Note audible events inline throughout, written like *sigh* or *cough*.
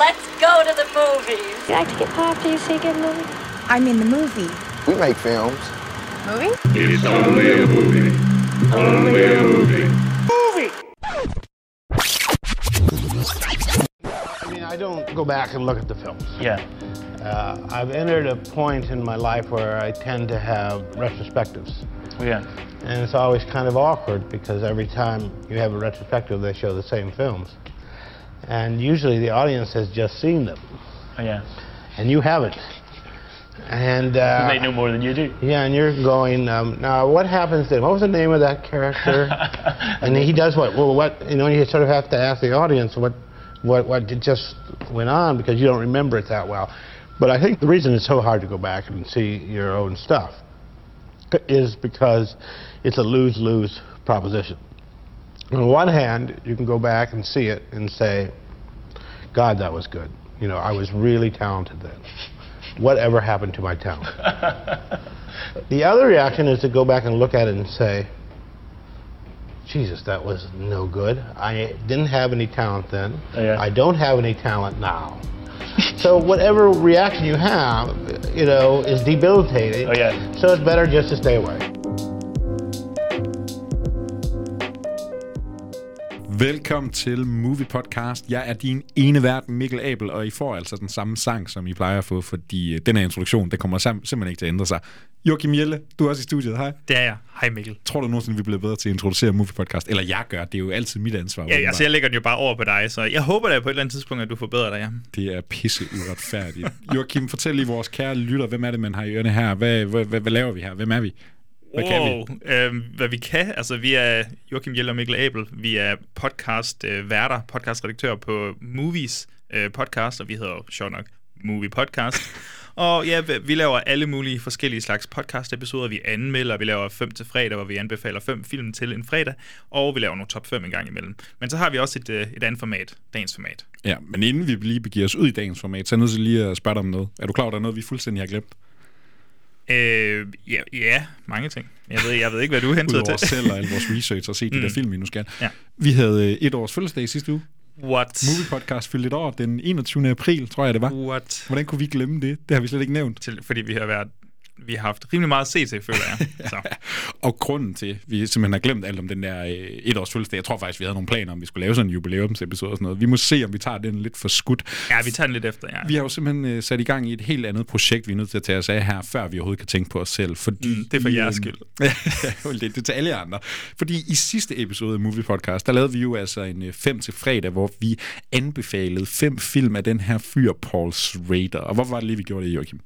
Let's go to the movies. You like to get pie after you see a good movie? I mean the movie. We make films. Movie? It's only a movie. Only a movie. movie. I mean, I don't go back and look at the films. Yeah. Uh, I've entered a point in my life where I tend to have retrospectives. Yeah. And it's always kind of awkward because every time you have a retrospective, they show the same films. And usually the audience has just seen them, Oh, yeah. and you haven't. And uh, they know more than you do. yeah, and you're going, um, now what happens then? What was the name of that character? *laughs* and he does what? Well, what, you know, you sort of have to ask the audience what, what, what just went on because you don't remember it that well. But I think the reason it's so hard to go back and see your own stuff is because it's a lose-lose proposition. On one hand, you can go back and see it and say, God, that was good. You know, I was really talented then. Whatever happened to my talent? *laughs* The other reaction is to go back and look at it and say, Jesus, that was no good. I didn't have any talent then. Oh, yeah. I don't have any talent now. so whatever reaction you have, you know, is debilitating. Oh, yeah. So it's better just to stay away. Velkommen til Movie Podcast. Jeg er din ene vært, Mikkel Abel, og I får altså den samme sang, som I plejer at få, fordi øh, den her introduktion, det kommer sam- simpelthen ikke til at ændre sig. Joachim Jelle, du er også i studiet. Hej. Det er jeg. Hej Mikkel. Tror du nogensinde, vi bliver bedre til at introducere Movie Podcast? Eller jeg gør, det er jo altid mit ansvar. Ja, altså, jeg lægger den jo bare over på dig, så jeg håber da på et eller andet tidspunkt, at du forbedrer dig, ja. Det er pisse uretfærdigt. Joachim, fortæl lige vores kære lytter, hvem er det, man har i ørene her? Hvad, hvad, hvad, hvad laver vi her? Hvem er vi? Hvad kan vi? wow. Øhm, hvad vi kan, altså vi er Joachim Jelle og Mikkel Abel. Vi er podcast øh, værter, podcastredaktør på Movies øh, podcast, og vi hedder jo sjovt nok Movie Podcast. *laughs* og ja, vi- laver alle mulige forskellige slags podcast-episoder. Vi anmelder, vi laver 5 til fredag, hvor vi anbefaler fem film til en fredag, og vi laver nogle top 5 en gang imellem. Men så har vi også et, øh, et andet format, dagens format. Ja, men inden vi lige begiver os ud i dagens format, så er jeg nødt til lige at spørge dig om noget. Er du klar over, at der er noget, vi fuldstændig har glemt? Øh, ja, ja, mange ting. Jeg ved, jeg ved ikke, hvad du hentede til. selv og al vores research og se de Mm. der film, vi nu skal. Ja. Vi havde øh, et års fødselsdag sidste uge. What? Movie Podcast fyldte et år den 21. april, tror jeg det var. What? Hvordan kunne vi glemme det? Det har vi slet ikke nævnt. Til, fordi vi har været vi har haft rimelig meget at se til, føler jeg. *laughs* Så. Og grunden til, at vi simpelthen har glemt alt om den der øh, et års fødselsdag, jeg tror faktisk, vi havde nogle planer om, vi skulle lave sådan en jubilæumsepisode og sådan noget. Vi må se, om vi tager den lidt for skudt. Ja, vi tager den lidt efter, ja. Vi har jo simpelthen øh, sat i gang i et helt andet projekt, vi er nødt til at tage os af her, før vi overhovedet kan tænke på os selv. Fordi Mm, det er for jeres øh, skyld. *laughs* ja, det, det er til alle andre. Fordi i sidste episode af Movie Podcast, der lavede vi jo altså en øh, fem til fredag, hvor vi anbefalede fem film af den her fyr, Paul Schrader. Og hvorfor var det lige, vi gjorde det, Joachim?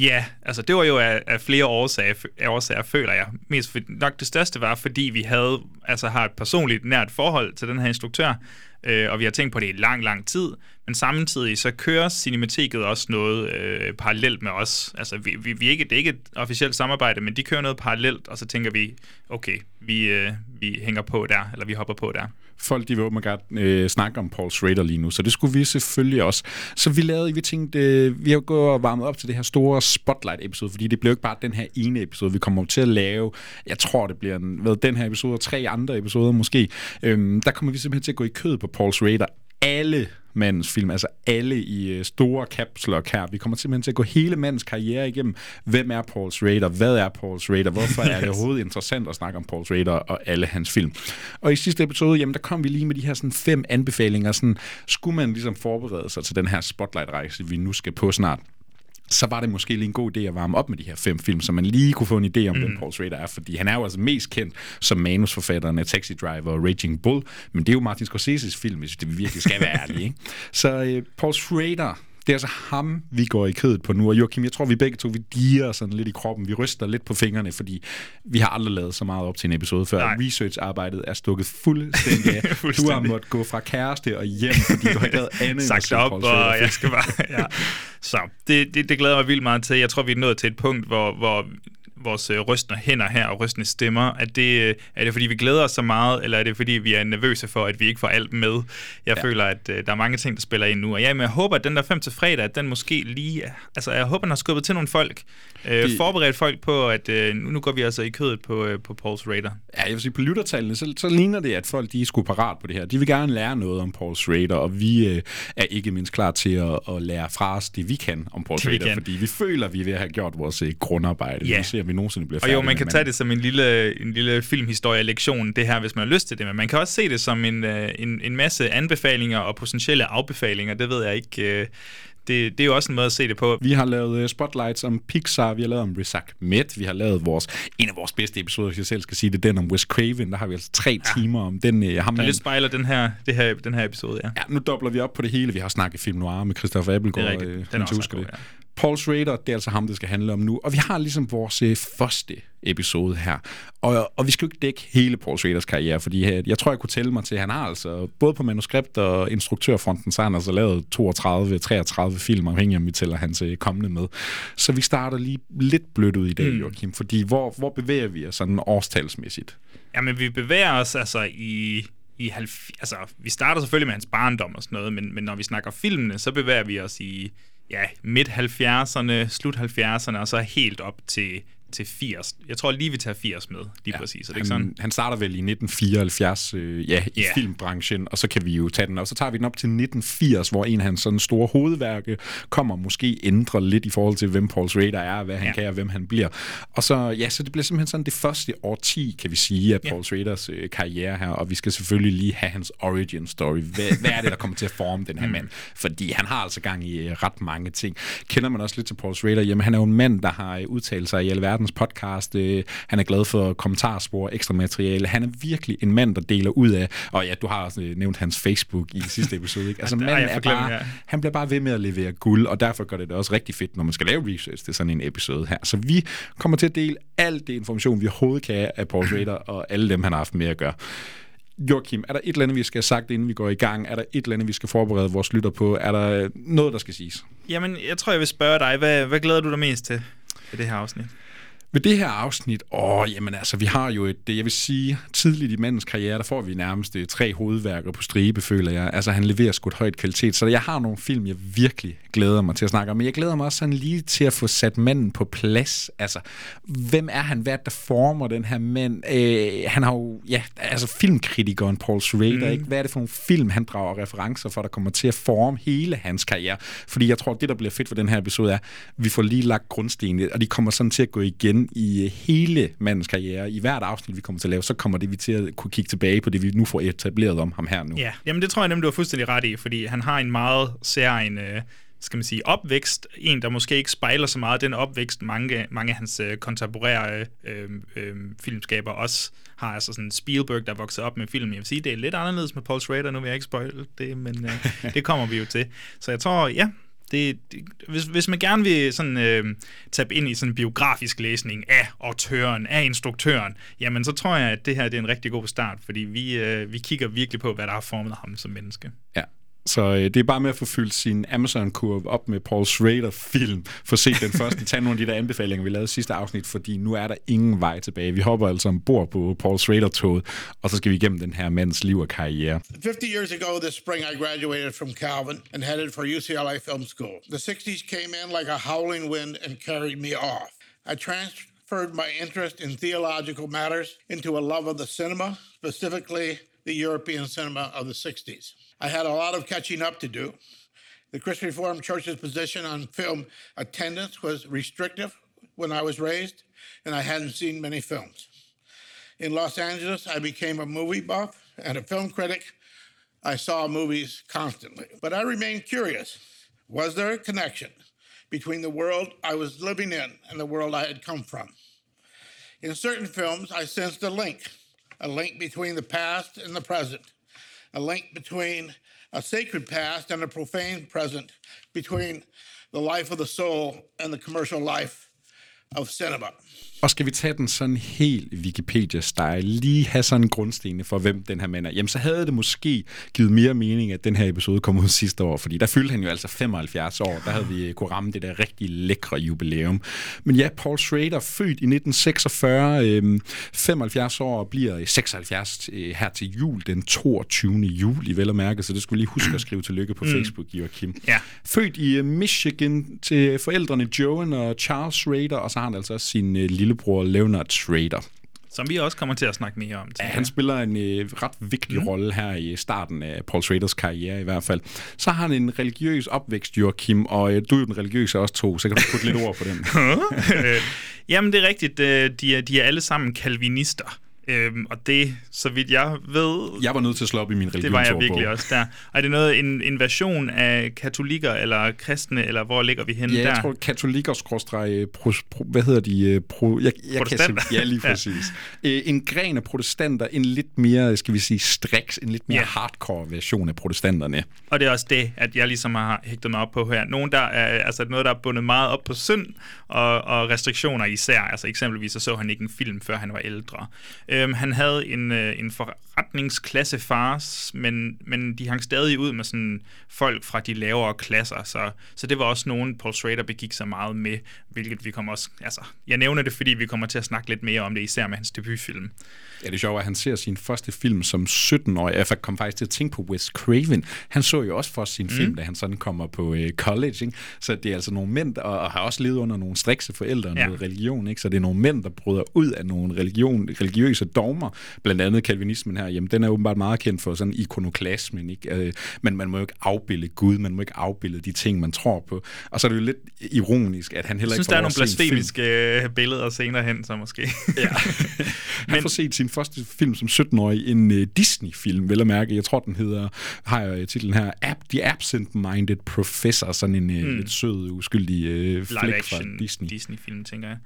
Ja, altså det var jo af, af flere årsager, af årsager, føler jeg. Mest for, nok det største var, fordi vi havde, altså har et personligt nært forhold til den her instruktør, øh, og vi har tænkt på det i lang, lang tid, men samtidig så kører Cinemateket også noget øh, parallelt med os. Altså vi, vi, vi ikke, det er ikke et officielt samarbejde, men de kører noget parallelt, og så tænker vi, okay, vi, øh, vi hænger på der, eller vi hopper på der. folk de vil åbenbart gerne øh, snakke om Paul Schrader lige nu, så det skulle vi selvfølgelig også. Så vi lavede, vi tænkte, øh, vi har gået og varmet op til det her store Spotlight-episode, fordi det blev ikke bare den her ene episode, vi kommer til at lave. Jeg tror, det bliver en, hvad, den her episode og tre andre episoder måske. Øhm, der kommer vi simpelthen til at gå i kød på Paul Schrader. Alle mandens film, altså alle i øh, store caps lock her. Vi kommer simpelthen til at gå hele mandens karriere igennem. Hvem er Paul Schrader? Hvad er Paul Schrader? Hvorfor er det *laughs* overhovedet interessant at snakke om Paul Schrader og alle hans film? Og i sidste episode, jamen der kom vi lige med de her sådan fem anbefalinger. Sådan, skulle man ligesom forberede sig til den her spotlight-rejse, vi nu skal på snart? Så var det måske lige en god idé at varme op med de her fem film, så man lige kunne få en idé om, mm. hvem Paul Schrader er, fordi han er jo altså mest kendt som manusforfatteren af Taxi Driver og Raging Bull, men det er jo Martin Scorsese's film, hvis det virkelig skal være ærlige. Ikke? *laughs* Så øh, Paul Schrader, det er altså ham, vi går i kødet på nu. Og Joachim, jeg tror, vi begge to, vi diger sådan lidt i kroppen. Vi ryster lidt på fingrene, fordi vi har aldrig lavet så meget op til en episode før. Nej. Research-arbejdet er stukket fuldstændig af. *laughs* Du har Fuldstændig. måttet gå fra kæreste og hjem, fordi du har ikke lavet andet sagt op, og jeg skal bare... *laughs* Ja. Så det, det, det glæder mig vildt meget til. Jeg tror, vi er nået til et punkt, hvor, hvor vores øh, rystende hænder her og rystende stemmer? Er det, øh, er det fordi, vi glæder os så meget, eller er det fordi, vi er nervøse for, at vi ikke får alt med? Jeg ja. føler, at øh, der er mange ting, der spiller ind nu. Og ja, men jeg håber, at den der 5 til fredag, at den måske lige... Altså, jeg håber, den har skubbet til nogle folk. Øh, Det- Forberedt folk på, at øh, nu, nu går vi altså i kødet på, øh, på Pauls Raider. Ja, jeg vil sige, på lyttertallene, så, så ligner det, at folk de er sgu parat på det her. De vil gerne lære noget om Paul Schrader, og vi øh, er ikke mindst klar til at, at lære fra os det, vi kan om Paul Det, vi Schrader, kan. fordi vi føler, at vi er ved at have gjort vores øh, grundarbejde. Ja. Vi ser, vi nogensinde bliver Og færdige jo, man kan manden. tage det som en lille, en lille filmhistorie-lektion, det her, hvis man har lyst til det. Men man kan også se det som en, øh, en, en masse anbefalinger og potentielle afbefalinger. Det ved jeg ikke. øh, Det, det er jo også en måde at se det på. Vi har lavet øh, spotlights om Pixar, vi har lavet om Riz Ahmed, vi har lavet vores, en af vores bedste episoder, hvis jeg selv skal sige det, den om Wes Craven, der har vi altså tre ja. timer om den. Øh, ham Der lidt spejler den her, det her, den her episode, ja. Ja, nu dobler vi op på det hele. Vi har snakket film noir med Christopher Appelgaard. Det er rigtigt. Den er også husker god, det. ja. Paul Schrader, det er altså ham, det skal handle om nu. Og vi har ligesom vores øh, første episode her. Og, og vi skal jo ikke dække hele Paul Schraders karriere, fordi øh, jeg tror, jeg kunne tælle mig til, at han har altså både på manuskript og instruktørfronten, så har han altså lavet 32-33 film, afhængig om vi tæller hans øh, kommende med. Så vi starter lige lidt blødt ud i dag, mm. Joachim, fordi hvor, hvor bevæger vi os sådan årstalsmæssigt? Jamen, vi bevæger os altså i... i 90, altså, vi starter selvfølgelig med hans barndom og sådan noget, men, men når vi snakker filmene, så bevæger vi os i ja, midt-70'erne, slut-70'erne, og så helt op til, til 80. Jeg tror lige, vi tager 80 med, lige ja, præcis. Er det ikke sådan? han, han starter vel i 1974 øh, ja, i Ja. filmbranchen, og så kan vi jo tage den, og så tager vi den op til 1980, hvor en af hans sådan store hovedværke kommer måske ændre lidt i forhold til, hvem Paul Schrader er, hvad han Ja. kan og hvem han bliver. Og så, ja, så det bliver simpelthen sådan det første årti, kan vi sige, af Ja. Paul Schraders øh, karriere her, og vi skal selvfølgelig lige have hans origin story. Hvad, hvad er det, der kommer til at forme den her Mm. mand? Fordi han har altså gang i øh, ret mange ting. Kender man også lidt til Paul Schrader? Jamen, han er jo en mand, der har øh, udtalt sig i alverdens podcast. Øh, han er glad for kommentarspor, ekstra materiale. Han er virkelig en mand, der deler ud af, og ja, du har også øh, nævnt hans Facebook i sidste episode, ikke? Altså, *laughs* Ja, manden er bare, ja. han bliver bare ved med at levere guld, og derfor gør det det også rigtig fedt, når man skal lave research til sådan en episode her. Så vi kommer til at dele alt det information, vi overhovedet kan af Paul Schrader, *clears throat* og alle dem, han har haft med at gøre. Joachim, er der et eller andet, vi skal have sagt, inden vi går i gang? Er der et eller andet, vi skal forberede vores lytter på? Er der noget, der skal siges? Jamen, jeg tror, jeg vil spørge dig, hvad, hvad glæder du dig mest til ved det her afsnit? Ved det her afsnit, åh, jamen altså, vi har jo et, jeg vil sige, tidligt i mandens karriere, der får vi nærmest øh, tre hovedværker på stribe, føler jeg. Altså, han leverer sgu et højt kvalitet, så jeg har nogle film, jeg virkelig glæder mig til at snakke om, men jeg glæder mig også sådan lige til at få sat manden på plads. Altså, hvem er han? Hvad er der former den her mand? Øh, han har jo, ja, altså filmkritikeren Paul Schrader, mm. ikke? Hvad er det for nogle film, han drager referencer for, der kommer til at forme hele hans karriere? Fordi jeg tror, det, der bliver fedt for den her episode, er, at vi får lige lagt grundstenene, og de kommer sådan til at gå igen i øh, hele mandens karriere. I hvert afsnit, vi kommer til at lave, så kommer det vi til at kunne kigge tilbage på det, vi nu får etableret om ham her nu. Ja, jamen det tror jeg nemlig, du har fuldstændig ret i, fordi han har en meget særlig øh, skal man sige, opvækst. En, der måske ikke spejler så meget den opvækst, mange, mange af hans øh, kontemporære øh, øh, filmskaber også har. Altså sådan Spielberg, der er vokset op med film. Jeg vil sige, det er lidt anderledes med Paul Schrader, nu vil jeg ikke spoil det, men øh, *laughs* det kommer vi jo til. Så jeg tror, ja, det, det, hvis, hvis man gerne vil sådan, øh, tabe ind i sådan en biografisk læsning af autøren, af instruktøren, jamen så tror jeg, at det her det er en rigtig god start, fordi vi, øh, vi kigger virkelig på, hvad der har formet ham som menneske. Ja. Så øh, det er bare med at få fyldt sin Amazon-kurve op med Paul Schrader-film. For se den første. Tag nogle af de der anbefalinger, vi lavede sidste afsnit, fordi nu er der ingen vej tilbage. Vi hopper altså ombord på Paul Schrader-toget, og så skal vi igennem den her mands liv og karriere. 50 years ago this spring, I graduated from Calvin and headed for UCLA Film School. The 60s came in like a howling wind and carried me off. I transferred my interest in theological matters into a love of the cinema, specifically the European cinema of the 60s. I had a lot of catching up to do. The Christian Reformed Church's position on film attendance was restrictive when I was raised, and I hadn't seen many films. In Los Angeles, I became a movie buff and a film critic. I saw movies constantly, but I remained curious. Was there a connection between the world I was living in and the world I had come from? In certain films, I sensed a link, a link between the past and the present, a link between a sacred past and a profane present, between the life of the soul and the commercial life cinema. Og skal vi tage den sådan helt Wikipedia-style, lige have sådan en grundstene for, hvem den her mand er, jamen så havde det måske givet mere mening, at den her episode kom ud sidste år, fordi der fyldte han jo altså 75 år, der havde vi kunne ramme det der rigtig lækre jubilæum. Men ja, Paul Schrader, født i 1946, øh, 75 år og bliver 76 øh, her til jul, den 22. juli, vel at mærke, så det skulle lige huske at skrive tillykke på Facebook, Joachim. Ja. Født i øh, Michigan til forældrene Joan og Charles Schrader, og så har han altså også sin øh, lillebror Leonard Schrader. Som vi også kommer til at snakke mere om. Ja, han spiller en øh, ret vigtig mm. rolle her i starten af Paul Schraders karriere i hvert fald. Så har han en religiøs opvækst, Joachim, og øh, du er jo den religiøse også to, så kan du putte lidt ord på den. *laughs* Jamen, det er rigtigt. øh, De er, de er alle sammen kalvinister. Øhm, og det, så vidt jeg ved... Jeg var nødt til at slå op i min Det var jeg virkelig også der. Er det noget, en, en version af katolikker eller kristne, eller hvor ligger vi henne Ja, der? jeg tror katolikker skråstreg, øh, pro, pro, hvad hedder de? øh, Pro, jeg, jeg kan Protestanter. sim- ja, lige *laughs* præcis. ja. En gren af protestanter, en lidt mere, skal vi sige, striks, en lidt mere Ja. hardcore version af protestanterne. Og det er også det, at jeg ligesom har hægtet mig op på her. Nogen, der er, altså noget, der er bundet meget op på synd og, og restriktioner især. Altså eksempelvis så så han ikke en film, før han var ældre. Øhm, han havde en, øh, en forretningsklasse fars, men, men de hang stadig ud med sådan folk fra de lavere klasser. Så, så det var også nogen, Paul Schrader begik sig meget med, hvilket vi kommer også... Altså, jeg nævner det, fordi vi kommer til at snakke lidt mere om det, især med hans debutfilm. Ja, det er sjovt, at han ser sin første film som 17-årig. Jeg kom faktisk til at tænke på Wes Craven. Han så jo også først sin mm. film, da han sådan kommer på øh, college. Ikke? Så det er altså nogle mænd, der, og har også levet under nogle strikse forældre og Ja. noget religion. Ikke? Så det er nogle mænd, der bryder ud af nogle religion, religiøse dogmer. Blandt andet kalvinismen her. Jamen, den er åbenbart meget kendt for sådan ikonoklasmen. Ikke? Øh, men man må jo ikke afbilde Gud. Man må ikke afbilde de ting, man tror på. Og så er det jo lidt ironisk, at han heller Jeg synes, ikke der er nogle blasfemiske øh, billeder senere hen, så måske. Ja. *laughs* Han får set sin første film som 17-årig, en uh, Disney-film, vel at mærke. Jeg tror, den hedder, har jeg titlen her, Ab- The Absent-Minded Professor, sådan en uh, lidt sød, uskyldig live flæk fra Disney. Disney-film, tænker jeg.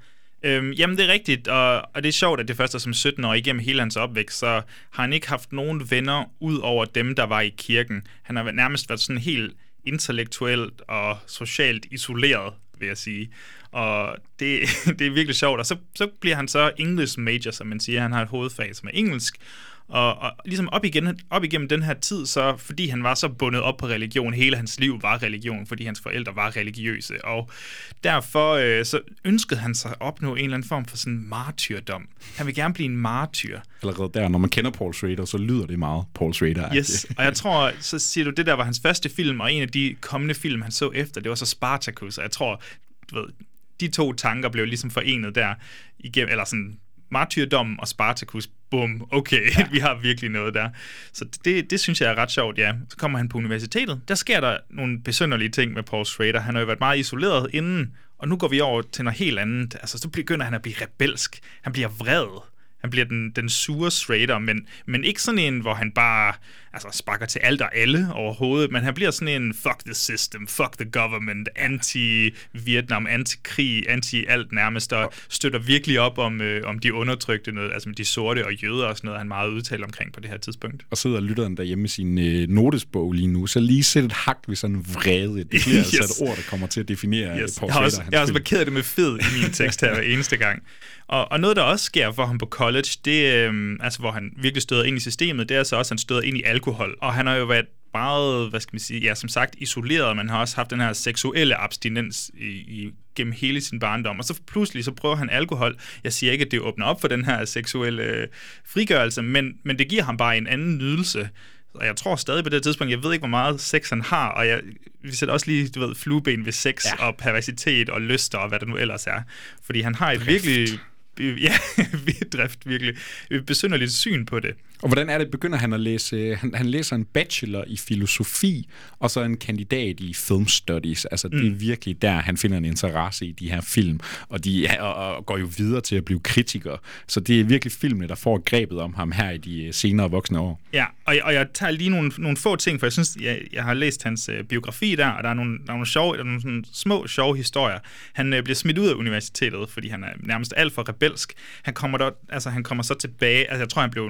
Øhm, jamen, det er rigtigt, og, og det er sjovt, at det første som 17 år igennem hele hans opvækst, så har han ikke haft nogen venner ud over dem, der var i kirken. Han har nærmest været sådan helt intellektuelt og socialt isoleret, vil jeg sige. Og det, *laughs* det er virkelig sjovt. Og så, så bliver han så English major, som man siger. Han har et hovedfag, som er engelsk. Og, og ligesom op, igen, op igennem den her tid, så fordi han var så bundet op på religion, hele hans liv var religion, fordi hans forældre var religiøse, og derfor øh, så ønskede han sig at opnå en eller anden form for sådan martyrdom. Han vil gerne blive en martyr. Allerede der, når man kender Paul Schrader, så lyder det meget Paul Schrader. Yes, og jeg tror, så siger du, det der var hans første film, og en af de kommende film, han så efter, det var så Spartacus, og jeg tror, du ved, de to tanker blev ligesom forenet der, igennem, eller sådan, martyrdom og Spartacus, bum, okay, ja. *laughs* vi har virkelig noget der. Så det, det synes jeg er ret sjovt, ja. Så kommer han på universitetet, der sker der nogle besynderlige ting med Paul Schrader. Han har jo været meget isoleret inden, og nu går vi over til noget helt andet. Altså, så begynder han at blive rebelsk. Han bliver vred. Han bliver den, den sure Schrader, men, men ikke sådan en, hvor han bare altså, sparker til alt og alle overhovedet, men han bliver sådan en fuck the system, fuck the government, anti-Vietnam, anti-krig, anti-alt nærmest, og støtter virkelig op om, øh, om de undertrykte, noget, altså de sorte og jøder og sådan noget, han meget udtalt omkring på det her tidspunkt. Og sidder lytteren derhjemme med sin øh, notesbog lige nu, så lige sæt et hak ved sådan vrede. Det bliver yes. *laughs* altså et ord, der kommer til at definere Yes. Paul Jeg har også, jeg har også markeret det med fed i min tekst her hver eneste gang. Og, og noget, der også sker for ham på college, det øhm, altså hvor han virkelig støder ind i systemet, det er så også, at han støder ind i alkohol. Og han har jo været meget, hvad skal man sige, ja, som sagt isoleret, men har også haft den her seksuelle abstinens i, i, gennem hele sin barndom. Og så pludselig så prøver han alkohol. Jeg siger ikke, at det åbner op for den her seksuelle øh, frigørelse, men, men det giver ham bare en anden nydelse. Og jeg tror stadig på det tidspunkt, jeg ved ikke, hvor meget sex han har, og jeg, vi sætter også lige, du ved, flueben ved sex ja. og perversitet og lyster og hvad det nu ellers er. Fordi han har et drift. virkelig, ja, *laughs* drift virkelig, et besynderligt syn på det. Og hvordan er det, begynder han at læse, han, han læser en bachelor i filosofi, og så en kandidat i film studies. Altså mm. det er virkelig der, han finder en interesse i de her film, og, de, og, og går jo videre til at blive kritiker. Så det er virkelig filmene, der får grebet om ham her i de øh, senere voksne år. Ja, og, jeg- og jeg tager lige nogle, nogle få ting, for jeg synes, jeg, jeg har læst hans øh, biografi der, og der er nogle, der er nogle, sjove, der er nogle sådan små, sjove historier. Han øh, bliver smidt ud af universitetet, fordi han er nærmest alt for rebelsk. Han kommer, der, altså, han kommer så tilbage, altså jeg tror, han blev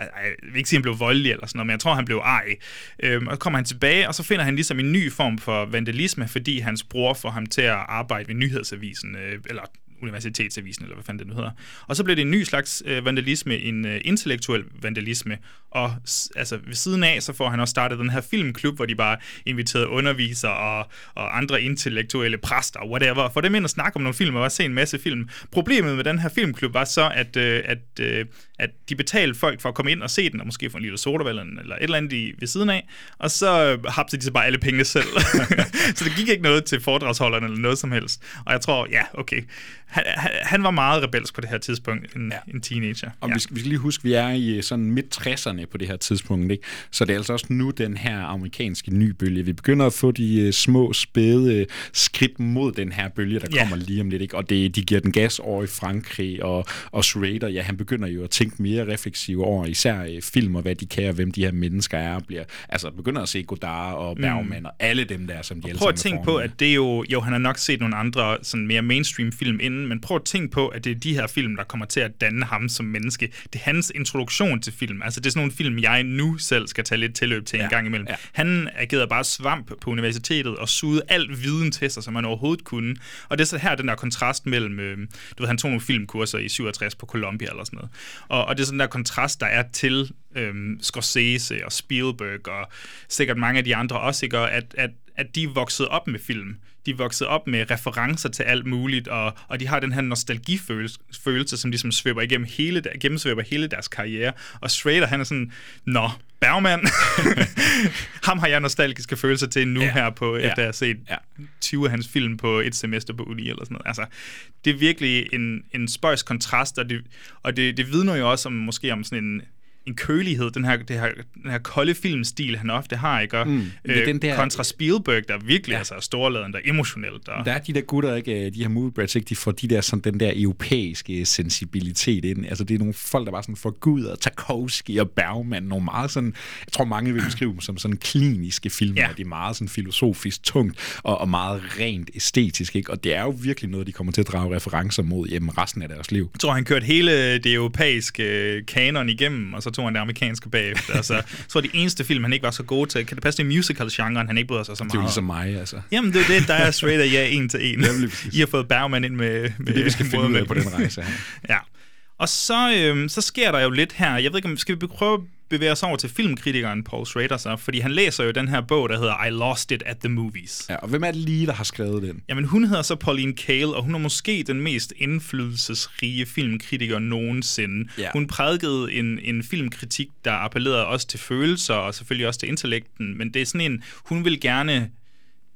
jeg vil ikke sige, at han blev voldelig eller sådan noget, men jeg tror, han blev ej. Øhm, og så kommer han tilbage, og så finder han ligesom en ny form for vandalisme, fordi hans bror får ham til at arbejde ved nyhedsavisen, øh, eller Universitetsavisen, eller hvad fanden det nu hedder. Og så blev det en ny slags øh, vandalisme, en øh, intellektuel vandalisme. Og s- altså, ved siden af, så får han også startet den her filmklub, hvor de bare inviterede undervisere og, og andre intellektuelle præster, whatever, for dem ind og snakke om nogle film og også se en masse film. Problemet med den her filmklub var så, at, øh, at, øh, at de betalte folk for at komme ind og se den, og måske få en lille sodavand eller et eller andet i, ved siden af, og så øh, hapsede de så bare alle pengene selv. *laughs* så det gik ikke noget til foredragsholderne eller noget som helst. Og jeg tror, ja, okay. Han, han, han var meget rebelsk på det her tidspunkt, en, ja. en teenager. Og ja. vi, skal, vi skal lige huske, vi er i øh, sådan midt 60'erne på det her tidspunkt, ikke? Så det er altså også nu den her amerikanske nybølge. Vi begynder at få de uh, små, spæde skridt mod den her bølge, der Ja. kommer lige om lidt, ikke? Og det, de giver den gas over i Frankrig, og, og Schrader, ja, han begynder jo at tænke mere refleksivt over især uh, film og hvad de kan, og hvem de her mennesker er, og bliver, altså begynder at se Godard og Bergman mm. og alle dem der, som de alle Prøv at tænke på, at det er jo, jo, han har nok set nogle andre sådan mere mainstream film inden, men prøv at tænke på, at det er de her film, der kommer til at danne ham som menneske. Det er hans introduktion til film. Altså det er sådan nogle film, jeg nu selv skal tage lidt tilløb til ja. en gang imellem. ja. Han agerede bare svamp på universitetet og sugede al viden til sig, som han overhovedet kunne. Og det er så her den der kontrast mellem, øh, du ved, han tog nogle filmkurser i 67 på Columbia eller sådan noget. Og, og det er sådan der kontrast, der er til øhm, Scorsese og Spielberg og sikkert mange af de andre også, ikke? Og at, at, at de er vokset op med film. De er vokset op med referencer til alt muligt, og, og de har den her nostalgifølelse, følelse, som ligesom svøber igennem hele, der- gennemsvæber hele deres karriere. Og Schrader, han er sådan, nå, Bergman, *laughs* ham har jeg nostalgiske følelser til nu ja. her, på, efter jeg har set Ja. 20 af hans film på et semester på uni eller sådan noget. Altså, det er virkelig en, en spøjs kontrast, og, det, og det, det vidner jo også om, måske om sådan en, en kølighed, den her, det her, den her kolde filmstil, han ofte har, ikke? Og, mm, er den der- kontra Spielberg, der virkelig ja. altså, er storladen, der er emotionelt. Og, Der er de der gutter, ikke? de her movie brats, ikke? de får de der, sådan, den der europæiske sensibilitet ind. Altså det er nogle folk, der bare sådan får Gud og Tarkovsky og Bergman, nogle meget sådan, jeg tror mange vil beskrive dem som sådan kliniske film, Ja. de er meget sådan filosofisk tungt og, og meget rent æstetisk, ikke? og det er jo virkelig noget, de kommer til at drage referencer mod hjemme resten af deres liv. Jeg tror, han kørte hele det europæiske øh, kanon igennem, og så tog han det amerikanske bagefter. altså, jeg tror, de eneste film, han ikke var så god til, kan det passe, det er musical-genren, han ikke bryder sig så Det er jo meget ligesom om? mig, altså. Jamen, det er det, der er Schrader, ja, en til en. Jamen. I har fået Bergman ind med, med Det vi skal finde ud af på den rejse her. ja. Og så, øhm, så sker der jo lidt her. Jeg ved ikke, om skal vi prøve at bevæge os over til filmkritikeren Paul Schrader så? Fordi han læser jo den her bog, der hedder I Lost It at the Movies. Ja, og hvem er det lige, der har skrevet den? Jamen, hun hedder så Pauline Kael, og hun er måske den mest indflydelsesrige filmkritiker nogensinde. Ja. Hun prædikede en, en filmkritik, der appellerede også til følelser, og selvfølgelig også til intellekten, men det er sådan en, hun vil gerne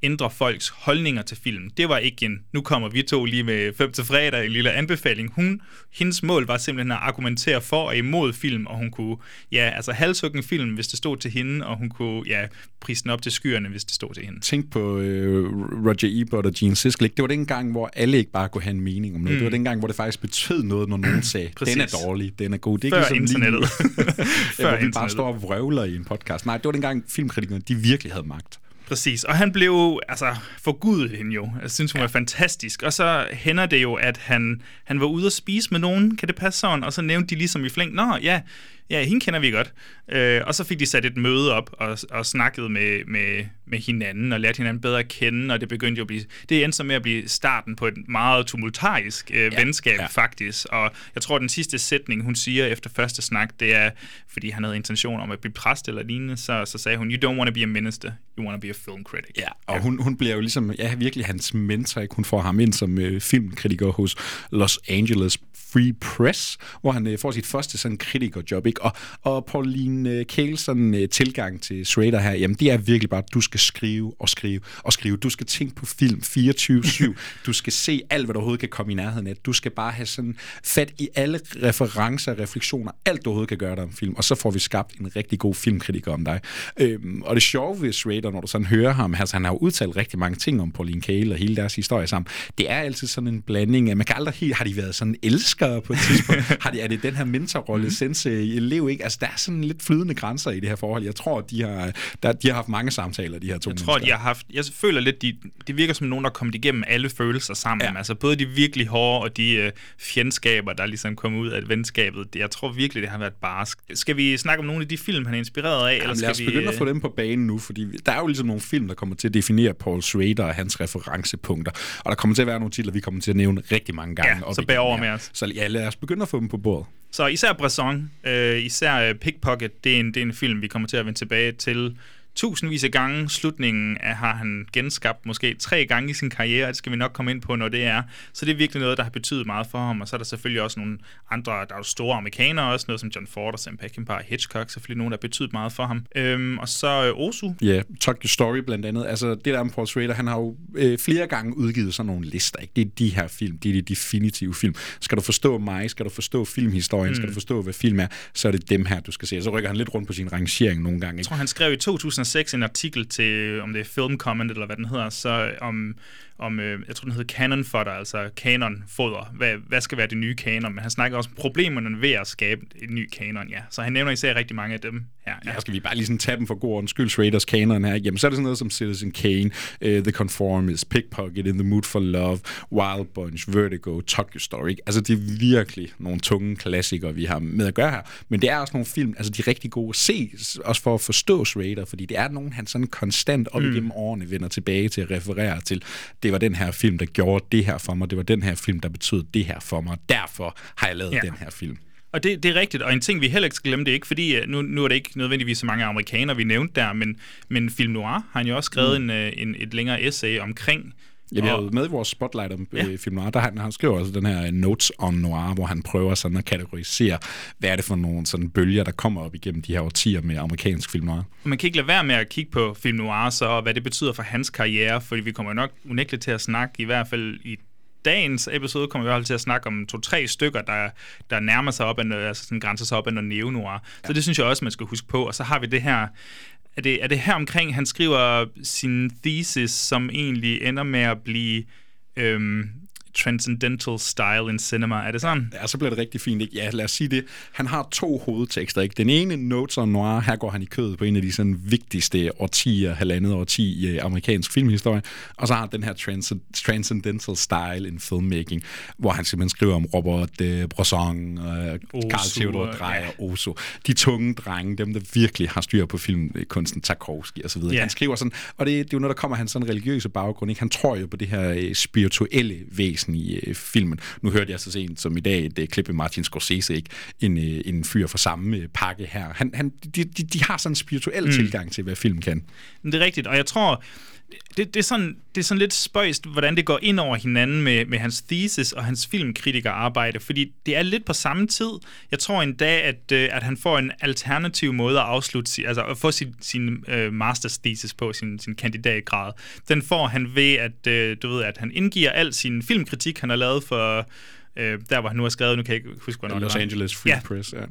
ændre folks holdninger til film. Det var ikke en, nu kommer vi to lige med fem til fredag, en lille anbefaling. Hun, hendes mål var simpelthen at argumentere for og imod film, og hun kunne, ja, altså halshugge en film, hvis det stod til hende, og hun kunne, ja, prise den op til skyerne, hvis det stod til hende. Tænk på øh, Roger Ebert og Gene Siskel. Det var den gang, hvor alle ikke bare kunne have en mening om noget. Mm. Det var den gang, hvor det faktisk betød noget, når nogen sagde, den er dårlig, den er god. Det er Før ikke ligesom lige internettet. *laughs* ja, hvor vi bare står og vrøvler i en podcast. Nej, det var den gang, filmkritikerne, de virkelig havde magt. Præcis, og han blev altså forgudet hende jo. Jeg synes, hun ja. var fantastisk. Og så hænder det jo, at han, han var ude at spise med nogen, kan det passe sådan? Og så nævnte de ligesom i flæng, nå ja, ja, hende kender vi godt. Øh, og så fik de sat et møde op og, og snakket med, med, med hinanden og lærte hinanden bedre at kende, og det begyndte jo at blive, det endte så med at blive starten på et meget tumultarisk øh, ja. venskab Ja. ja. faktisk. Og jeg tror, den sidste sætning, hun siger efter første snak, det er, fordi han havde intention om at blive præst eller lignende, så, så sagde hun, you don't want to be a minister, you want to be a film critic. Ja, og hun, hun bliver jo ligesom, ja, virkelig hans mentor, ikke? Hun får ham ind som øh, filmkritiker hos Los Angeles Free Press, hvor han øh, får sit første sådan kritikerjob, ikke? Og, og Pauline øh, Kaels sådan øh, tilgang til Schrader her, jamen det er virkelig bare, at du skal skrive og skrive og skrive. Du skal tænke på film 24-7. *laughs* du skal se alt, hvad du overhovedet kan komme i nærheden af. Du skal bare have sådan fat i alle referencer, refleksioner, alt du overhovedet kan gøre dig om film, og så får vi skabt en rigtig god filmkritiker om dig. Øhm, og det sjove ved Schrader, når du sådan hører ham, altså han har jo udtalt rigtig mange ting om Pauline Kael og hele deres historie sammen, det er altid sådan en blanding af, man kan aldrig helt, har de været sådan elsker på et tidspunkt. *laughs* Har de, er det den her mentorrolle, sensei, elev, ikke? Altså, der er sådan lidt flydende grænser i det her forhold. Jeg tror, de har, der, de har haft mange samtaler, de her to Jeg tror, de har haft... Jeg føler lidt, de, det virker som nogen, der er kommet igennem alle følelser sammen. Ja. Altså både de virkelig hårde og de øh, fjendskaber, der ligesom kom ud af venskabet. Jeg tror virkelig, det har været barsk. Skal vi snakke om nogle af de film, han er inspireret af? Jamen, eller skal lad os vi, begynde at øh, få dem på banen nu, fordi der er jo ligesom nogle film, der kommer til at definere Paul Schrader og hans referencepunkter. Og der kommer til at være nogle titler, vi kommer til at nævne rigtig mange gange. Ja, så bær over med os. Så ja, lad os begynde at få dem på bordet. Så især Bresson, øh, især øh, Pickpocket, det er, en, det er en film, vi kommer til at vende tilbage til tusindvis af gange. Slutningen er, har han genskabt måske tre gange i sin karriere, og det skal vi nok komme ind på, når det er. Så det er virkelig noget, der har betydet meget for ham, og så er der selvfølgelig også nogle andre, der er jo store amerikanere også, noget som John Ford og Sam Peckinpah og Hitchcock, selvfølgelig nogen, der har betydet meget for ham. Øhm, og så øh, Osu, Ja, Tokyo Story blandt andet. Altså, det der med Paul Schrader, han har jo øh, flere gange udgivet sådan nogle lister. Ikke? Det er de her film, det er de definitive film. Skal du forstå mig, skal du forstå filmhistorien, mm. skal du forstå, hvad film er, så er det dem her, du skal se. Og så rykker han lidt rundt på sin rangering nogle gange. Jeg Ikke? tror, han skrev i 2006 en artikel til, om det er Film Comment, eller hvad den hedder, så om, om øh, jeg tror, den hedder Canon Fodder, altså kanon foder. Hvad, hvad skal være det nye kanon? Men han snakker også om problemerne ved at skabe et ny kanon, ja. Så han nævner især rigtig mange af dem her. Ja. Ja, skal vi bare lige sådan tage dem for god ordens skyld, Schraders kanon her. Jamen, så er det sådan noget som Citizen Kane, uh, The Conformist, Pickpocket, In the Mood for Love, Wild Bunch, Vertigo, Tokyo Story. Altså, det er virkelig nogle tunge klassikere, vi har med at gøre her. Men det er også nogle film, altså de er rigtig gode at se, også for at forstå Schrader, fordi det er nogen, han sådan konstant op mm. igennem årene vender tilbage til at referere til. Det var den her film, der gjorde det her for mig. Det var den her film, der betød det her for mig. Derfor har jeg lavet Ja. ja. den her film. Og det, det er rigtigt, og en ting, vi heller ikke skal glemme, det er ikke fordi, øh, nu, nu er det ikke nødvendigvis så mange amerikanere, vi nævnte der, men, men Film Noir har han jo også skrevet mm. en, øh, en, et længere essay omkring. Ja, vi har Og- jo med i vores spotlight om Ja. ja. film noir, der han, han skriver også den her Notes on Noir, hvor han prøver sådan at kategorisere, hvad er det for nogle sådan bølger, der kommer op igennem de her årtier med amerikansk film noir. Man kan ikke lade være med at kigge på Film Noir, så, og hvad det betyder for hans karriere, fordi vi kommer nok unægteligt til at snakke, i hvert fald i dagens episode kommer vi i hvert fald til at snakke om to-tre stykker, der, der nærmer sig op, af, altså sådan grænser sig op af noget neo-noir. Ja. Så det synes jeg også, man skal huske på. Og så har vi det her, er det, er det her omkring, han skriver sin thesis, som egentlig ender med at blive øhm, transcendental style in cinema. Er det sådan? Ja, så bliver det rigtig fint, ikke? Ja, lad os sige det. Han har to hovedtekster, ikke? Den ene, Notes on Noir, her går han i kødet på en af de sådan vigtigste årtier, halvandet årti i øh, amerikansk filmhistorie. Og så har han den her transcend- transcendental style in filmmaking, hvor han simpelthen skriver om Robert øh, Bresson, øh, Carl Theodor og- Dreyer, ja. Oso. De tunge drenge, dem der virkelig har styr på filmkunsten, Tarkovsky og så videre. Ja. Han skriver sådan, og det, det er jo noget, der kommer af hans sådan religiøse baggrund, ikke? Han tror jo på det her øh, spirituelle væsen i øh, filmen. Nu hørte jeg så sent som i dag et øh, klip med Martin Scorsese, ikke? En, øh, en fyr fra samme øh, pakke her. Han, han, de, de, de har sådan en spirituel mm. tilgang til, hvad film kan. Men det er rigtigt, og jeg tror, det, det, er sådan, det er sådan lidt spøjst, hvordan det går ind over hinanden med, med hans thesis og hans filmkritikerarbejde, fordi det er lidt på samme tid. Jeg tror en dag, at, øh, at han får en alternativ måde at afslutte, altså at få sin, sin øh, masters thesis på, sin, sin kandidatgrad. Den får han ved, at, øh, du ved, at han indgiver al sin filmkritik, han har lavet for... Øh, der, hvor han nu har skrevet, nu kan jeg ikke huske, hvornår Los det var. Angeles Free Ja. Press, ja.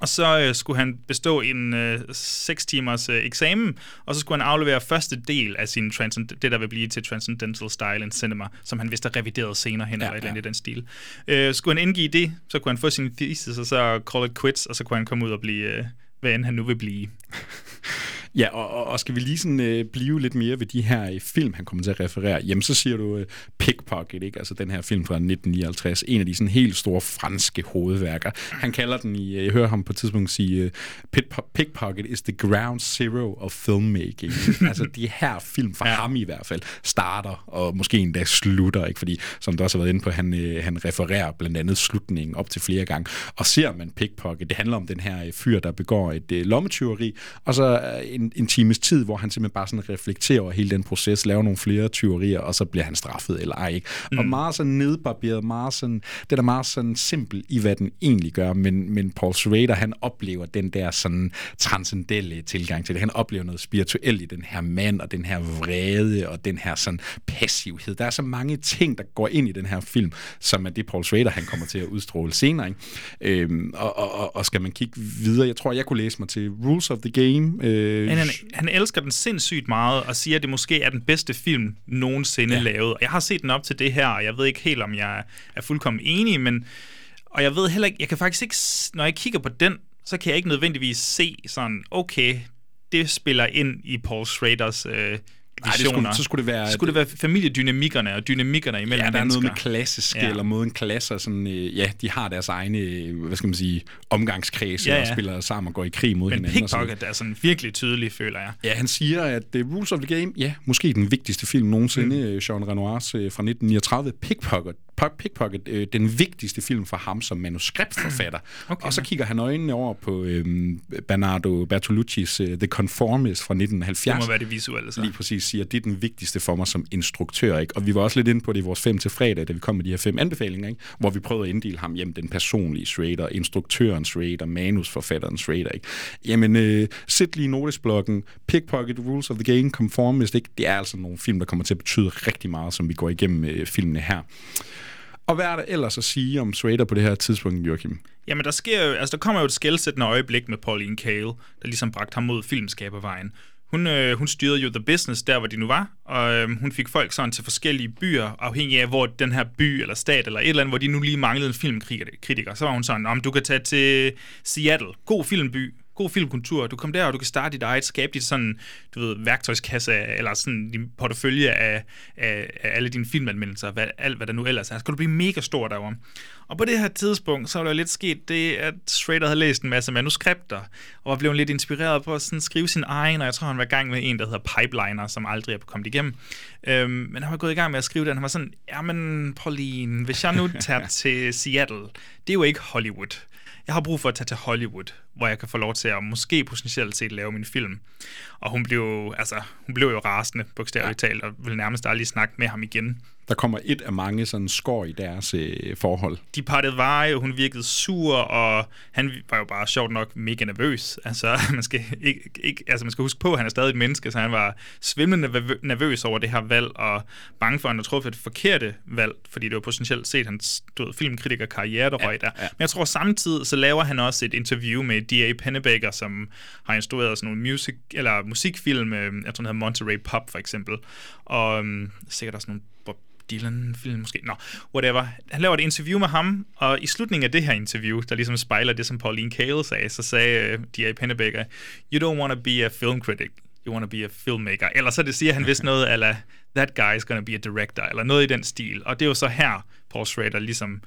Og så øh, skulle han bestå en øh, 6 timers øh, eksamen, og så skulle han aflevere første del af sin transcend- det, der vil blive til Transcendental Style in Cinema, som han vist har revideret senere hen, ja, eller et eller andet i den stil. Øh, skulle han indgive det, så kunne han få sin thesis, og så call it quits, og så kunne han komme ud og blive, øh, hvad end han nu vil blive. *laughs* Ja, og, og, skal vi lige sådan øh, blive lidt mere ved de her øh, film, han kommer til at referere, jamen så siger du øh, Pickpocket, ikke? Altså den her film fra 1959, en af de sådan helt store franske hovedværker. Han kalder den i, øh, jeg hører ham på et tidspunkt sige, øh, Pick- Pickpocket is the ground zero of filmmaking. *laughs* altså de her film fra ja. ham i hvert fald starter, og måske endda slutter, ikke? Fordi som du også har været inde på, han, øh, han refererer blandt andet slutningen op til flere gange. Og ser man Pickpocket, det handler om den her øh, fyr, der begår et øh, lommetyveri, og så øh, en, en times tid, hvor han simpelthen bare sådan reflekterer over hele den proces, laver nogle flere tyverier, og så bliver han straffet eller ej. Ikke? Mm. Og meget sådan nedbarberet, meget sådan, det er meget sådan simpel i, hvad den egentlig gør, men, men Paul Schrader, han oplever den der sådan transcendelle tilgang til det. Han oplever noget spirituelt i den her mand, og den her vrede, og den her sådan passivhed. Der er så mange ting, der går ind i den her film, som er det Paul Schrader, han kommer til at udstråle senere. Ikke? Øhm, og, og, og, skal man kigge videre, jeg tror, jeg kunne læse mig til Rules of the Game, øh, Men han, han elsker den sindssygt meget, og siger, at det måske er den bedste film nogensinde ja. lavet. Og jeg har set den op til det her, og jeg ved ikke helt, om jeg er fuldkommen enig, men... Og jeg ved heller ikke, jeg kan faktisk ikke, når jeg kigger på den, så kan jeg ikke nødvendigvis se sådan, okay, det spiller ind i Paul Schraders øh, Nej, det skulle, så skulle det være... Så skulle det være familiedynamikkerne og dynamikkerne imellem Ja, der er mennesker. noget med klassisk, ja. eller måden klasser, sådan, øh, ja, de har deres egne, øh, hvad skal man sige, omgangskreds, Ja, ja, og spiller sammen og går i krig mod Men hinanden. sådan Pickpocket er sådan virkelig tydelig, føler jeg. Ja, han siger, at uh, Rules of the Game, ja, måske den vigtigste film nogensinde, mm. Jean Renoirs uh, fra 1939, Pickpocket, Pi- Pickpocket, uh, den vigtigste film for ham som manuskriptforfatter. *clears throat* Okay, og så kigger han øjnene over på um, Bernardo Bertolucci's uh, The Conformist fra 1970. Det må være det visuelle, så. Lige præcis siger, det er den vigtigste for mig som instruktør. Ikke? Og vi var også lidt inde på det i vores fem til fredag, da vi kom med de her fem anbefalinger, ikke? hvor vi prøvede at inddele ham hjem den personlige Schrader, instruktøren Schrader, manusforfatteren Schrader. Ikke? Jamen, øh, sæt lige notesblokken, Pickpocket, Rules of the Game, Conformist, ikke? det er altså nogle film, der kommer til at betyde rigtig meget, som vi går igennem øh, filmene her. Og hvad er der ellers at sige om Schrader på det her tidspunkt, Joachim? Jamen, der sker jo, altså der kommer jo et skældsættende øjeblik med Pauline Kael, der ligesom bragte ham mod filmskabervejen. Hun, øh, hun styrede jo The Business der, hvor de nu var, og øh, hun fik folk sådan til forskellige byer, afhængig af, hvor den her by eller stat eller et eller andet, hvor de nu lige manglede en filmkritiker. Så var hun sådan, om du kan tage til Seattle, god filmby, god filmkultur, du kom der, og du kan starte dit eget, skabe dit sådan, du ved, værktøjskasse, eller sådan din portefølje af, af, af alle dine filmanmeldelser, hvad, alt hvad der nu ellers er. Så kan du blive mega stor derovre. Og på det her tidspunkt, så var der lidt sket det, at Schrader havde læst en masse manuskripter, og var blevet lidt inspireret på at sådan skrive sin egen, og jeg tror, han var i gang med en, der hedder Pipeliner, som aldrig er kommet igennem. Øhm, men han var gået i gang med at skrive den. Han var sådan, jamen Pauline, hvis jeg nu tager *laughs* til Seattle, det er jo ikke Hollywood. Jeg har brug for at tage til Hollywood, hvor jeg kan få lov til at måske potentielt set lave min film. Og hun blev, altså, hun blev jo rasende, bogstaveligt ja. talt, og ville nærmest aldrig snakke med ham igen. Der kommer et af mange sådan skår i deres øh, forhold. de partede veje, hun virkede sur, og han var jo bare sjovt nok mega nervøs. Altså, *laughs* man skal, ikke, ikke, altså, man skal huske på, at han er stadig et menneske, så han var svimlende nervø- nervøs over det her valg, og bange for, at han havde truffet det forkerte valg, fordi det var potentielt set hans du filmkritiker-karriere, der røg der. ja. Men jeg tror samtidig, så laver han også et interview med D.A. Pennebaker, som har instrueret sådan nogle music, eller musikfilm, øh, jeg tror, den hedder Monterey Pop for eksempel, og øhm, sikkert også nogle Dylan-film måske. Nå, whatever. Han laver et interview med ham, og i slutningen af det her interview, der ligesom spejler det, som Pauline Kael sagde, så sagde uh, D.A. Pennebaker, You don't want to be a film critic, you want to be a filmmaker. Eller så det siger han vist *laughs* noget, eller That guy is gonna be a director, eller noget i den stil. Og det er jo så her, Paul Schrader ligesom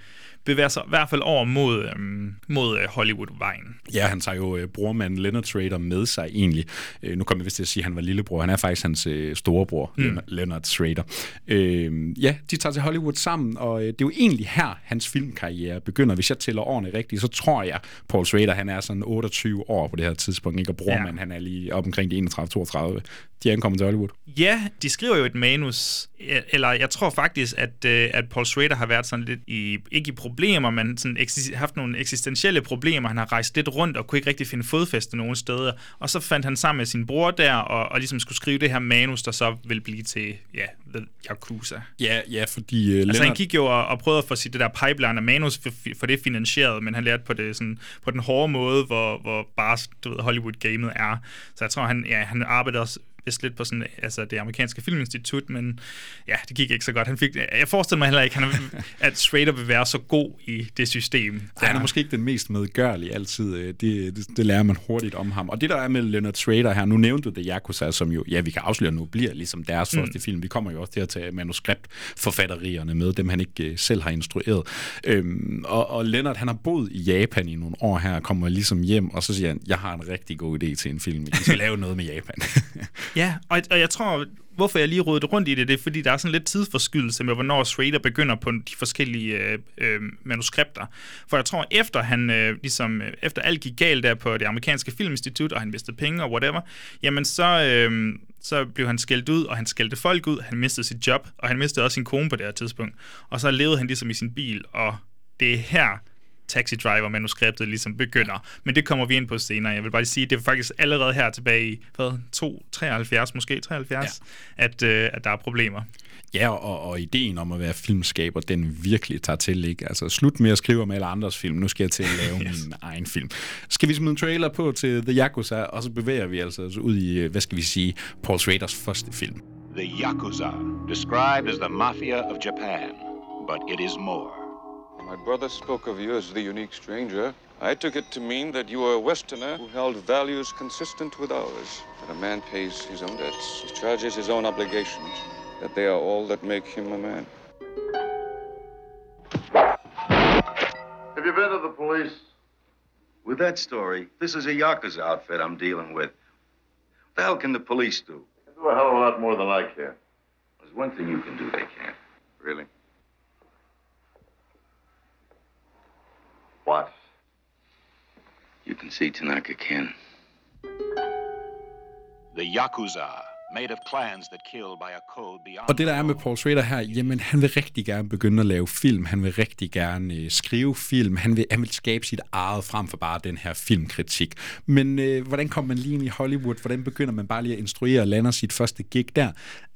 bevæger sig i hvert fald over mod, øhm, mod øh, Hollywood-vejen. Ja, han tager jo øh, brormanden Leonard Schrader med sig egentlig. Øh, nu kommer jeg vist til at sige, at han var lillebror. Han er faktisk hans øh, storebror, mm. Leonard, Schrader. Øh, ja, de tager til Hollywood sammen, og øh, det er jo egentlig her, hans filmkarriere begynder. Hvis jeg tæller årene rigtigt, så tror jeg, Paul Schrader, han er sådan 28 år på det her tidspunkt, ikke? og brormanden, ja. han er lige op omkring de 31-32. De er ankommet til Hollywood. Ja, de skriver jo et manus, eller jeg tror faktisk, at, øh, at Paul Schrader har været sådan lidt i, ikke i problemer, men sådan haft nogle eksistentielle problemer. Han har rejst lidt rundt og kunne ikke rigtig finde fodfæste nogen steder. Og så fandt han sammen med sin bror der, og, og ligesom skulle skrive det her manus, der så vil blive til, ja, The Yakuza. Ja, ja fordi øh, Altså Leonard... han gik jo og, og prøvede at få sit det der pipeline af manus for, for det finansieret, men han lærte på det sådan, på den hårde måde, hvor, hvor bare du ved, Hollywood-gamet er. Så jeg tror, han, ja, han arbejder også vist lidt på sådan, altså det amerikanske filminstitut, men ja, det gik ikke så godt. Han fik, jeg forestiller mig heller ikke, han, *laughs* at Schrader vil være så god i det system. Ej, han er måske ikke den mest medgørlige altid. øh, Det, det, det lærer man hurtigt om ham. Og det, der er med Leonard Schrader her, nu nævnte du The Yakuza, som jo, ja, vi kan afsløre nu, bliver ligesom deres mm. første film. Vi kommer jo også til at tage manuskriptforfatterierne med, dem han ikke øh, selv har instrueret. Øhm, og, og Leonard, han har boet i Japan i nogle år her, og kommer ligesom hjem, og så siger han, jeg har en rigtig god idé til en film. Vi skal *laughs* lave noget med Japan. *laughs* Ja, og, og jeg tror, hvorfor jeg lige rodede rundt i det, det er, fordi der er sådan lidt tidsforskydelse med, hvornår Schrader begynder på de forskellige øh, øh, manuskripter. For jeg tror, efter han øh, ligesom, øh, efter alt gik galt der på det amerikanske filminstitut, og han mistede penge og whatever, jamen så, øh, så blev han skældt ud, og han skældte folk ud, han mistede sit job, og han mistede også sin kone på det her tidspunkt. Og så levede han ligesom i sin bil, og det er her Taxi Driver-manuskriptet ligesom begynder. Men det kommer vi ind på senere. Jeg vil bare sige, det er faktisk allerede her tilbage i, hvad, 2, 73, måske 73, ja. at, øh, at der er problemer. Ja, og, og ideen om at være filmskaber, den virkelig tager til, ikke? Altså, slut med at skrive om alle andres film. Nu skal jeg til at lave *laughs* yes. min egen film. Skal vi smide en trailer på til The Yakuza, og så bevæger vi altså ud i, øh, hvad skal vi sige, Paul Schraders første film. The Yakuza, described as the mafia of Japan, but it is more. My brother spoke of you as the unique stranger. I took it to mean that you were a Westerner who held values consistent with ours. That a man pays his own debts, he charges his own obligations, that they are all that make him a man. Have you been to the police? With that story, this is a Yakuza outfit I'm dealing with. What the hell can the police do? They can do a hell of a lot more than I can. There's one thing you can do they can't. Really? What? You can see Tanaka Ken. The Yakuza, made of clans that kill by a code beyond... Og det der er med Paul Schrader her, jamen han vil rigtig gerne begynde at lave film, han vil rigtig gerne øh, skrive film, han vil, han vil skabe sit eget frem for bare den her filmkritik. Men øh, hvordan kommer man lige ind i Hollywood? Hvordan begynder man bare lige at instruere og lander sit første gig der?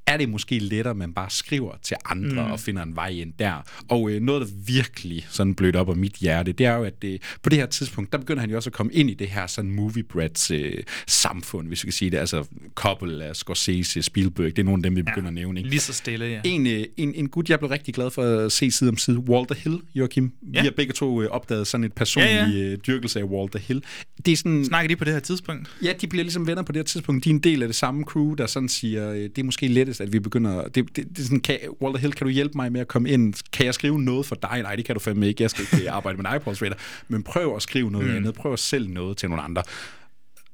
Er det måske lettere, at man bare skriver til andre mm. og finder en vej ind der. Og øh, noget, der virkelig sådan blødt op af mit hjerte, det er jo, at øh, på det her tidspunkt, der begynder han jo også at komme ind i det her sådan movie breads øh, samfund, hvis vi kan sige det. Altså Coppola, Scorsese, Spielberg, det er nogle af dem, vi begynder ja, at nævne. Ikke? Lige så stille, ja. En, øh, en, en gut, jeg blev rigtig glad for at se side om side, Walter Hill, Joachim. Ja. Vi har begge to øh, opdaget sådan et personligt ja, ja. Øh, dyrkelse af Walter Hill. Det er sådan, Snakker de på det her tidspunkt? Ja, de bliver ligesom venner på det her tidspunkt. De er en del af det samme crew, der sådan siger, øh, det er måske lettest, at vi begynder... Det, det, det er sådan, kan, Walter Hill, kan du hjælpe mig med at komme ind? Kan jeg skrive noget for dig? Nej, det kan du fandme ikke. Jeg skal ikke arbejde med Paul Schrader. Men prøv at skrive noget mm. andet. Prøv at sælge noget til nogle andre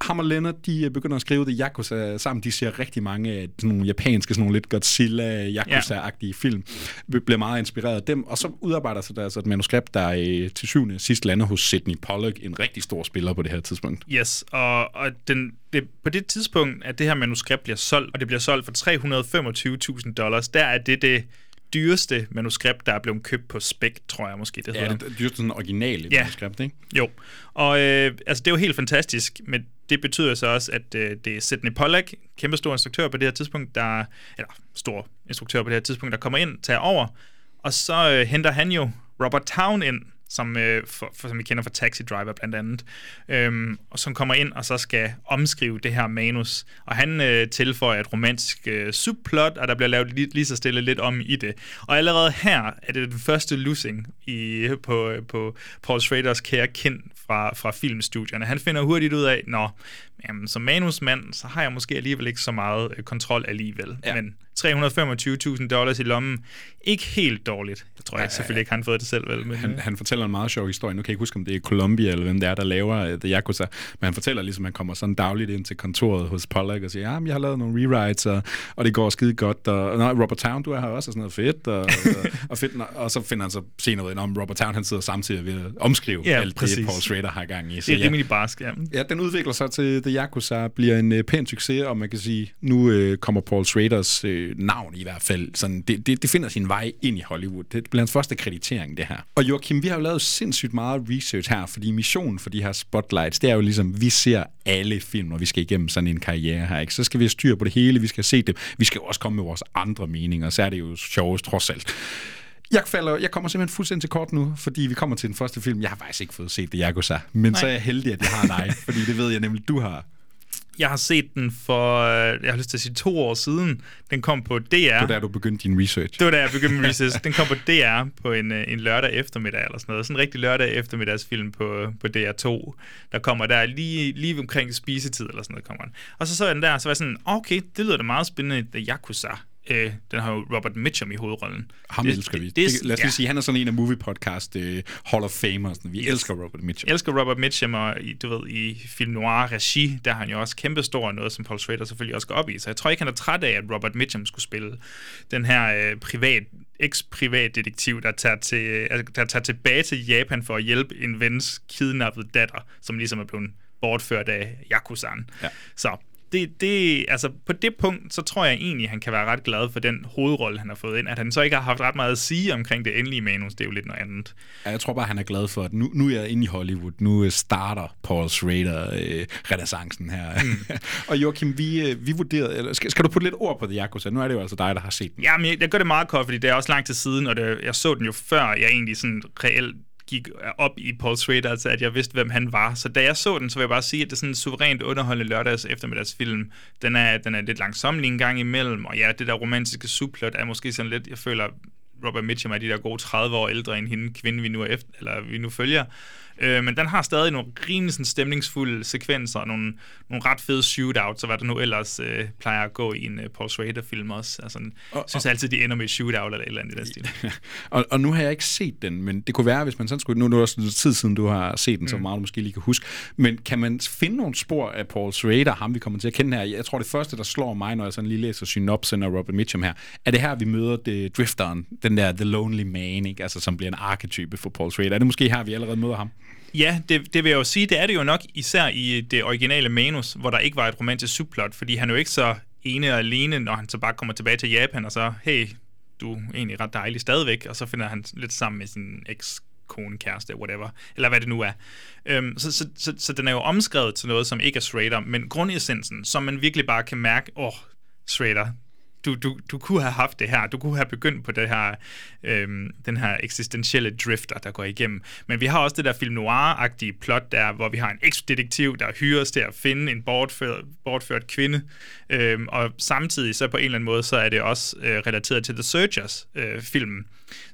ham og Leonard, de begynder at skrive det Yakuza sammen. De ser rigtig mange af sådan nogle japanske, sådan nogle lidt Godzilla, Yakuza-agtige ja. film. Vi bliver meget inspireret af dem. Og så udarbejder sig der altså et manuskript, der øh, til syvende sidst lander hos Sidney Pollack, en rigtig stor spiller på det her tidspunkt. Yes, og, og den, det, på det tidspunkt, at det her manuskript bliver solgt, og det bliver solgt for 325.000 dollars, der er det det dyreste manuskript, der er blevet købt på spec, tror jeg måske, det hedder. Ja, det dyreste sådan originale ja. manuskript, ikke? Jo, og øh, altså, det er jo helt fantastisk, men det betyder så også, at øh, det er Sidney Pollack, kæmpestor instruktør på det her tidspunkt, der, eller stor instruktør på det her tidspunkt, der kommer ind, tager over, og så øh, henter han jo Robert Town ind, som, øh, for, for, som vi kender fra Taxi Driver blandt andet, øhm, og som kommer ind og så skal omskrive det her manus. Og han øh, tilføjer et romantisk øh, subplot, og der bliver lavet lige, lige så stille lidt om i det. Og allerede her er det den første losing i, på, på Paul Schraders kære kind fra, fra filmstudierne. Han finder hurtigt ud af, når jamen, som manusmand, så har jeg måske alligevel ikke så meget øh, kontrol alligevel. Ja. Men 325.000 dollars i lommen, ikke helt dårligt. Jeg tror ja, jeg selvfølgelig ikke, han fået det selv, vel? Men, han, han fortæller en meget sjov historie. Nu kan jeg ikke huske, om det er Columbia eller hvem det er, der laver uh, The Yakuza. Men han fortæller ligesom, at han kommer sådan dagligt ind til kontoret hos Pollack og siger, ja, jeg har lavet nogle rewrites, og, og det går skide godt. Og, nej, Robert Town, du er her også, og sådan noget fedt. Og, og, *laughs* og, fedt, og så finder han så senere ud af, om Robert Town, han sidder samtidig ved at omskrive ja, alt præcis. det, Paul Schrader har gang i. Så, det er rimelig barsk, ja. Ja, den udvikler sig til The Yakuza, bliver en uh, pæn succes, og man kan sige, nu uh, kommer Paul Schraders uh, navn i hvert fald, sådan, det, det, det finder sin vej ind i Hollywood. Det bliver hans første kreditering, det her. Og Joachim, vi har jo lavet sindssygt meget research her, fordi missionen for de her spotlights, det er jo ligesom, vi ser alle film, når vi skal igennem sådan en karriere her. Ikke? Så skal vi have styr på det hele, vi skal se det. Vi skal jo også komme med vores andre meninger, så er det jo sjovest trods alt. Jeg, falder, jeg kommer simpelthen fuldstændig til kort nu, fordi vi kommer til den første film. Jeg har faktisk ikke fået set det, Yakuza. Men Nej. så er jeg heldig, at jeg har dig, fordi det ved jeg nemlig, du har. Jeg har set den for, øh, jeg har lyst til at sige to år siden. Den kom på DR. Det var da du begyndte din research. Det var da jeg begyndte min *laughs* research. Den kom på DR på en, øh, en lørdag eftermiddag eller sådan noget. Sådan en rigtig lørdag eftermiddagsfilm på, på DR2. Der kommer der lige, lige omkring spisetid eller sådan noget kommer den. Og så så jeg den der, så var jeg sådan, okay, det lyder da meget spændende, The Yakuza. Øh, den har jo Robert Mitchum i hovedrollen. Ham det, elsker vi. Det, det, lad os ja. lige sige, han er sådan en af movie podcast uh, Hall of Famers. Vi elsker Robert Mitchum. elsker Robert Mitchum, og i, du ved, i film noir regi, der har han jo også kæmpestor noget, som Paul Schrader selvfølgelig også går op i. Så jeg tror ikke, han er træt af, at Robert Mitchum skulle spille den her uh, privat eks-privatdetektiv, der tager, til, uh, der tager tilbage til Japan for at hjælpe en vens kidnappede datter, som ligesom er blevet bortført af Yakuzaen. Ja. Så det, det, altså på det punkt, så tror jeg egentlig, han kan være ret glad for den hovedrolle, han har fået ind. At han så ikke har haft ret meget at sige omkring det endelige manus, det er jo lidt noget andet. Ja, jeg tror bare, han er glad for, at nu, nu er jeg inde i Hollywood. Nu øh, starter Paul Schrader øh, renaissancen her. Mm. *laughs* og Joachim, vi, øh, vi vurderede... Eller skal, skal du putte lidt ord på The Yakuza? Nu er det jo altså dig, der har set den. Jamen, jeg, jeg gør det meget kort, fordi det er også lang tid siden, og det, jeg så den jo før, jeg egentlig sådan reelt gik op i Paul Schrader, altså at jeg vidste, hvem han var. Så da jeg så den, så vil jeg bare sige, at det er sådan en suverænt underholdende lørdags eftermiddagsfilm. Den er, den er lidt langsomlig en gang imellem, og ja, det der romantiske subplot er måske sådan lidt, jeg føler, Robert Mitchum er de der gode 30 år ældre end hende kvinde, vi nu, er efter, eller vi nu følger. Øh, men den har stadig nogle rimelig sådan, stemningsfulde sekvenser, og nogle, nogle ret fede shootouts, og hvad der nu ellers øh, plejer at gå i en uh, Paul Schrader-film også. Altså, jeg synes altid, de ender med et shootout eller et eller andet i den stil. *laughs* og, og nu har jeg ikke set den, men det kunne være, hvis man sådan skulle... Nu er det også noget tid siden, du har set den, mm. så meget du måske lige kan huske. Men kan man finde nogle spor af Paul Schrader, ham vi kommer til at kende her? Jeg tror, det første, der slår mig, når jeg sådan lige læser synopsen af Robert Mitchum her, er det her, vi møder det, drifteren, den der The Lonely Man, ikke? Altså, som bliver en arketype for Paul Schrader. Er det måske her, vi allerede møder ham? Ja, det, det vil jeg jo sige, det er det jo nok især i det originale manus, hvor der ikke var et romantisk subplot, fordi han er jo ikke så ene og alene, når han så bare kommer tilbage til Japan, og så, hey, du er egentlig ret dejlig stadigvæk, og så finder han lidt sammen med sin eks kone, kæreste, whatever, eller hvad det nu er. Øhm, så, så, så, så den er jo omskrevet til noget, som ikke er Schrader, men grundessensen, som man virkelig bare kan mærke, åh, oh, Schrader, du, du, du kunne have haft det her. Du kunne have begyndt på det her, øhm, den her eksistentielle drifter, der går igennem. Men vi har også det der film noir-agtige plot der, hvor vi har en eksdetektiv, der hyres til at finde en bortført, bortført kvinde. Øhm, og samtidig så på en eller anden måde, så er det også øh, relateret til The Searchers øh, filmen,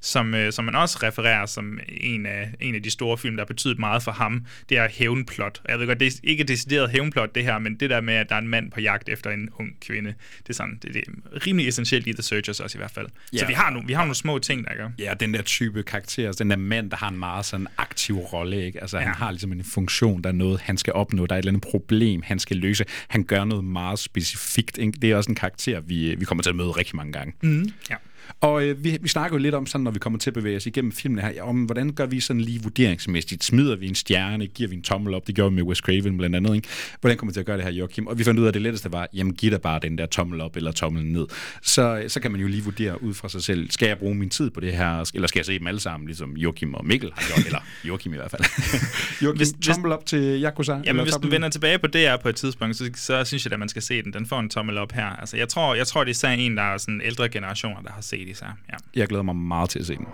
som, øh, som man også refererer som en af, en af de store film, der har betydet meget for ham. Det er hævnplot. Jeg ved godt, det er ikke decideret hævnplot det her, men det der med, at der er en mand på jagt efter en ung kvinde, det er sådan, det, det er rimelig essentielt i The Searchers også i hvert fald. Ja. Så vi har, no, vi har nogle små ting, der gør. Ja, den der type karakter, altså den der mand, der har en meget sådan aktiv rolle, ikke? Altså ja. han har ligesom en funktion, der er noget, han skal opnå, der er et eller andet problem, han skal løse. Han gør noget meget specifikt. Ikke? Det er også en karakter, vi, vi kommer til at møde rigtig mange gange. Mm, ja. Og øh, vi, vi snakker jo lidt om sådan, når vi kommer til at bevæge os igennem filmen her, om hvordan gør vi sådan lige vurderingsmæssigt? Smider vi en stjerne? Giver vi en tommel op? Det gjorde vi med Wes Craven blandt andet. Ikke? Hvordan kommer vi til at gøre det her, Joachim? Og vi fandt ud af, at det letteste var, jamen giv dig bare den der tommel op eller tommel ned. Så, så kan man jo lige vurdere ud fra sig selv, skal jeg bruge min tid på det her, eller skal jeg se dem alle sammen, ligesom Joachim og Mikkel har gjort, eller *laughs* Joachim i hvert fald. *laughs* Joachim, hvis, tommel op til Yakuza? Jamen hvis du vender tilbage på DR på et tidspunkt, så, så synes jeg, at man skal se den. Den får en tommel op her. Altså, jeg tror, jeg tror det er især en, der er sådan ældre generationer, der har set især. Ja. Jeg glæder mig meget til at se den.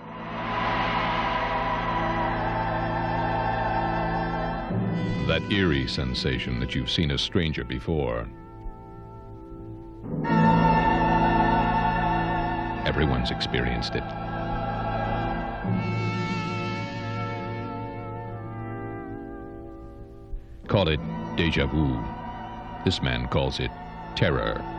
That eerie sensation that you've seen a stranger before. Everyone's experienced it. Call it deja vu. This man calls it terror.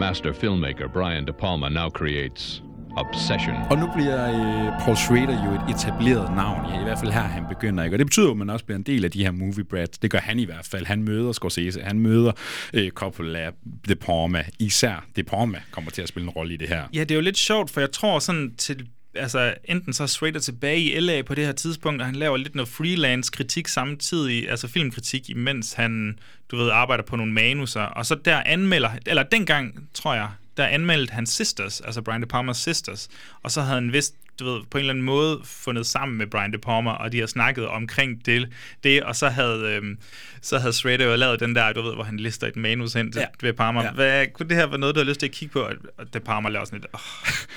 Master filmmaker Brian De Palma now creates Obsession. Og nu bliver øh, Paul Schrader jo et etableret navn, ja, i hvert fald her han begynder. Ikke? Og det betyder jo, at man også bliver en del af de her movie brats. Det gør han i hvert fald. Han møder Scorsese, han møder øh, Coppola, De Palma. Især De Palma kommer til at spille en rolle i det her. Ja, det er jo lidt sjovt, for jeg tror sådan til altså enten så er Schrader tilbage i LA på det her tidspunkt, og han laver lidt noget freelance kritik samtidig, altså filmkritik, imens han, du ved, arbejder på nogle manuser, og så der anmelder, eller dengang, tror jeg, der anmeldte han Sisters, altså Brian De Palmas Sisters, og så havde han vist du ved, på en eller anden måde fundet sammen med Brian De Palma, og de har snakket omkring det, det og så havde, øhm, så havde Schrader jo lavet den der, du ved, hvor han lister et manus hen til ja. De Palma. Ja. Hvad, kunne det her være noget, du har lyst til at kigge på? Og De Palma laver sådan lidt, oh,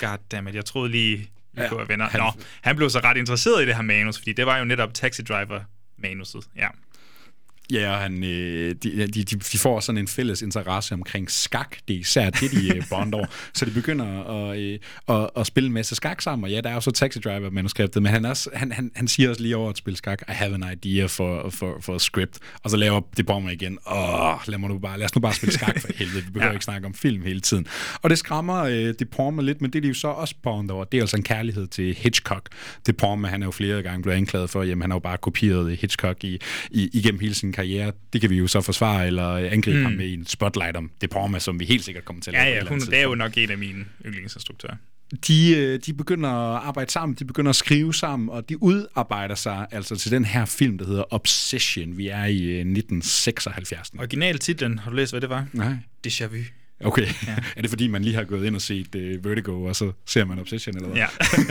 *laughs* goddammit, jeg troede lige, vi ja, kunne være venner. Han, Nå, han blev så ret interesseret i det her manus, fordi det var jo netop Taxi Driver manuset. Ja. Ja, og han, øh, de, de, de får sådan en fælles interesse omkring skak. Det er især det, de øh, bonder. *laughs* Så de begynder at, øh, at, at spille en masse skak sammen. Og ja, der er jo så Taxi Driver-manuskriptet, men han, også, han, han, han siger også lige over at spille skak, I have an idea for, for, for a script. Og så laver det bomber igen. Åh, lad, mig nu bare, lad os nu bare spille skak for helvede. Vi behøver ja. ikke snakke om film hele tiden. Og det skræmmer øh, De Palma lidt, men det er de jo så også bonder over. Det er altså en kærlighed til Hitchcock. De Palma, han er jo flere gange blevet anklaget for, jamen han har jo bare kopieret Hitchcock i, i, igennem hele sin karriere. Det kan vi jo så forsvare eller angribe mm. ham med en spotlight om De Palma, som vi helt sikkert kommer til at lave. Ja, ja, hun det er jo nok en af mine yndlingsinstruktører. de, øh, de begynder at arbejde sammen, de begynder at skrive sammen, og de udarbejder sig altså til den her film, der hedder Obsession. Vi er i øh, 1976. Originaltitlen, har du læst, hvad det var? Nej. Déjà vu. Okay. Ja. *laughs* er det fordi, man lige har gået ind og set uh, Vertigo, og så ser man Obsession, eller hvad? Ja.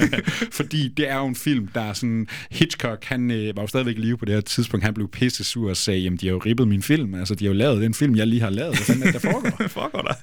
*laughs* fordi det er jo en film, der er sådan... Hitchcock, han øh, var jo stadigvæk i live på det her tidspunkt. Han blev pisse sur og sagde, jamen, de har jo ribbet min film. Altså, de har jo lavet den film, jeg lige har lavet. Hvad fanden er det, der foregår? Hvad *laughs* foregår der?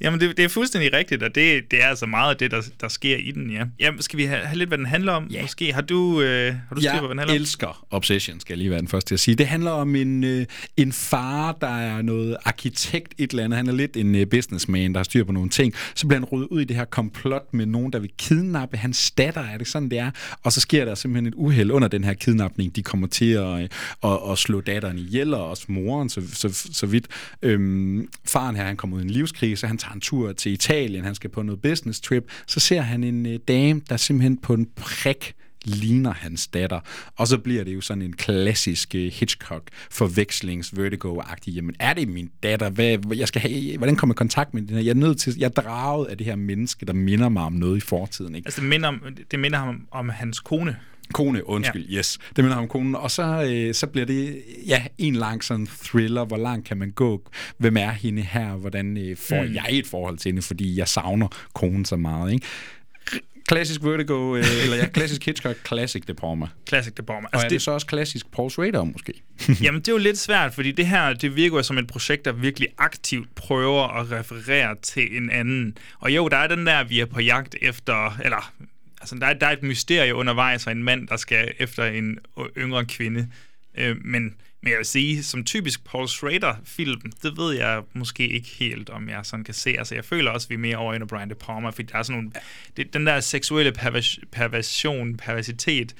Jamen, det, det er fuldstændig rigtigt, og det, det er altså meget af det, der, der sker i den, ja. Jamen, skal vi have, have lidt, hvad den handler om? Ja. Måske har du, øh, har du styr på, hvad den handler om? Jeg elsker Obsession, skal jeg lige være den første til at sige. Det handler om en, øh, en far, der er noget arkitekt et eller andet. Han er lidt en øh, businessman, der har styr på nogle ting. Så bliver han rodet ud i det her komplot med nogen, der vil kidnappe hans datter. Er det sådan, det er? Og så sker der simpelthen et uheld under den her kidnapning. De kommer til at, øh, at, at slå datteren ihjel, og også moren, så, så, så vidt. Øhm, faren her, han kommer ud i en livskrise, han tager en tur til Italien, han skal på noget business trip, så ser han en øh, dame, der simpelthen på en prik ligner hans datter. Og så bliver det jo sådan en klassisk øh, Hitchcock forvekslings vertigo agtig Jamen, er det min datter? Hvad, jeg skal have, hvordan kommer jeg i kontakt med den her? Jeg er nødt til, jeg er draget af det her menneske, der minder mig om noget i fortiden. Ikke? Altså, det minder, om, det minder ham om hans kone. Kone, undskyld, ja. yes. Det minder ham om konen. Og så, øh, så bliver det ja, en lang sådan thriller. Hvor langt kan man gå? Hvem er hende her? Hvordan øh, får mm. jeg et forhold til hende? Fordi jeg savner konen så meget. Ikke? Klassisk Vertigo, øh, *laughs* eller ja, klassisk Hitchcock, classic De Palma. Classic De Palma. Altså, og er det, det så også klassisk Paul Schrader, måske? *laughs* Jamen, det er jo lidt svært, fordi det her, det virker jo som et projekt, der virkelig aktivt prøver at referere til en anden. Og jo, der er den der, vi er på jagt efter, eller altså, der, er, der er et mysterie undervejs, og en mand, der skal efter en yngre kvinde. Øh, men men jeg vil sige, som typisk Paul Schrader-film, det ved jeg måske ikke helt, om jeg sådan kan se. Altså, jeg føler også, at vi er mere over end Brian De Palma, fordi der er sådan nogle... Det, den der seksuelle pervers, perversion, perversitet,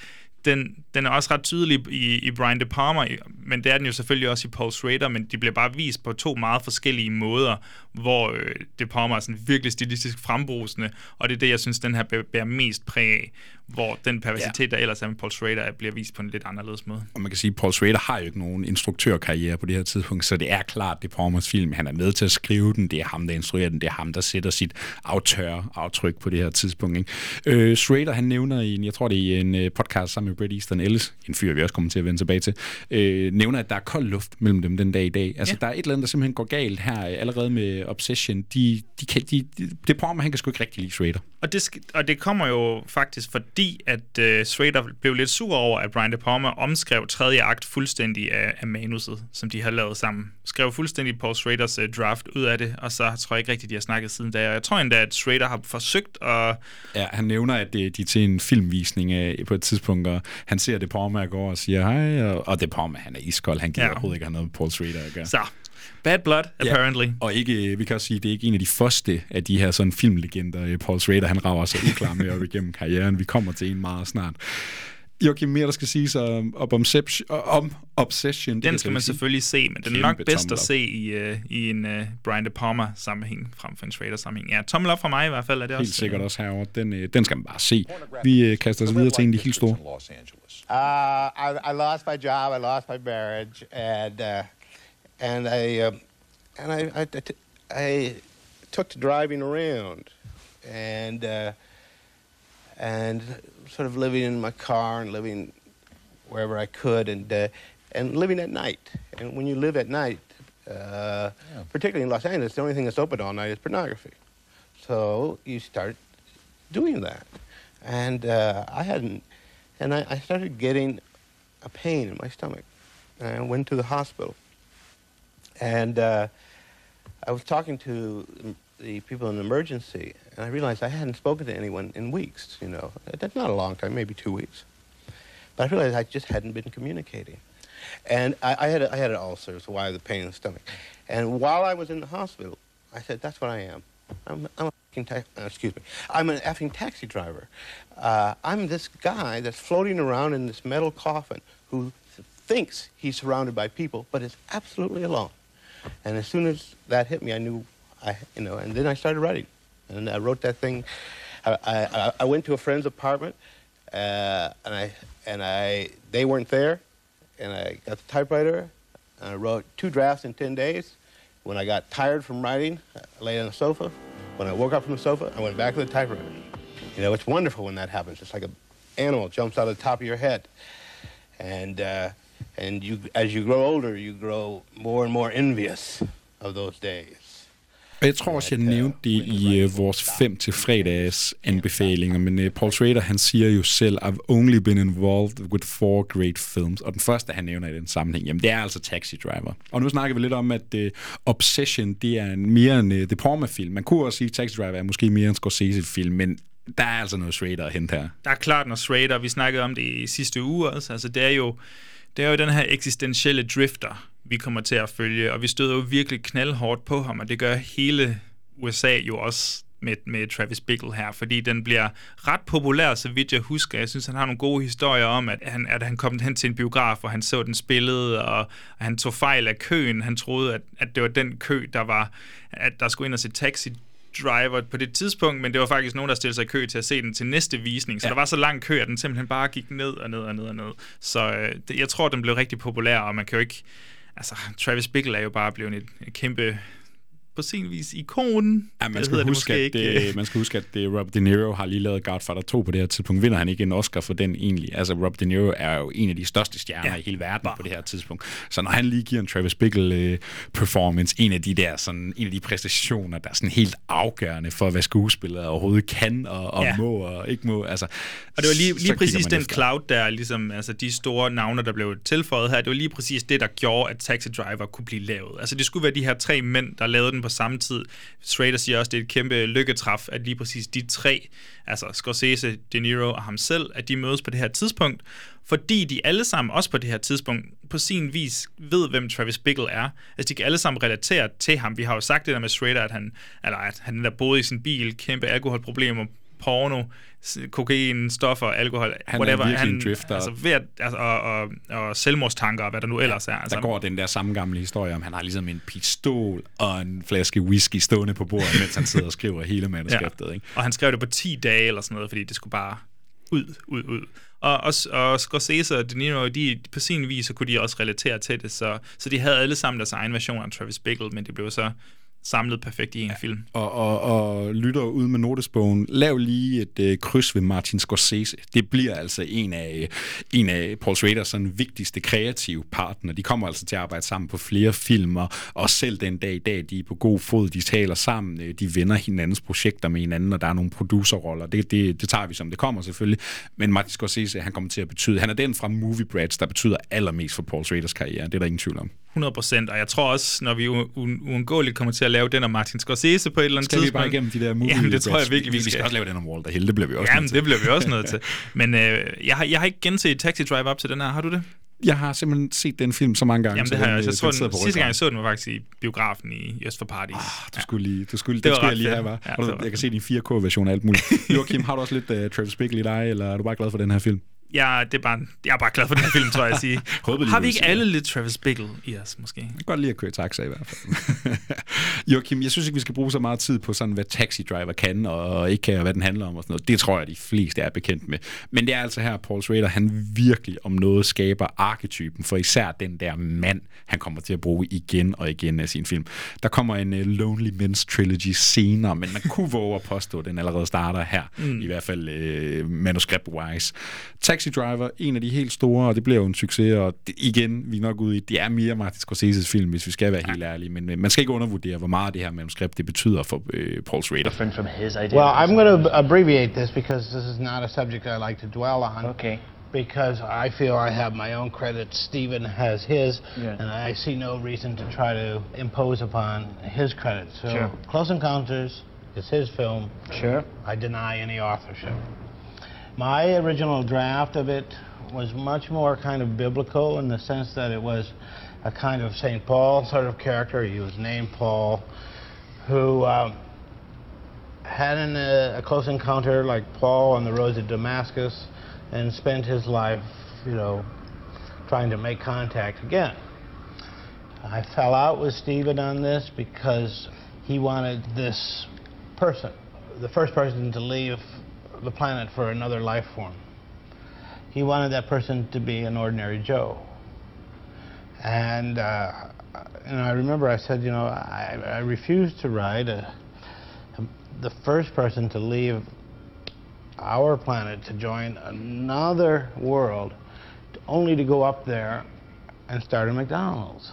den, den er også ret tydelig i, i Brian De Palma, men det er den jo selvfølgelig også i Paul Schrader, men de bliver bare vist på to meget forskellige måder, hvor øh, De Palma er sådan virkelig stilistisk frembrusende, og det er det, jeg synes, den her bærer mest præg af hvor den perversitet, ja. der ellers er med Paul Schrader, bliver vist på en lidt anderledes måde. Og man kan sige, at Paul Schrader har jo ikke nogen instruktørkarriere på det her tidspunkt, så det er klart, det er Palmers film. Han er med til at skrive den, det er ham, der instruerer den, det er ham, der sætter sit aftør aftryk på det her tidspunkt. Ikke? Øh, Schrader, han nævner i en, jeg tror det er i en øh, podcast sammen med Brett Easton Ellis, en fyr, vi også kommer til at vende tilbage til, øh, nævner, at der er kold luft mellem dem den dag i dag. Altså, ja. der er et eller andet, der simpelthen går galt her, allerede med Obsession. De, de kan, de, de, det Palmer, han kan sgu ikke rigtig lide Schrader. Og det, og det kommer jo faktisk fordi, at uh, Schrader blev lidt sur over, at Brian De Palma omskrev tredje akt fuldstændig af, af manuset, som de har lavet sammen. Skrev fuldstændig Paul Schraders uh, draft ud af det, og så tror jeg ikke rigtigt, de har snakket siden da. Og jeg tror endda, at Schrader har forsøgt at... Ja, han nævner, at de, de er til en filmvisning uh, på et tidspunkt, og han ser De Palma går og siger hej, og, og De Palma, han er iskold, han gider ja. overhovedet ikke have noget med Paul Schrader at gøre. Så, Bad Blood, apparently. Ja, og ikke, vi kan også sige, det er ikke en af de første af de her sådan filmlegender. Øh, Paul Schrader, han rager sig uklar med op igennem karrieren. Vi kommer til en meget snart. Joachim, mere der skal sige om, om, om Obsession. Den skal man sige. selvfølgelig se, men den er nok bedst at se i, uh, i en uh, Brian De Palma-sammenhæng frem for en Schrader-sammenhæng. Ja, tommel op fra mig i hvert fald. Er det helt også, sikkert uh, også herovre. Den, uh, den skal man bare se. Vi uh, kaster os videre til en af de helt store. Uh, I, I lost my job, I lost my marriage, and uh, and I uh, and I, I, I took to driving around, and uh, and sort of living in my car and living wherever I could, and uh, and living at night. And when you live at night, uh, yeah. particularly in Los Angeles, the only thing that's open all night is pornography. So you start doing that, and uh, I hadn't, and I, I started getting a pain in my stomach, and I went to the hospital and uh, I was talking to the people in emergency, and I realized I hadn't spoken to anyone in weeks, you know. That's not a long time, maybe two weeks. But I realized I just hadn't been communicating. And I, I had, a, I had an ulcer, so why the pain in the stomach. And while I was in the hospital, I said, that's what I am. I'm, I'm a ta- uh, excuse me. I'm an effing taxi driver. Uh, I'm this guy that's floating around in this metal coffin who thinks he's surrounded by people, but is absolutely alone. And as soon as that hit me, I knew, I, you know, and then I started writing. And I wrote that thing. I, I, I went to a friend's apartment, uh, and I, and I, they weren't there, and I got the typewriter, and I wrote two drafts in 10 days. When I got tired from writing, I lay on the sofa. When I woke up from the sofa, I went back to the typewriter. You know, it's wonderful when that happens. It's like an animal jumps out of the top of your head. And, uh, and you, as you grow older, you grow more and more envious of those days. Og jeg tror også, jeg nævnte det i uh, vores 5 til fredags anbefalinger, men uh, Paul Schrader, han siger jo selv, I've only been involved with four great films. Og den første, han nævner i den sammenhæng, jamen det er altså Taxi Driver. Og nu snakker vi lidt om, at uh, Obsession, det er en, mere en uh, De Palma-film. Man kunne også sige, at Taxi Driver er måske mere en Scorsese-film, men der er altså noget Schrader at hente her. Der er klart noget Schrader. Vi snakkede om det i sidste uge også. Altså, det er jo, det er jo den her eksistentielle drifter, vi kommer til at følge, og vi støder jo virkelig knaldhårdt på ham, og det gør hele USA jo også med, med Travis Bickle her, fordi den bliver ret populær, så vidt jeg husker. Jeg synes, han har nogle gode historier om, at han, at han kom hen til en biograf, og han så den spillede, og, og han tog fejl af køen. Han troede, at, at det var den kø, der var, at der skulle ind og se taxi driver på det tidspunkt, men det var faktisk nogen, der stillede sig i kø til at se den til næste visning. Så ja. der var så lang kø, at den simpelthen bare gik ned og ned og ned og ned. Så øh, det, jeg tror, den blev rigtig populær, og man kan jo ikke... Altså, Travis Bickle er jo bare blevet et, et kæmpe på sin vis ikon. Ja, man, skal huske, at det, man skal huske, at det, Rob De Niro har lige lavet Godfather 2 på det her tidspunkt. Vinder han ikke en Oscar for den egentlig? Altså, Rob De Niro er jo en af de største stjerner ja, i hele verden bare. på det her tidspunkt. Så når han lige giver en Travis Bickle uh, performance, en af de der sådan, en af de præstationer, der er sådan helt afgørende for, hvad skuespillet overhovedet kan og, og ja. må og ikke må. Altså, og det var lige, lige præcis den efter. cloud der, ligesom, altså de store navne, der blev tilføjet her, det var lige præcis det, der gjorde, at Taxi Driver kunne blive lavet. Altså det skulle være de her tre mænd, der lavede den på samme tid. Schrader siger også, at det er et kæmpe lykketræf, at lige præcis de tre, altså Scorsese, De Niro og ham selv, at de mødes på det her tidspunkt, fordi de alle sammen, også på det her tidspunkt, på sin vis ved, hvem Travis Bickle er. Altså, de kan alle sammen relatere til ham. Vi har jo sagt det der med Schrader, at han, eller at han der boede i sin bil, kæmpe alkoholproblemer, porno, kokain, stoffer, alkohol, han whatever. Er han drifter. Altså, ved at, altså, og, og, og selvmordstanker, og hvad der nu ellers er. Altså, der går den der samme gamle historie om, han har ligesom en pistol og en flaske whisky stående på bordet, mens han sidder og skriver hele manuskriptet. ja. Ikke? Og han skrev det på 10 dage eller sådan noget, fordi det skulle bare ud, ud, ud. Og, og, og Scorsese og De Niro, de, på sin vis, så kunne de også relatere til det, så, så de havde alle sammen deres egen version af Travis Bickle, men det blev så samlet perfekt i en ja. film. Og, og, og lytter ud med notesbogen, lav lige et øh, kryds ved Martin Scorsese. Det bliver altså en af, en af Paul Schraders sådan, vigtigste kreative partner. De kommer altså til at arbejde sammen på flere filmer, og selv den dag i dag, de er på god fod, de taler sammen, øh, de vender hinandens projekter med hinanden, og der er nogle producerroller. Det, det, det tager vi som det kommer selvfølgelig. Men Martin Scorsese, han kommer til at betyde, han er den fra Movie Brats, der betyder allermest for Paul Schraders karriere. Det er der ingen tvivl om. 100 procent, og jeg tror også, når vi uundgåeligt kommer til at lave den om Martin Scorsese på et eller andet skal tidspunkt. Skal vi bare igennem de der movie Jamen, det tror jeg virkelig, vi, vi skal. Skal også lave den om Walter Hill, det bliver vi også Jamen, det bliver vi også nødt til. *laughs* Men øh, jeg, har, jeg har ikke genset Taxi Drive op til den her, har du det? Jeg har simpelthen set den film så mange gange. Jamen, det har jeg. Jeg så den, sidste gang jeg så den var faktisk i biografen i Øst for Party. Oh, du skulle lige, du skulle, det, det skulle jeg lige have, var. Ja, jeg kan se din 4K-version af alt muligt. Joachim, har du også lidt uh, Travis Bickle i dig, eller er du bare glad for den her film? Ja, det er bare, jeg er bare glad for den her film, tror jeg at sige. *laughs* Har vi ikke alle lidt Travis Bickle i os, måske? Jeg kan godt lide at køre taxa i hvert fald. *laughs* Joachim, jeg synes ikke, vi skal bruge så meget tid på sådan, hvad Taxi Driver kan, og ikke kan, hvad den handler om og sådan noget. Det tror jeg, de fleste er bekendt med. Men det er altså her, Paul Schrader, han virkelig om noget skaber arketypen for især den der mand, han kommer til at bruge igen og igen af sin film. Der kommer en uh, Lonely Men's Trilogy senere, men man kunne våge at påstå, at den allerede starter her, mm. i hvert fald uh, manuskript-wise. Taxi Driver, en af de helt store, og det bliver jo en succes, og det, igen, vi er nok ude i, det er mere Martin Scorsese's film, hvis vi skal være helt ærlige, men man skal ikke undervurdere, hvor meget det her manuskript, det betyder for uh, Paul Schrader. From his idea. Well, I'm going to abbreviate this because this is not a subject I like to dwell on. Okay. Because I feel I have my own credits, Stephen has his, yeah. and I see no reason to try to impose upon his credits. So, sure. Close Encounters is his film. Sure. I deny any authorship. My original draft of it was much more kind of biblical in the sense that it was a kind of St. Paul sort of character. He was named Paul, who um, had an, uh, a close encounter like Paul on the road to Damascus and spent his life, you know, trying to make contact again. I fell out with Stephen on this because he wanted this person, the first person to leave the planet for another life form. He wanted that person to be an ordinary Joe. And, uh, and I remember I said, you know, I, I refuse to ride a, a, the first person to leave our planet to join another world, only to go up there and start a McDonald's.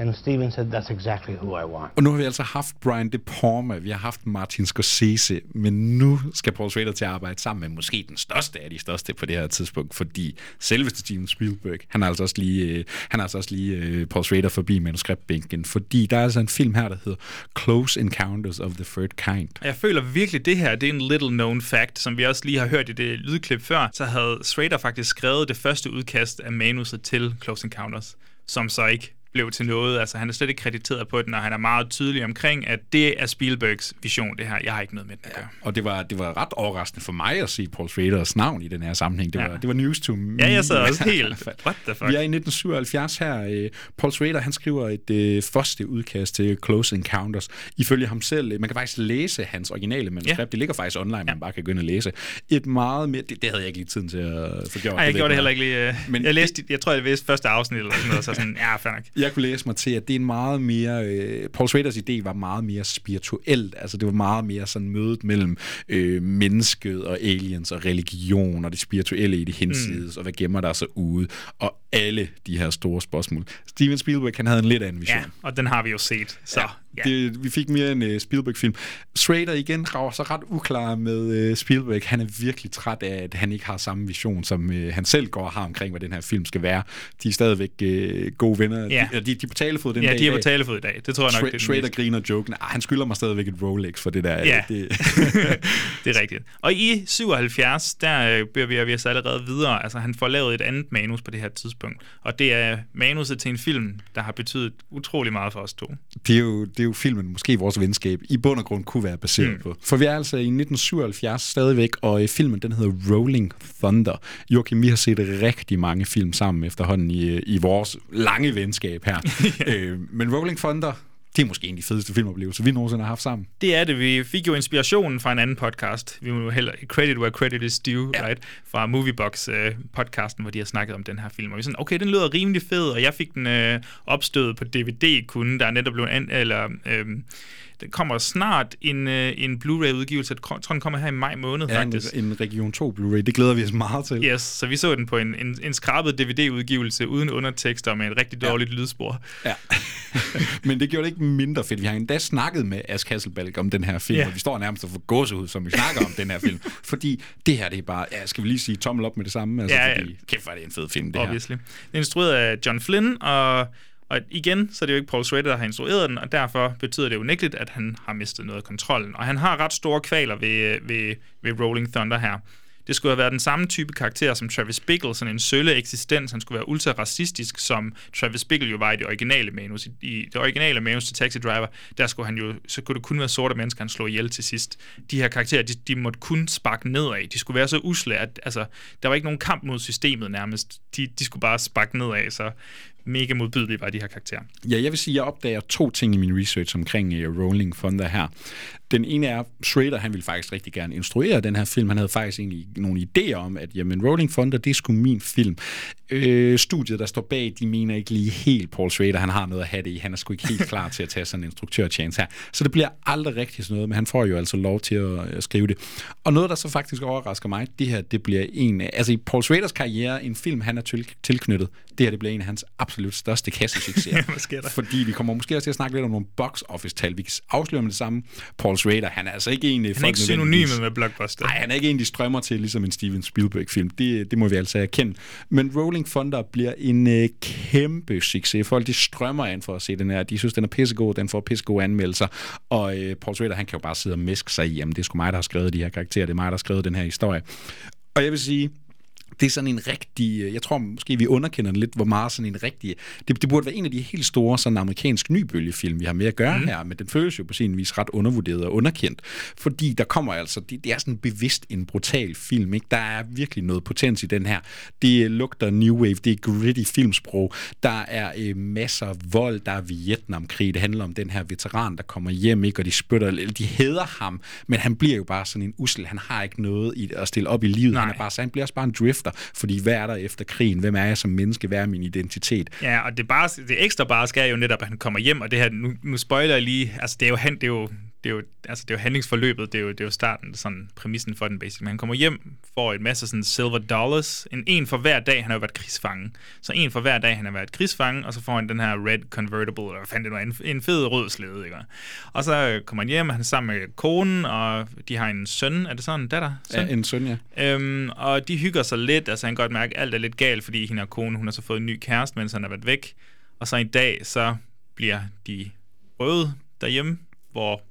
And Steven said, that's exactly who I want. Og nu har vi altså haft Brian De Palma, vi har haft Martin Scorsese, men nu skal Paul Schrader til at arbejde sammen med måske den største af de største på det her tidspunkt, fordi selveste Steven Spielberg, han er altså også lige, øh, han er altså også lige øh, Paul Schrader forbi manuskriptbænken, fordi der er altså en film her, der hedder Close Encounters of the Third Kind. Jeg føler virkelig, det her det er en little known fact, som vi også lige har hørt i det lydklip før, så havde Schrader faktisk skrevet det første udkast af manuset til Close Encounters, som så ikke blev til noget. Altså, han er slet ikke krediteret på den, og han er meget tydelig omkring, at det er Spielbergs vision, det her. Jeg har ikke noget med den at gøre. Og det var, det var ret overraskende for mig at se Paul Schraders navn i den her sammenhæng. Det, Ja. var, det var news to me. Ja, jeg sad også *laughs* helt, what the fuck? Vi er i 1977 her. øh, Paul Schrader, han skriver et øh, første udkast til Close Encounters. Ifølge ham selv, øh, man kan faktisk læse hans originale manuskript. Ja. Det ligger faktisk online, man bare kan gå ind og læse. Et meget mere, det, det havde jeg ikke lige tiden til at få gjort. Nej, jeg ved gjorde det heller ikke lige. øh, Men Men jeg læste, jeg tror, jeg læste første afsnit eller sådan noget, så sådan, ja, fair nok. *laughs* Jeg kunne læse mig til, at det er en meget mere... Øh, Paul Schraders idé var meget mere spirituelt. Altså, det var meget mere sådan mødet mellem øh, mennesket og aliens og religion og det spirituelle i det hinsides, mm. og hvad gemmer der sig ude, og alle de her store spørgsmål. Steven Spielberg, han havde en lidt anden vision. Ja, og den har vi jo set, så... Ja. Det, vi fik mere en uh, Spielberg-film. Schrader igen rager sig ret uklar med uh, Spielberg. Han er virkelig træt af, at han ikke har samme vision, som uh, han selv går og har omkring, hvad den her film skal være. De er stadigvæk uh, gode venner. Ja. De, de, de er på talefod den Ja, dag de er på talefod i dag. Det tror jeg nok, Schra- det er Schrader griner joken. Ah, han skylder mig stadigvæk et Rolex for det der. Ja. Det, *laughs* *laughs* det er rigtigt. Og i 77, der bevæger vi os allerede videre. Altså, han får lavet et andet manus på det her tidspunkt. Og det er manuset til en film, der har betydet utrolig meget for os to. det, er jo, det er jo filmen, måske vores venskab, i bund og grund kunne være baseret Mm. på. For vi er altså i 1977 stadigvæk, og øh, filmen den hedder Rolling Thunder. Joachim, vi har set rigtig mange film sammen efterhånden i, øh, i vores lange venskab her. *laughs* øh, men Rolling Thunder, det er måske en af de fedeste filmoplevelser, vi nogensinde har haft sammen. Det er det. Vi fik jo inspirationen fra en anden podcast. Vi må jo heller credit where credit is due, ja. right? Fra Moviebox-podcasten, hvor de har snakket om den her film. Og vi sådan, okay, den lyder rimelig fed, og jeg fik den øh, opstødet på DVD-kunden, der er netop blevet... An, eller, øh, der kommer snart en, øh, en Blu-ray-udgivelse. Jeg tror, den kommer her i maj måned, Ja, en, faktisk. en Region 2 Blu-ray, det glæder vi os meget til. Yes, så vi så den på en, en, en skrabet DVD-udgivelse uden undertekster med et rigtig dårligt ja. lydspor. Ja. *laughs* Men det gjorde det ikke mindre fedt. Vi har endda snakket med Ask Hasselbalg om den her film, Ja. og vi står nærmest og får gåsehud, som vi snakker om den her film. Fordi det her, det er bare, ja, skal vi lige sige tommel op med det samme? Altså, Ja, ja. fordi, kæft, hvor er det en fed film, det Obviously. Den er instrueret af John Flynn, og, og igen, så er det jo ikke Paul Schrader, der har instrueret den, og derfor betyder det jo nægteligt, at han har mistet noget af kontrollen. Og han har ret store kvaler ved, ved, ved Rolling Thunder her. Det skulle have været den samme type karakter som Travis Bickle, sådan en sølle eksistens. Han skulle være ultra racistisk, som Travis Bickle jo var i det originale manus. I, I det originale manus til Taxi Driver, der skulle han jo, så kunne det kun være sorte mennesker, han slog ihjel til sidst. De her karakterer, de, de måtte kun sparke nedad. De skulle være så usle, at altså, der var ikke nogen kamp mod systemet nærmest. De, de skulle bare sparke nedad, så mega modbydelige var de her karakterer. Ja, jeg vil sige, at jeg opdager to ting i min research omkring øh, uh, Rolling Thunder her. Den ene er, Schrader, han ville faktisk rigtig gerne instruere den her film. Han havde faktisk egentlig nogle idéer om, at jamen, Rolling Thunder, det er sgu min film. Øh, studiet, der står bag, de mener ikke lige helt Paul Schrader, han har noget at have det i. Han er sgu ikke helt klar til at tage sådan en instruktørchance her. Så det bliver aldrig rigtig sådan noget, men han får jo altså lov til at, at skrive det. Og noget, der så faktisk overrasker mig, det her, det bliver en af, altså i Paul Schraders karriere, en film, han er til, tilknyttet, det her, det bliver en af hans absolut største kassesucceser. *laughs* Der? Fordi vi kommer måske også til at snakke lidt om nogle box office-tal. Vi kan afsløre med det samme. Paul Schrader, han er altså ikke en... Han er ikke synonymet med blockbuster. Nej, han er ikke en, de strømmer til, ligesom en Steven Spielberg-film. Det, det må vi altså erkende. Men Rolling Thunder bliver en øh, kæmpe succes. Folk, de strømmer ind for at se den her. De synes, den er pissegod, den får pissegode anmeldelser. Og øh, Paul Schrader, han kan jo bare sidde og meske sig i, jamen det er sgu mig, der har skrevet de her karakterer, det er mig, der har skrevet den her historie. Og jeg vil sige, det er sådan en rigtig, øh, jeg tror måske, vi underkender den lidt, hvor meget sådan en rigtig, det, det burde være en af de helt store sådan amerikansk nybølgefilm, vi har med at gøre mm. her, men den føles jo på sin vis ret undervurderet og underkendt, fordi der kommer altså, det, det er sådan bevidst en brutal film, ikke? Der er virkelig noget potens i den her. Det lugter New Wave, det er gritty filmsprog, der er øh, masser af vold, der er Vietnamkrig, det handler om den her veteran, der kommer hjem, ikke? Og de spytter, eller de hader ham, men han bliver jo bare sådan en usel, han har ikke noget i at stille op i livet, Nej. han er bare, så han bliver også bare en drifter, fordi hvad er der efter krigen? Hvem er jeg som menneske? Hvad er min identitet? Ja, og det, bare, det ekstra bare skal jo netop, at han kommer hjem, og det her, nu, nu spoiler jeg lige, altså det er jo, han, det er jo det er jo, altså, det er jo handlingsforløbet, det er jo, det er jo starten, sådan præmissen for den, basically. Han kommer hjem, får et masse sådan silver dollars, en, en for hver dag, han har været krigsfange. Så en for hver dag, han har været krigsfange, og så får han den her red convertible, eller fanden det var, en, en fed rød slæde, ikke? Og så kommer han hjem, han er sammen med konen, og de har en søn, er det sådan, en datter? Søn? Ja, en søn, ja. Øhm, og de hygger sig lidt, altså han kan godt mærke, at alt er lidt galt, fordi hende og konen, hun har så fået en ny kæreste, mens han har været væk. Og så en dag, så bliver de røvet derhjemme, hvor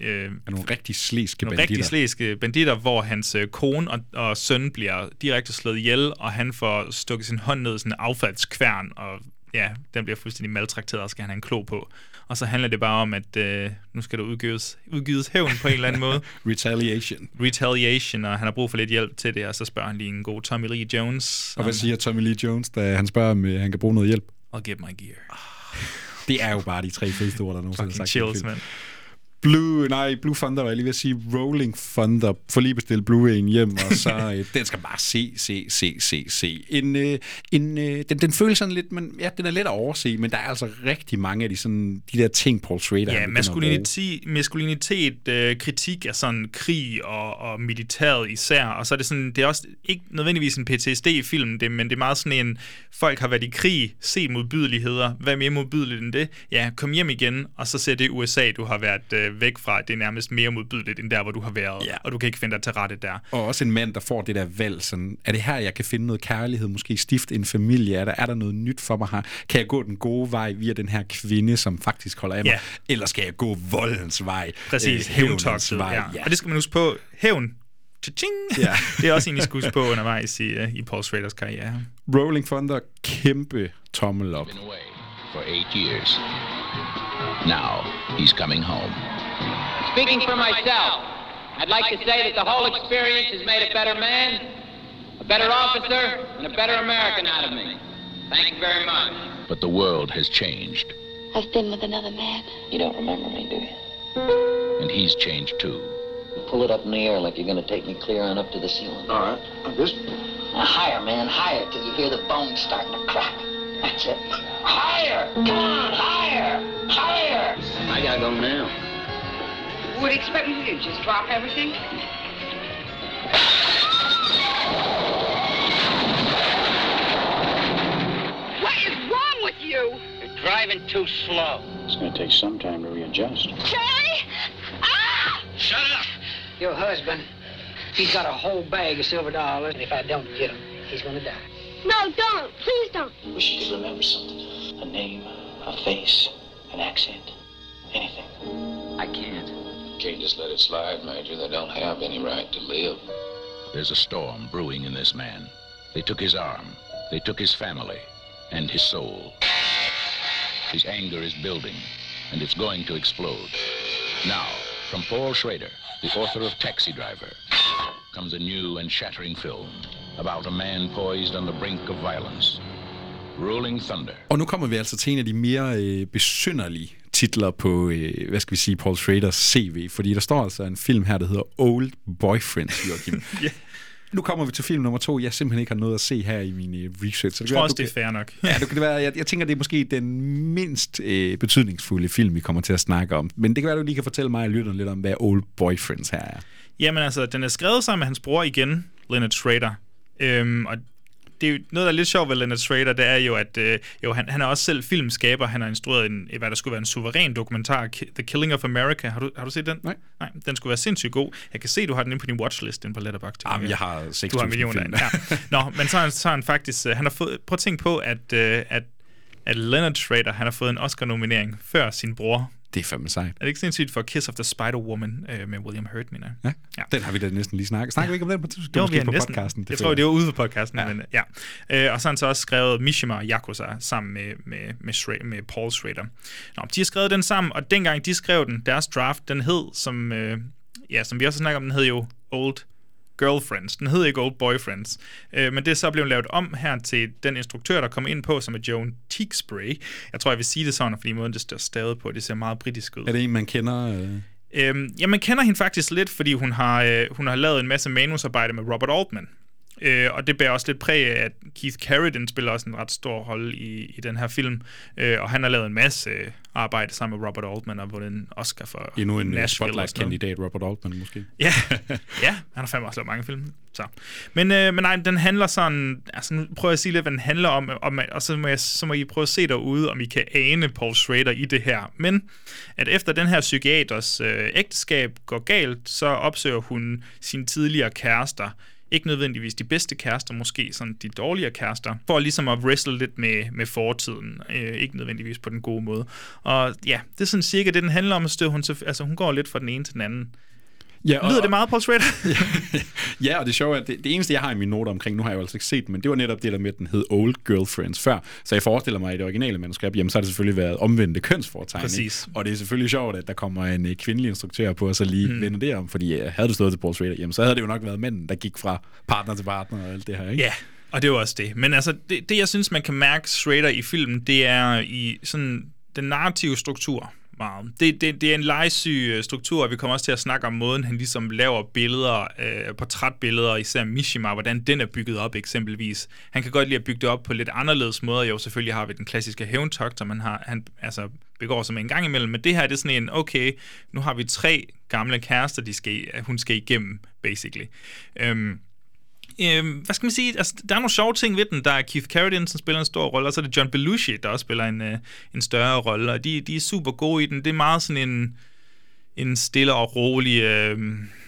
øh, er nogle rigtig slæske nogle banditter. rigtig slæske banditter, hvor hans øh, kone og, og søn bliver direkte slået ihjel, og han får stukket sin hånd ned i sådan en affaldskværn, og ja, den bliver fuldstændig maltrakteret, og skal han have en klo på. Og så handler det bare om, at øh, nu skal der udgives, udgives hævn på en eller anden måde. *laughs* Retaliation. Retaliation, og han har brug for lidt hjælp til det, og så spørger han lige en god Tommy Lee Jones. Og hvad siger Tommy Lee Jones, da han spørger, om øh, han kan bruge noget hjælp? I'll give my gear. Det er jo bare de tre fedeste ord, der nogensinde Fucking sagt. chills, mand. Blue, nej, Blue Thunder var jeg lige ved at sige. Rolling Thunder. Få lige bestilt Blu-ray'en hjem, og så *laughs* øh, den skal bare se, se, se, se, se. En, øh, en, øh, den, den føles sådan lidt, men ja, den er let at overse, men der er altså rigtig mange af de, sådan, de der ting, Paul Schrader Ja, maskulinitet, maskulinitet øh, kritik af sådan krig og, og militæret især, og så er det sådan, det er også ikke nødvendigvis en PTSD-film, det, men det er meget sådan en, folk har været i krig, se modbydeligheder, hvad er mere modbydeligt end det? Ja, kom hjem igen, og så ser det USA, du har været øh, væk fra, det er nærmest mere modbydeligt end der, hvor du har været, ja. og du kan ikke finde dig til rette der. Og også en mand, der får det der valg, sådan, er det her, jeg kan finde noget kærlighed, måske stifte en familie, er der, er der noget nyt for mig her? Kan jeg gå den gode vej via den her kvinde, som faktisk holder af mig? Ja. Eller skal jeg gå voldens vej? Præcis, Øh, vej? Ja. ja. Og det skal man huske på. Hævn. Cha-ching. Ja. *laughs* det er også en, I skal huske på undervejs i, uh, i Paul Schraders karriere. Rolling Thunder, kæmpe tommel op. for eight years. Now he's coming home. Speaking for myself, I'd like to say that the whole experience has made a better man, a better officer, and a better American out of me. Thank you very much. But the world has changed, I've been with another man. You don't remember me, do you? and he's changed too. Pull it up in the air like you're going to take me clear on up to the ceiling. All right. This. Now, higher, man, higher till you hear the bones starting to crack. That's it. Higher! Come on, higher! Higher! I gotta go now. What do you expect me to do? Just drop everything? What is wrong with you? You're driving too slow. It's going to take some time to readjust. Charlie? Ah! Shut up! Your husband, he's got a whole bag of silver dollars, and if I don't get him, he's gonna die. No, don't. Please don't. Wish you could remember something. A name, a face, an accent, anything. I can't. Can't just let it slide, Major. They don't have any right to live. There's a storm brewing in this man. They took his arm, they took his family, and his soul. His anger is building, and it's going to explode. Now, from Paul Schrader, the author of Taxi Driver, comes a new and shattering film about a man poised on the brink of violence. Rolling Thunder. Og nu kommer vi altså til en af de mere øh, besynderlige titler på, øh, hvad skal vi sige, Paul Schraders CV, fordi der står altså en film her, der hedder Old Boyfriends, Joachim. *laughs* yeah. Nu kommer vi til film nummer to, jeg simpelthen ikke har noget at se her i min øh, research. Så Jeg tror også, det er fair nok. Ja, det kan være, jeg, jeg tænker, det er måske den mindst øh, betydningsfulde film, vi kommer til at snakke om. Men det kan være, du lige kan fortælle mig og lytterne lidt om, hvad Old Boyfriends her er. Jamen altså, den er skrevet sammen med hans bror igen, Leonard Schrader. Øhm, og det er jo noget, der er lidt sjovt ved Leonard Schrader, det er jo, at øh, jo, han, han er også selv filmskaber. Han har instrueret en, hvad der skulle være en suveræn dokumentar, The Killing of America. Har du, har du set den? Nej. Nej, den skulle være sindssygt god. Jeg kan se, du har den inde på din watchlist inde på Letterboxd. Jamen, jeg har Du har 6.000 millioner. film. Ja. Nå, men så har han, så har han faktisk... øh, Han har fået, prøv at tænke på, at, øh, at, at Leonard Schrader, han har fået en Oscar-nominering før sin bror. Det er fandme sejt. Er det ikke sindssygt for Kiss of the Spider-Woman øh, med William Hurt, mener jeg? Ja, den har vi da næsten lige snakket. Snakker vi ikke om den på tidspunkt? Jo, vi på næsten. podcasten. jeg føler tror, det var ude på podcasten, ja. men ja. Øh, og så har han så også skrevet Mishima og Yakuza sammen med, med, med, Schra- med Paul Schrader. Nå, de har skrevet den sammen, og dengang de skrev den, deres draft, den hed, som, øh, ja, som vi også snakker om, den hed jo Old Girlfriends. Den hed ikke Old Boyfriends. Øh, men det er så blevet lavet om her til den instruktør, der kom ind på, som er Joan Tewksbury. Jeg tror, jeg vil sige det sådan, fordi måden, det står stavet på, det ser meget britisk ud. Er det en, man kender? Øh... Øhm, ja, man kender hende faktisk lidt, fordi hun har, øh, hun har lavet en masse manusarbejde med Robert Altman. Øh, og det bærer også lidt præg af, at Keith Carradine spiller også en ret stor rolle i, i den her film. Øh, og han har lavet en masse arbejde sammen med Robert Altman og vundet en Oscar for Endnu en Nashville spotlight-kandidat, Robert Altman måske. Ja, *laughs* ja, han har fandme også lavet mange film. Så. Men, øh, men nej, den handler sådan, altså nu prøver jeg at sige lidt, hvad den handler om, om og så må, jeg, så må I prøve at se derude, om I kan ane Paul Schrader i det her. Men at efter den her psykiaters øh, ægteskab går galt, så opsøger hun sine tidligere kærester, ikke nødvendigvis de bedste kærester, måske sådan de dårligere kærester, for ligesom at wrestle lidt med, med fortiden, øh, ikke nødvendigvis på den gode måde. Og ja, det er sådan cirka det, den handler om, at støve hun, altså hun går lidt fra den ene til den anden. Ja, og, Lyder det meget Paul *laughs* Schrader? ja, og det sjove er, at det, det eneste, jeg har i mine noter omkring, nu har jeg jo altså ikke set den, men det var netop det der med, at den hed Old Girlfriends før. Så jeg forestiller mig, at i det originale manuskript, jamen så har det selvfølgelig været omvendte kønsfortegn. Præcis. Og det er selvfølgelig sjovt, at der kommer en øh, kvindelig instruktør på, og så lige Mm. mm. vende det om, fordi øh, havde det stået til Paul Schrader, jamen så havde det jo nok været mænden, der gik fra partner til partner og alt det her, ikke? Ja, og det er jo også det. Men altså, det, det jeg synes, man kan mærke Schrader i filmen, det er i sådan den narrative struktur meget. Det, det, det er en legesyg øh, struktur, og vi kommer også til at snakke om måden, han ligesom laver billeder, øh, portrætbilleder, især Mishima, hvordan den er bygget op eksempelvis. Han kan godt lide at bygge det op på lidt anderledes måder. Jo, selvfølgelig har vi den klassiske hævntogt, som han, har, han altså, begår sig med en gang imellem, men det her det er sådan en, okay, nu har vi tre gamle kærester, de skal, hun skal igennem, basically. Øhm, øh, hvad skal man sige? Altså, der er nogle sjove ting ved den. Der er Keith Carradine, som spiller en stor rolle, og så er det John Belushi, der også spiller en, øh, en større rolle, og de, de er super gode i den. Det er meget sådan en, en stille og rolig... Øh,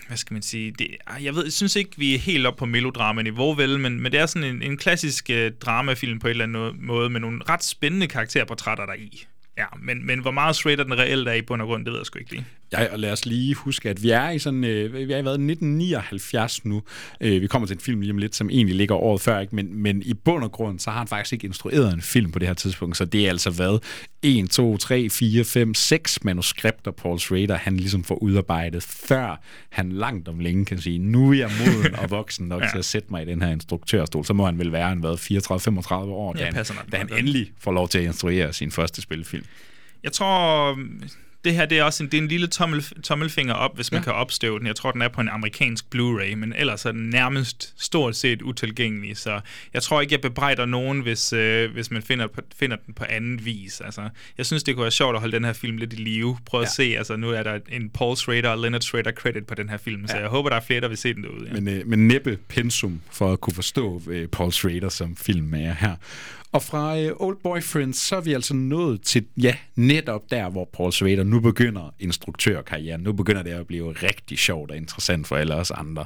hvad skal man sige? Det, jeg, ved, jeg synes ikke, vi er helt op på melodrama-niveau, vel, men, men det er sådan en, en klassisk øh, dramafilm på en eller anden måde, med nogle ret spændende karakterportrætter der i. Ja, men, men hvor meget straight er den reelt er i bund og grund, det ved jeg sgu ikke lige. Ja, og lad os lige huske, at vi er i sådan, øh, vi er i hvad, 1979 nu. Øh, vi kommer til en film lige om lidt, som egentlig ligger året før, ikke? Men, men i bund og grund, så har han faktisk ikke instrueret en film på det her tidspunkt, så det er altså hvad, 1, 2, 3, 4, 5, 6 manuskripter, Paul Schrader, han ligesom får udarbejdet, før han langt om længe kan sige, nu er jeg moden og voksen nok *laughs* Ja. til at sætte mig i den her instruktørstol, så må han vel være en hvad, 34-35 år, Ja, da, han, da han endelig får lov til at instruere sin første spilfilm. Jeg tror, det her det er også en, det er en lille tommel, tommelfinger op, hvis man Ja. kan opstøve den. Jeg tror, den er på en amerikansk Blu-ray, men ellers er den nærmest stort set utilgængelig. Så jeg tror ikke, jeg bebrejder nogen, hvis, øh, hvis man finder, finder den på anden vis. Altså, jeg synes, det kunne være sjovt at holde den her film lidt i live. Prøv at Ja. se, altså nu er der en Paul Schrader og Leonard Schrader credit på den her film, så Ja. jeg håber, der er flere, der vil se den derude. Ja. Men, øh, men næppe pensum for at kunne forstå øh, Paul Schrader som filmmager her. Og fra øh, Old Boyfriends, så er vi altså nået til, ja, netop der, hvor Paul Schrader nu begynder instruktørkarrieren. Nu begynder det at blive rigtig sjovt og interessant for alle os andre.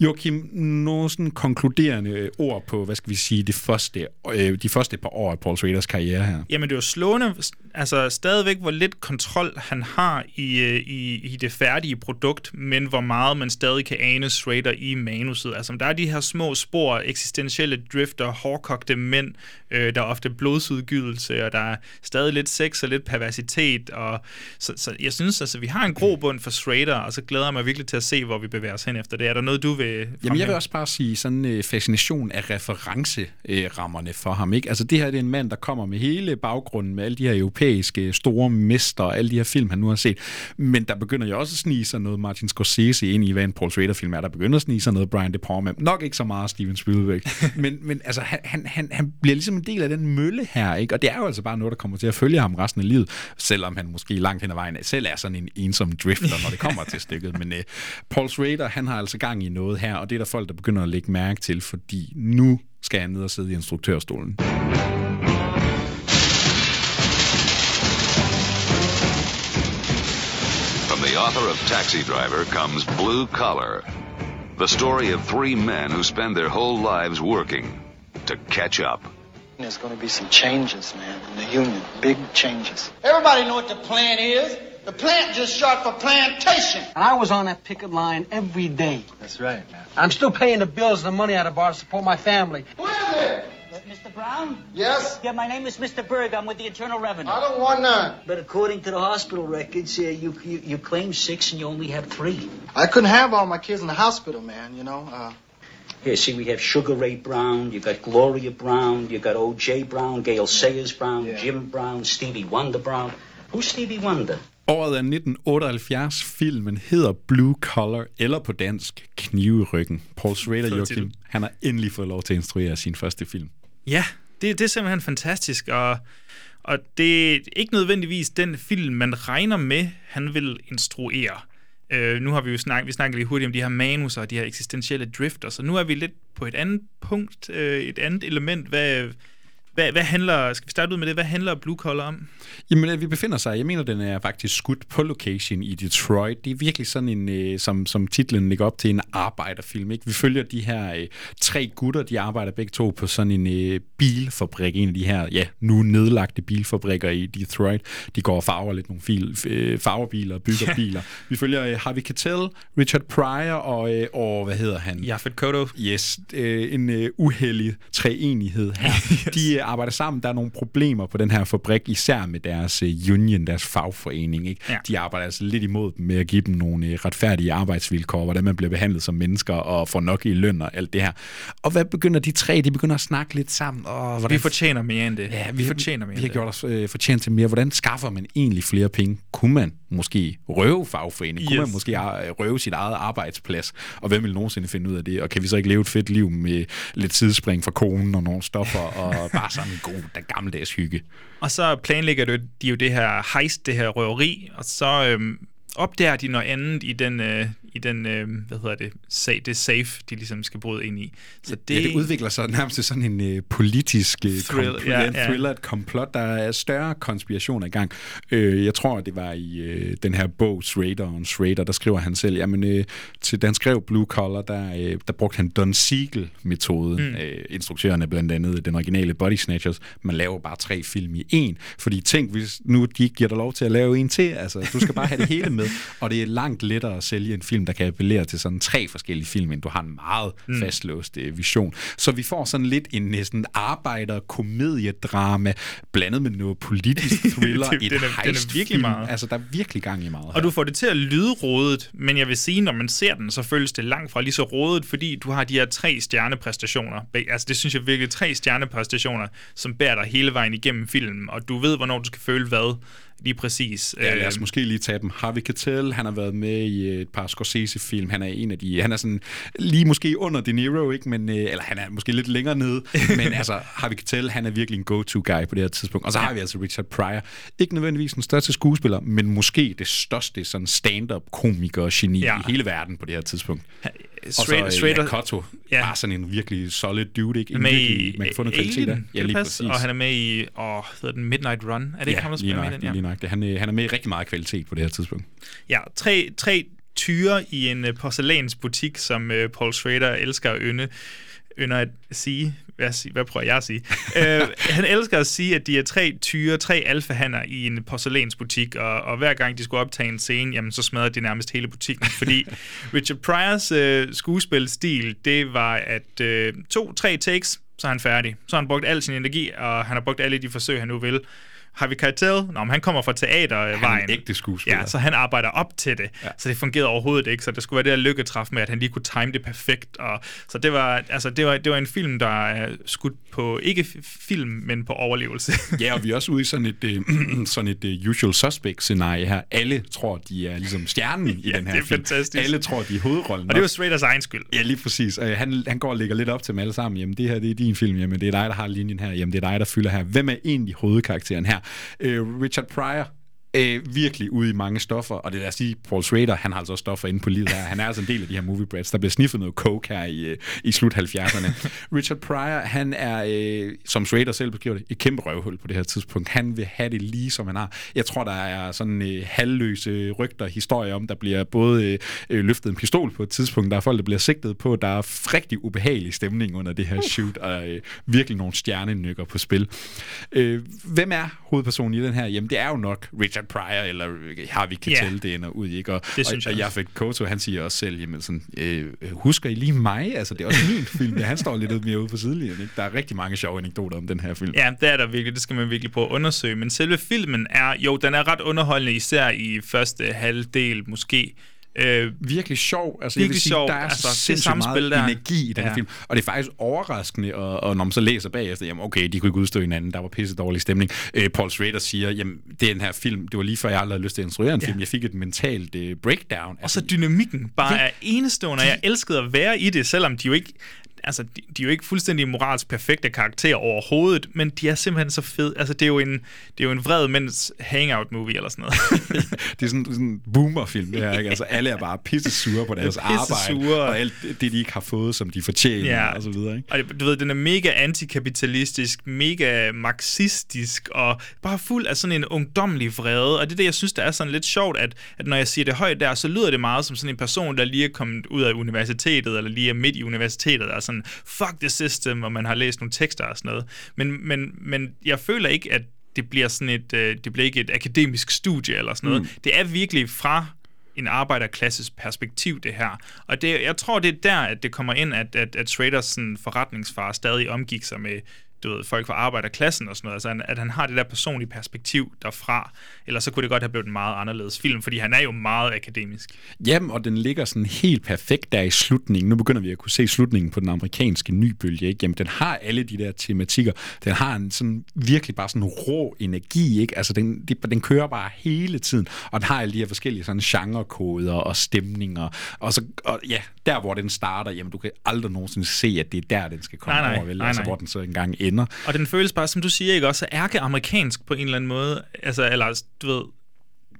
Joachim, nogle sådan konkluderende øh, ord på, hvad skal vi sige, de første, øh, de første par år af Paul Schraders karriere her. Jamen, det er jo slående, altså stadigvæk, hvor lidt kontrol han har i, øh, i, i det færdige produkt, men hvor meget man stadig kan ane Schrader i manuset. Altså, der er de her små spor, eksistentielle drifter, hårdkogte mænd, øh, der er ofte blodsudgydelse, og der er stadig lidt sex og lidt perversitet, og så, så jeg synes, altså, vi har en grobund for Schrader, og så glæder jeg mig virkelig til at se, hvor vi bevæger os hen efter det. Er der noget, du vil Jamen, jeg fremhæve? vil også bare sige sådan øh, fascination af referencerammerne for ham. Ikke? Altså, det her det er en mand, der kommer med hele baggrunden med alle de her europæiske store mester og alle de her film, han nu har set. Men der begynder jo også at snige sig noget Martin Scorsese ind i, hvad en Paul Schrader-film er. Der begynder at snige sig noget Brian De Palma. Nok ikke så meget Steven Spielberg. *laughs* men, men altså, han, han, han, han bliver ligesom en del af den mølle her. Ikke? Og det er jo altså bare noget, der kommer til at følge ham resten af livet. Selvom han måske langt hen ad vejen selv er sådan en ensom drifter, når det kommer til stykket. Men uh, Paul Schrader, han har altså gang i noget her, og det er der folk, der begynder at lægge mærke til, fordi nu skal han ned og sidde i instruktørstolen. From the author of Taxi Driver comes Blue Collar, the story of three men who spend their whole lives working to catch up. There's going to be some changes, man, in the union. Big changes. Everybody know what the plant is. The plant just short for plantation. And I was on that picket line every day. That's right, man. I'm still paying the bills and the money out of bar to support my family. Who is it? Mr. Brown? Yes? Yeah, my name is Mr. Berg. I'm with the Internal Revenue. I don't want none. But according to the hospital records, uh, you, you you claim six and you only have three. I couldn't have all my kids in the hospital, man, you know. Uh, Here, see, we have Sugar Ray Brown, you got Gloria Brown, you got O.J. Brown, Gail Sayers Brown, Jim Brown, Stevie Wonder Brown. Who's Stevie Wonder? Året er 1978. Filmen hedder Blue Collar, eller på dansk Knive i ryggen. Paul *laughs* Schrader, Joachim, han har endelig fået lov til at instruere sin første film. Ja, det, det er simpelthen fantastisk, og, og det er ikke nødvendigvis den film, man regner med, han vil instruere. Øh, nu har vi jo snakket, vi snakket lidt hurtigt om de her manus og de her eksistentielle drifter, så nu er vi lidt på et andet punkt, øh, et andet element. Hvad, hvad, hvad handler, skal vi starte ud med det, hvad handler Blue Collar om? Jamen, øh, vi befinder sig, jeg mener, den er faktisk skudt på location i Detroit. Det er virkelig sådan en, øh, som, som titlen ligger op til, en arbejderfilm. Ikke? Vi følger de her øh, tre gutter, de arbejder begge to på sådan en øh, bilfabrik, en af de her, ja, nu nedlagte bilfabrikker i Detroit. De går og farver lidt nogle fil, øh, farverbiler og bygger Ja. biler. Vi følger øh, Harvey Keitel, Richard Pryor og, øh, og hvad hedder han? Jaffet Koto. Yes, øh, en øh, uheldig treenighed her. *laughs* yes. De arbejder sammen. Der er nogle problemer på den her fabrik, især med deres øh, union, deres fagforening. Ikke? Ja. De arbejder altså lidt imod dem med at give dem nogle øh, retfærdige arbejdsvilkår, hvordan man bliver behandlet som mennesker og får nok i løn og alt det her. Og hvad begynder de tre? De begynder at snakke lidt sammen. Og hvordan Vi fortjener mere end det. Ja, vi fortjener mere vi har gjort os øh, fortjent til mere. Hvordan skaffer man egentlig flere penge? Kunne man måske røve fagforening? Kunne Yes. man måske øh, røve sit eget arbejdsplads? Og hvem vil nogensinde finde ud af det? Og kan vi så ikke leve et fedt liv med lidt sidespring fra konen og nogle stoffer og *laughs* bare sådan en god da gammeldags hygge? Og så planlægger de jo det her heist, det her røveri, og så øhm, opdager de noget andet i den, øh, i den øh, hvad hedder det, sag, det safe, de ligesom skal bryde ind i. Så Det, ja, det udvikler sig nærmest til sådan en øh, politisk øh, Thrill, kompl- ja, ja, thriller, et komplot. Der er større konspirationer i gang. Øh, jeg tror, det var i øh, den her bog, Schrader on Schrader, der skriver han selv, jamen øh, til den skrev Blue Collar, der, øh, der brugte han Don Siegel-metoden. Mm. Øh, instruktøren er blandt andet den originale Body Snatchers. Man laver bare tre film i en, fordi tænk, hvis nu de ikke giver dig lov til at lave en til, altså du skal bare have det hele med, og det er langt lettere at sælge en film, der kan appellere til sådan tre forskellige film, end du har en meget Mm. fastlåst øh, vision. Så vi får sådan lidt en næsten arbejder komediedrama blandet med noget politisk *laughs* thriller, Det- et den er- den er virkelig meget. Altså, der er virkelig gang i meget. Og du får det til at lyde rodet, men jeg vil sige, når man ser den, så føles det langt fra lige så rodet, fordi du har de her tre stjernepræstationer. Altså, det synes jeg virkelig tre stjernepræstationer, som bærer dig hele vejen igennem filmen, og du ved, hvornår du skal føle hvad lige præcis. Ja, lad os måske lige tage dem. Harvey Keitel, han har været med i et par Scorsese-film. Han er en af de... Han er sådan lige måske under De Niro, ikke? Men, øh, eller han er måske lidt længere nede. *laughs* Men altså, Harvey Keitel, han er virkelig en go-to-guy på det her tidspunkt. Og så har vi altså Richard Pryor. Ikke nødvendigvis den største skuespiller, men måske det største sådan stand-up-komiker-geni ja. i hele verden på det her tidspunkt. Og så øh, Schrader- Yakato, ja. ja. bare sådan en virkelig solid dude, ikke? En med virkelig, i man kan få noget kvalitet af. Ja, lige præcis. Og han er med i, åh, hedder den Midnight Run? Er det ikke ham, der spiller med den? lige nøjagtigt. Han, øh, han er med i rigtig meget kvalitet på det her tidspunkt. Ja, tre, tre tyre i en uh, porcelænsbutik, som uh, Paul Schrader elsker at ynde, ynder at sige. Hvad, sig- hvad prøver jeg at sige? uh, *laughs* han elsker at sige, at de er tre tyre, tre alfahanner i en porcelænsbutik, og, og hver gang de skulle optage en scene, jamen så smadrer de nærmest hele butikken, fordi *laughs* Richard Pryors uh, skuespilstil, det var at uh, to-tre takes, så er han færdig. Så har han brugt al sin energi, og han har brugt alle de forsøg, han nu vil. Harvey Keitel, nå, men han kommer fra teatervejen. Han er en ægte skuespiller. Ja, så han arbejder op til det. Ja. Så det fungerede overhovedet ikke. Så det skulle være det der lykketræf med, at han lige kunne time det perfekt. Og, så det var, altså, det, var, det var en film, der er skudt på, ikke film, men på overlevelse. *laughs* Ja, og vi er også ude i sådan et, øh, *clears throat* sådan et øh, usual suspect-scenarie her. Alle tror, de er ligesom stjernen i *laughs* Ja, den her det er film. fantastisk. Alle tror, de er hovedrollen. og det var Straders egen skyld. Ja, lige præcis. Øh, han, han går og lægger lidt op til dem alle sammen. Jamen, det her det er din film. Jamen, det er dig, der har linjen her. Jamen, det er dig, der fylder her. Hvem er egentlig hovedkarakteren her? Øh, Richard Pryor øh, virkelig ude i mange stoffer, og det er at sige, Paul Schrader, han har altså også stoffer inde på livet her. Han er altså en del af de her movie brats. Der bliver sniffet noget coke her i, øh, i slut 70'erne. *laughs* Richard Pryor, han er, øh, som Schrader selv beskriver det, et kæmpe røvhul på det her tidspunkt. Han vil have det lige, som han har. Jeg tror, der er sådan øh, halvløse rygter, historier om, der bliver både øh, løftet en pistol på et tidspunkt, der er folk, der bliver sigtet på, der er rigtig ubehagelig stemning under det her shoot, og øh, virkelig nogle stjernenykker på spil. Øh, hvem er hovedpersonen i den her? Jamen, det er jo nok Richard Pryor, eller Harvey Keitel, Ja. yeah. det ender ud i, ikke? Og, Det synes og, jeg og Koto, han siger også selv, jamen sådan, øh, husker I lige mig? Altså, det er også min film, han står lidt mere ude på sidelinjen, ikke? Der er rigtig mange sjove anekdoter om den her film. Ja, det er der virkelig. Det skal man virkelig prøve at undersøge. Men selve filmen er, jo, den er ret underholdende, især i første halvdel måske. Øh, virkelig sjov. Altså, virkelig jeg vil sige, sjov. Der er altså, så det sindssygt meget der. energi i den her Ja. film. Og det er faktisk overraskende, og, og når man så læser bagefter, jamen okay, de kunne ikke udstå hinanden, der var pisse dårlig stemning. Øh, Paul Schrader siger, jamen den her film, det var lige før jeg aldrig havde lyst til at instruere en Ja. film. Jeg fik et mentalt øh, breakdown. Og så dynamikken bare Ja. er enestående, og jeg elskede at være i det, selvom de jo ikke altså, de, de er jo ikke fuldstændig moralsk perfekte karakterer overhovedet, men de er simpelthen så fede. Altså, det er jo en, det er jo en vred mænds hangout-movie eller sådan noget. *laughs* det er sådan, sådan en boomerfilm, det her, ikke? Altså, alle er bare pisse sure på deres arbejde, Pissesure. og alt det, de ikke har fået, som de fortjener, Ja. og så videre, ikke? Og du ved, den er mega antikapitalistisk, mega marxistisk, og bare fuld af sådan en ungdomlig vrede. Og det er det, jeg synes, der er sådan lidt sjovt, at, at når jeg siger det højt der, så lyder det meget som sådan en person, der lige er kommet ud af universitetet, eller lige er midt i universitetet, og sådan, fuck the system, og man har læst nogle tekster og sådan noget. Men, men, men jeg føler ikke, at det bliver sådan et, øh, det bliver ikke et akademisk studie eller sådan noget. Mm. Det er virkelig fra en arbejderklasses perspektiv, det her. Og det, jeg tror, det er der, at det kommer ind, at, at, at Schraders sådan, forretningsfar stadig omgik sig med du ved, folk fra arbejderklassen og sådan noget. Altså, han- at han har det der personlige perspektiv derfra. Ellers så kunne det godt have blevet en meget anderledes film, fordi han er jo meget akademisk. Jamen, og den ligger sådan helt perfekt der i slutningen. Nu begynder vi at kunne se slutningen på den amerikanske nybølge, ikke? Jamen, den har alle de der tematikker. Den har en sådan virkelig bare sådan rå energi, ikke? Altså, den, den kører bare hele tiden, og den har alle de her forskellige sådan genrekoder og stemninger. Og så, og ja, der hvor den starter, jamen, du kan aldrig nogensinde se, at det er der, den skal komme Nej, nej, over, vel? nej, altså, nej. hvor den så engang ender. Og den føles bare, som du siger, ikke også, ærke-amerikansk på en eller anden måde. Altså, eller du ved,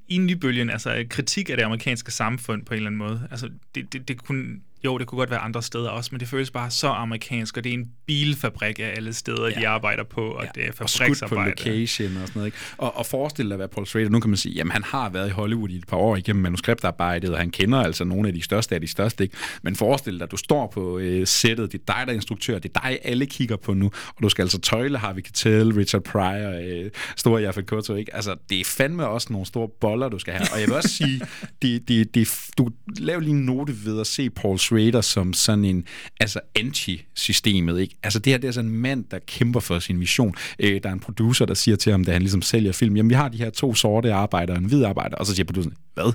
i nybølgen, altså kritik af det amerikanske samfund på en eller anden måde. Altså, det, det, det kunne, jo, det kunne godt være andre steder også, men det føles bare så amerikansk, og det er en bilfabrik af alle steder, ja. de arbejder på, og ja. det er og skudt på fabriksarbejde. location og sådan noget. Ikke? Og, og forestil dig at være Paul Schrader. Nu kan man sige, jamen han har været i Hollywood i et par år igennem manuskriptarbejdet, og han kender altså nogle af de største af de største. Ikke? Men forestil dig, at du står på øh, sættet, det er dig, der er instruktør, det er dig, alle kigger på nu, og du skal altså tøjle Harvey Keitel, Richard Pryor, øh, store Jafet Koto, ikke? Altså, det er fandme også nogle store boller, du skal have. Og jeg vil også sige, *laughs* det, det, det, du lav lige en note ved at se Paul Schrader som sådan en, altså anti-systemet, ikke? Altså det her, det er sådan en mand, der kæmper for sin vision. Øh, der er en producer, der siger til ham, da han ligesom sælger film, jamen vi har de her to sorte arbejdere og en hvid arbejder, og så siger produceren, hvad?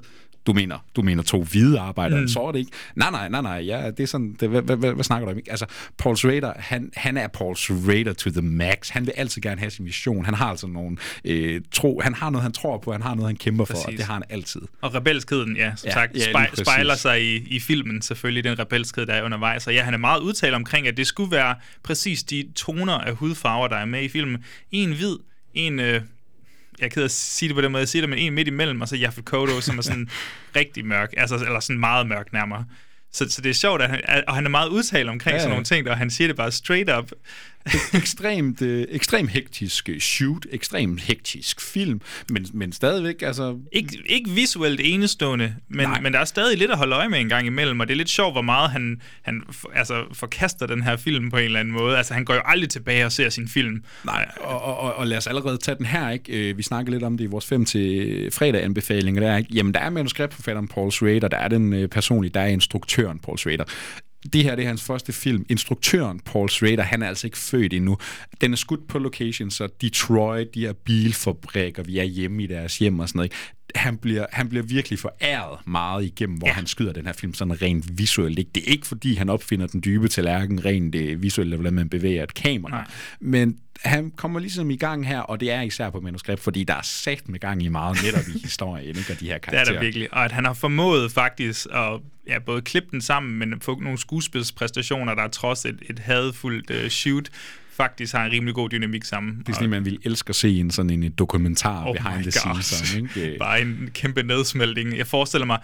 Du mener, du mener to hvide arbejdere, mm. Mm. en sorte, ikke? Nej, nej, nej, nej, ja, det er sådan, det, hvad, hvad, hvad, hvad snakker du om, ikke? Altså, Paul Schrader, han, han er Paul Schrader to the max. Han vil altid gerne have sin vision. Han har altså nogle øh, tro, han har noget, han tror på, han har noget, han kæmper for, og Præcis. det har han altid. Og rebelskheden, ja, som Ja, sagt, ja, spej, præcis. spejler sig i, i filmen selvfølgelig, den rebelskhed, der er undervejs. Og ja, han er meget udtalt omkring, at det skulle være præcis de toner af hudfarver, der er med i filmen. En hvid, en... Øh, jeg er ked af at sige det på den måde, jeg siger det, men en midt imellem, og så Jaffe Kodo, som er sådan *laughs* rigtig mørk, altså, eller sådan meget mørk nærmere. Så, så det er sjovt, at han, og han er meget udtalt omkring Ja, ja, sådan nogle ting, og han siger det bare straight up. *laughs* ekstremt, øh, ekstremt hektisk øh, shoot, ekstremt hektisk film, men, men stadigvæk, altså... Ikke, ikke visuelt enestående, men, men der er stadig lidt at holde øje med en gang imellem, og det er lidt sjovt, hvor meget han, han altså, forkaster den her film på en eller anden måde. Altså, han går jo aldrig tilbage og ser sin film. Nej, og, og, og, og lad os allerede tage den her, ikke? Øh, Vi snakker lidt om det i vores 5 til fredag anbefalinger, der, ikke? Jamen, der er manuskriptforfatteren Paul Schrader, der er den øh, personlige, der er instruktøren Paul Schrader. Det her det er hans første film. Instruktøren Paul Schrader, han er altså ikke født endnu. Den er skudt på location, så Detroit, de her bilfabrikker, vi er hjemme i deres hjem og sådan noget. ikke? Han bliver, han bliver virkelig foræret meget igennem, hvor ja. han skyder den her film sådan rent visuelt. Ikke? Det er ikke fordi, han opfinder den dybe tallerken rent øh, visuelt, hvordan man bevæger et kamera. Nej. Men han kommer ligesom i gang her, og det er især på manuskript, fordi der er sat med gang i meget netop i historien, ikke? Og de her *laughs* Det er karakterer. der virkelig. Og at han har formået faktisk at ja, både klippe den sammen, men få nogle skuespilspræstationer, der trods et, et hadfuldt uh, shoot, faktisk har en rimelig god dynamik sammen. Det er sådan, man ville elske at se en sådan en dokumentar Oh behind the scenes. Ikke? Bare en kæmpe nedsmeltning. Jeg forestiller mig,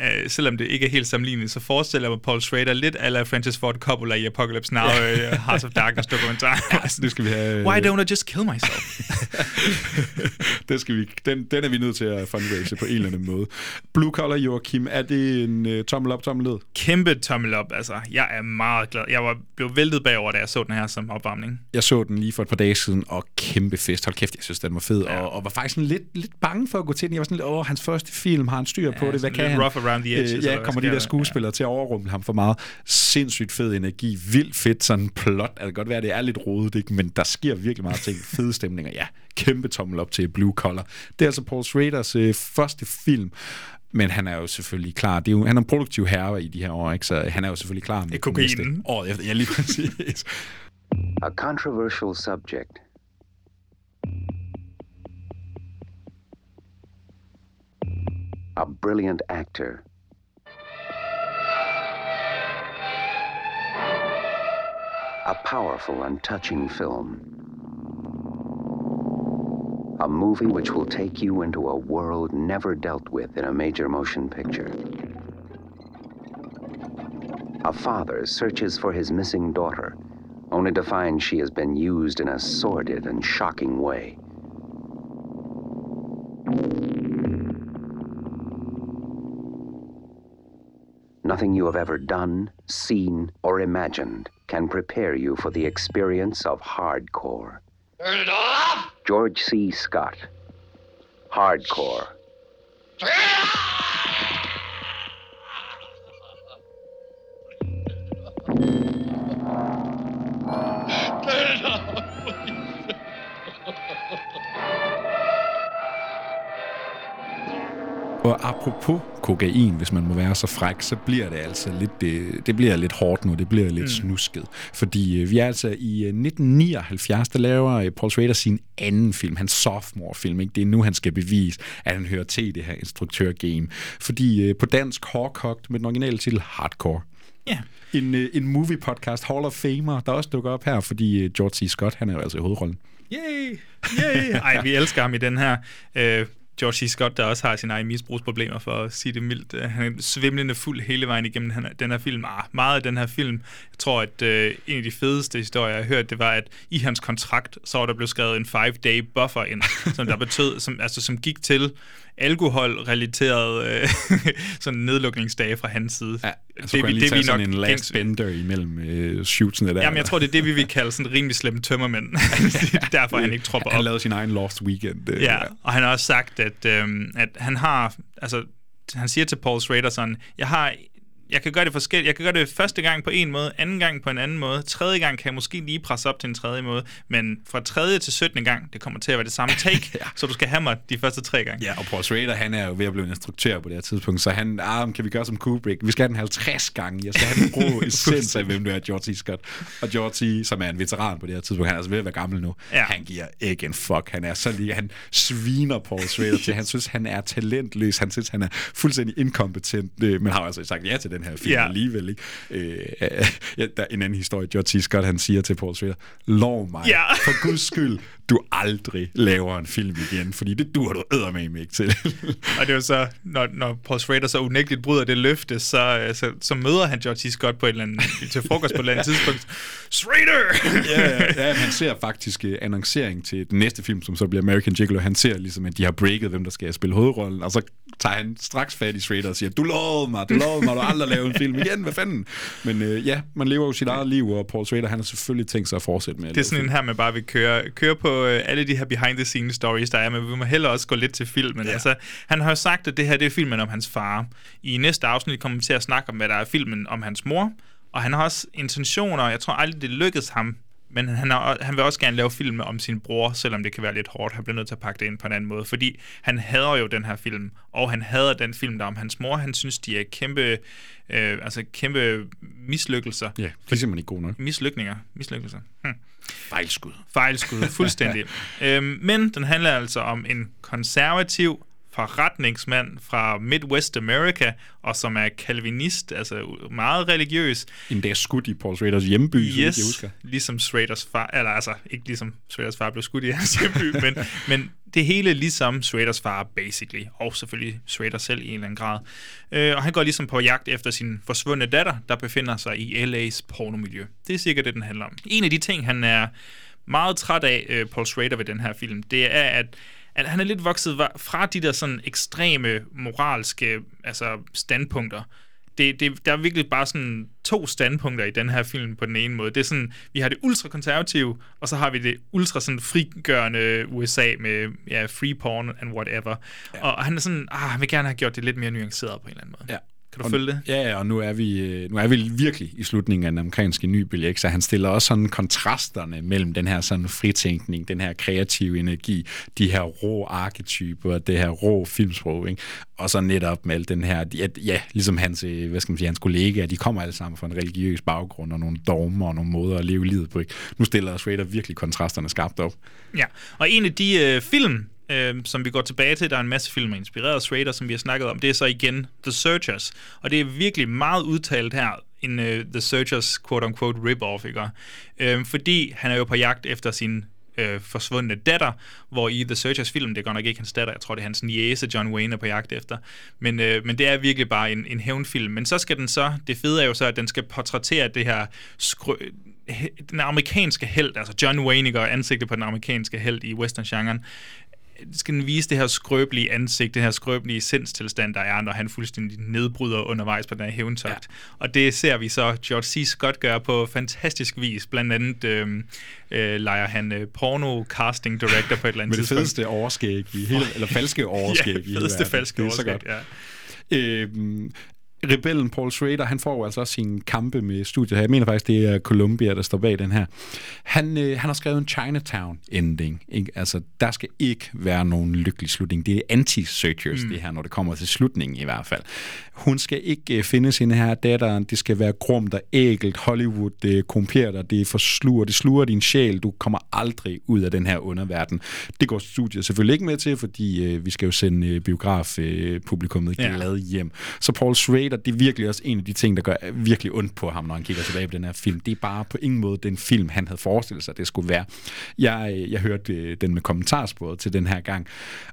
uh, selvom det ikke er helt sammenlignet, så forestiller jeg mig Paul Schrader lidt ala Francis Ford Coppola i Apocalypse Now, Ja. uh, Hearts of Darkness dokumentar. *laughs* altså, det skal vi have... Why don't I just kill myself? *laughs* den, skal vi, den, den er vi nødt til at fundraise på en eller anden måde. Blue Collar Joachim, er det en uh, tommel op, tommel ned? Kæmpe tommel op, altså. Jeg er meget glad. Jeg var, blev væltet bagover, da jeg så den her som opvarmning. Jeg så den lige for et par dage siden, og kæmpe fest. Hold kæft, jeg synes, den var fed. Ja. Og, og var faktisk sådan lidt, lidt bange for at gå til den. Jeg var sådan lidt, åh, hans første film, har han styr på Ja, det? Hvad kan han? rough around the edges, Øh, ja, kommer de der skuespillere til at overrumple ham for meget. Sindssygt fed energi, vildt fedt sådan plot. Altså, Det kan godt være, det er lidt rodet, ikke? men der sker virkelig meget ting. Fede stemninger, ja. Kæmpe tommel op til Blue Collar. Det er altså Paul Schraders øh, første film. Men han er jo selvfølgelig klar. Det er jo, han er en produktiv herre i de her år, ikke? så han er jo selvfølgelig klar. Med kokainen. Året efter. Ja, lige præcis. A controversial subject. A brilliant actor. A powerful and touching film. A movie which will take you into a world never dealt with in a major motion picture. A father searches for his missing daughter, only to find she has been used in a sordid and shocking way. Nothing you have ever done, seen, or imagined can prepare you for the experience of hardcore. Turn it off! George C. Scott. Hardcore. Ah! Og apropos kokain, hvis man må være så fræk, så bliver det altså lidt, det, det bliver lidt hårdt nu, det bliver lidt mm. snusket. Fordi øh, vi er altså i øh, 1979, der laver øh, Paul Schrader sin anden film, hans sophomore-film. Ikke? Det er nu, han skal bevise, at han hører til i det her instruktør-game. Fordi øh, på dansk hårdkogt med den originale titel Hardcore. Ja. En, øh, en movie-podcast, Hall of Famer, der også dukker op her, fordi øh, George C. Scott, han er jo altså i hovedrollen. Yay! Yay! Ej, vi elsker ham i den her. Øh, George C. Scott, der også har sine egne misbrugsproblemer, for at sige det mildt. Øh, han er svimlende fuld hele vejen igennem den her, den her film. Ah, meget af den her film. Jeg tror, at øh, en af de fedeste historier, jeg har hørt, det var, at i hans kontrakt, så var der blevet skrevet en five-day buffer ind, som der betød, som, altså, som gik til alkoholrelateret øh, *laughs* sådan nedlukningsdage fra hans side. Ja, så det, kunne det, vi sådan nok en last bender imellem øh, shootsene der. Jamen, jeg tror, det er det, vi vil kalde sådan rimelig slemme tømmermænd. *laughs* er derfor, han ikke tropper op. Han lavede sin egen Lost Weekend. Øh, ja, og han har også sagt, at, øh, at han har... Altså, han siger til Paul Schrader sådan, jeg har jeg kan gøre det forskelligt. Jeg kan gøre det første gang på en måde, anden gang på en anden måde, tredje gang kan jeg måske lige presse op til en tredje måde, men fra tredje til 17. gang, det kommer til at være det samme *laughs* take, ja. så du skal have mig de første tre gange. Ja, og Paul Schrader, han er jo ved at blive en instruktør på det her tidspunkt, så han, ah, kan vi gøre som Kubrick? Vi skal have den 50 gange. Jeg skal have den rå *laughs* essens af, hvem du er, George C. Scott. Og George C., som er en veteran på det her tidspunkt, han er altså ved at være gammel nu. Ja. Han giver ikke en fuck. Han er så lige, han sviner Paul Schrader til. Han synes, han er talentløs. Han synes, han er fuldstændig inkompetent, øh, men har altså sagt ja til den her film Ja. alligevel. Ikke? Øh, ja, der er en anden historie. George C. Scott, han siger til Paul Schrader, lov mig, Ja. for guds skyld, du aldrig laver en film igen, fordi det dur du eddermame ikke til. *laughs* Og det er jo så, når, når Paul Schrader så unægteligt bryder det løfte, så, øh, så, så møder han George C. Scott på et eller andet, til frokost på et eller andet *laughs* tidspunkt. Schrader! *laughs* ja, ja, ja, han ser faktisk uh, annoncering til den næste film, som så bliver American Gigolo. Han ser ligesom, at de har breaket, hvem der skal spille hovedrollen, og så tager han straks fat i Schrader og siger, du lovede mig, du lovede mig, du aldrig lave en film igen, hvad fanden? Men uh, ja, man lever jo sit eget liv, og Paul Schrader, han har selvfølgelig tænkt sig at fortsætte med at Det er sådan en her, man bare vil køre, køre på øh, alle de her behind-the-scenes stories, der er, men vi må hellere også gå lidt til filmen. Ja. Altså, han har jo sagt, at det her det er filmen om hans far. I næste afsnit kommer vi til at snakke om, hvad der er filmen om hans mor, og han har også intentioner, jeg tror aldrig, det lykkedes ham, men han, har, han vil også gerne lave film om sin bror, selvom det kan være lidt hårdt. Han bliver nødt til at pakke det ind på en anden måde, fordi han hader jo den her film, og han hader den film, der er om hans mor. Han synes, de er kæmpe, øh, altså kæmpe mislykkelser. Ja, det er simpelthen ikke god nok. Mislykninger. Mislykkelser. Hm. Fejlskud. Fejlskud, fuldstændig. *laughs* øhm, men den handler altså om en konservativ forretningsmand fra Midwest America, og som er kalvinist, altså meget religiøs. En dag skudt i Paul Schraders hjemby, så vidt jeg Yes, husker. ligesom Schraders far, eller altså ikke ligesom Schraders far blev skudt i hans hjemby, *laughs* men, men det hele ligesom Schraders far, basically, og selvfølgelig Schrader selv i en eller anden grad. Øh, og han går ligesom på jagt efter sin forsvundne datter, der befinder sig i LA's pornomiljø. Det er sikkert det, den handler om. En af de ting, han er meget træt af, øh, Paul Schrader ved den her film, det er, at at han er lidt vokset fra de der sådan ekstreme moralske altså standpunkter. Det, det, der er virkelig bare sådan to standpunkter i den her film på den ene måde. Det er sådan, vi har det ultrakonservative, og så har vi det ultra sådan frigørende USA med ja, free porn and whatever. Ja. Og han er sådan, ah, han vil gerne have gjort det lidt mere nuanceret på en eller anden måde. Ja. Kan du og, følge det? Ja, og nu er, vi, øh, nu er vi virkelig i slutningen af den amerikanske nybølge, så han stiller også sådan kontrasterne mellem den her sådan fritænkning, den her kreative energi, de her rå arketyper, det her rå filmsprog, ikke? og så netop med alt den her, ja, ja, ligesom hans, øh, hvad skal man sige, hans kollegaer, de kommer alle sammen fra en religiøs baggrund og nogle dogmer og nogle måder at leve livet på. Ikke? Nu stiller Schrader virkelig kontrasterne skarpt op. Ja, og en af de øh, film, øh, som vi går tilbage til, der er en masse film inspireret af Schrader, som vi har snakket om, det er så igen The Searchers. Og det er virkelig meget udtalt her, en uh, The Searchers quote-unquote rip-off, ikke? Øh, fordi han er jo på jagt efter sin øh, forsvundne datter, hvor i The Searchers film, det er godt nok ikke hans datter, jeg tror det er hans niece, John Wayne er på jagt efter, men, øh, men det er virkelig bare en, en hævnfilm. Men så skal den så, det fede er jo så, at den skal portrættere det her skrø- den amerikanske held, altså John Wayne, ikke, og ansigtet på den amerikanske held i western-genren, skal den vise det her skrøbelige ansigt, det her skrøbelige sindstilstand, der er, når han fuldstændig nedbryder undervejs på den her hævntogt. Ja. Og det ser vi så George C. Scott gøre på fantastisk vis. Blandt andet øh, øh, leger han øh, porno-casting director på et eller andet Med det tidspunkt. fedeste overskæg i hele, eller falske *laughs* overskæg ja, fedeste falske Det er så overskæg, godt. ja. Øhm, rebellen Paul Schrader, han får jo altså også sine kampe med studiet her. Jeg mener faktisk, det er Columbia, der står bag den her. Han, øh, han har skrevet en Chinatown-ending. Ikke? Altså, der skal ikke være nogen lykkelig slutning. Det er anti-searchers, mm. det her, når det kommer til slutningen i hvert fald. Hun skal ikke øh, finde sin her datter. Det skal være grumt og ægelt. Hollywood det komperer dig. Det forsluger. Det sluger din sjæl. Du kommer aldrig ud af den her underverden. Det går studiet selvfølgelig ikke med til, fordi øh, vi skal jo sende øh, Ja. øh, glad hjem. Så Paul Schrader, det er virkelig også en af de ting, der gør virkelig ondt på ham, når han kigger tilbage på den her film. Det er bare på ingen måde den film, han havde forestillet sig, det skulle være. Jeg, øh, jeg hørte øh, den med kommentarsporet til den her gang,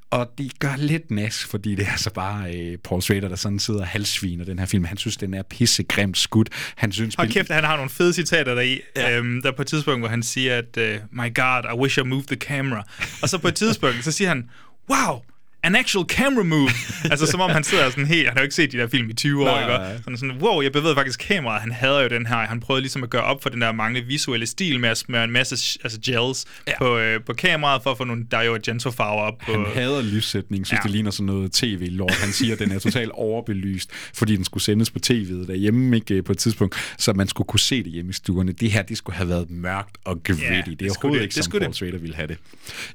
og det gør lidt nas, fordi det er så bare øh, Paul Schrader, der sådan sidder og halsviner den her film. Han synes, den er pissegrimt skudt. Han synes, Hold kæft, han har nogle fede citater deri. Ja. Øhm, der er på et tidspunkt, hvor han siger, at uh, My God, I wish I moved the camera. Og så på et tidspunkt, så siger han, Wow, an actual camera move. *laughs* altså som om han sidder sådan helt, han har jo ikke set de der film i 20 år, Nej, ikke? nej. Sådan, sådan, wow, jeg bevæger faktisk kameraet. Han hader jo den her. Han prøvede ligesom at gøre op for den der mange visuelle stil med at smøre en masse altså gels ja. på, øh, på kameraet for at få nogle Dario Argento-farver op på... Han hader lyssætning, synes Ja. det ligner sådan noget tv-lort. Han siger, at den er totalt *laughs* overbelyst, fordi den skulle sendes på tv'et derhjemme ikke, øh, på et tidspunkt, så man skulle kunne se det hjemme i stuerne. Det her, det skulle have været mørkt og gritty. Ja, det det er skulle overhovedet det. ikke, Det som Paul det. Schrader ville have det.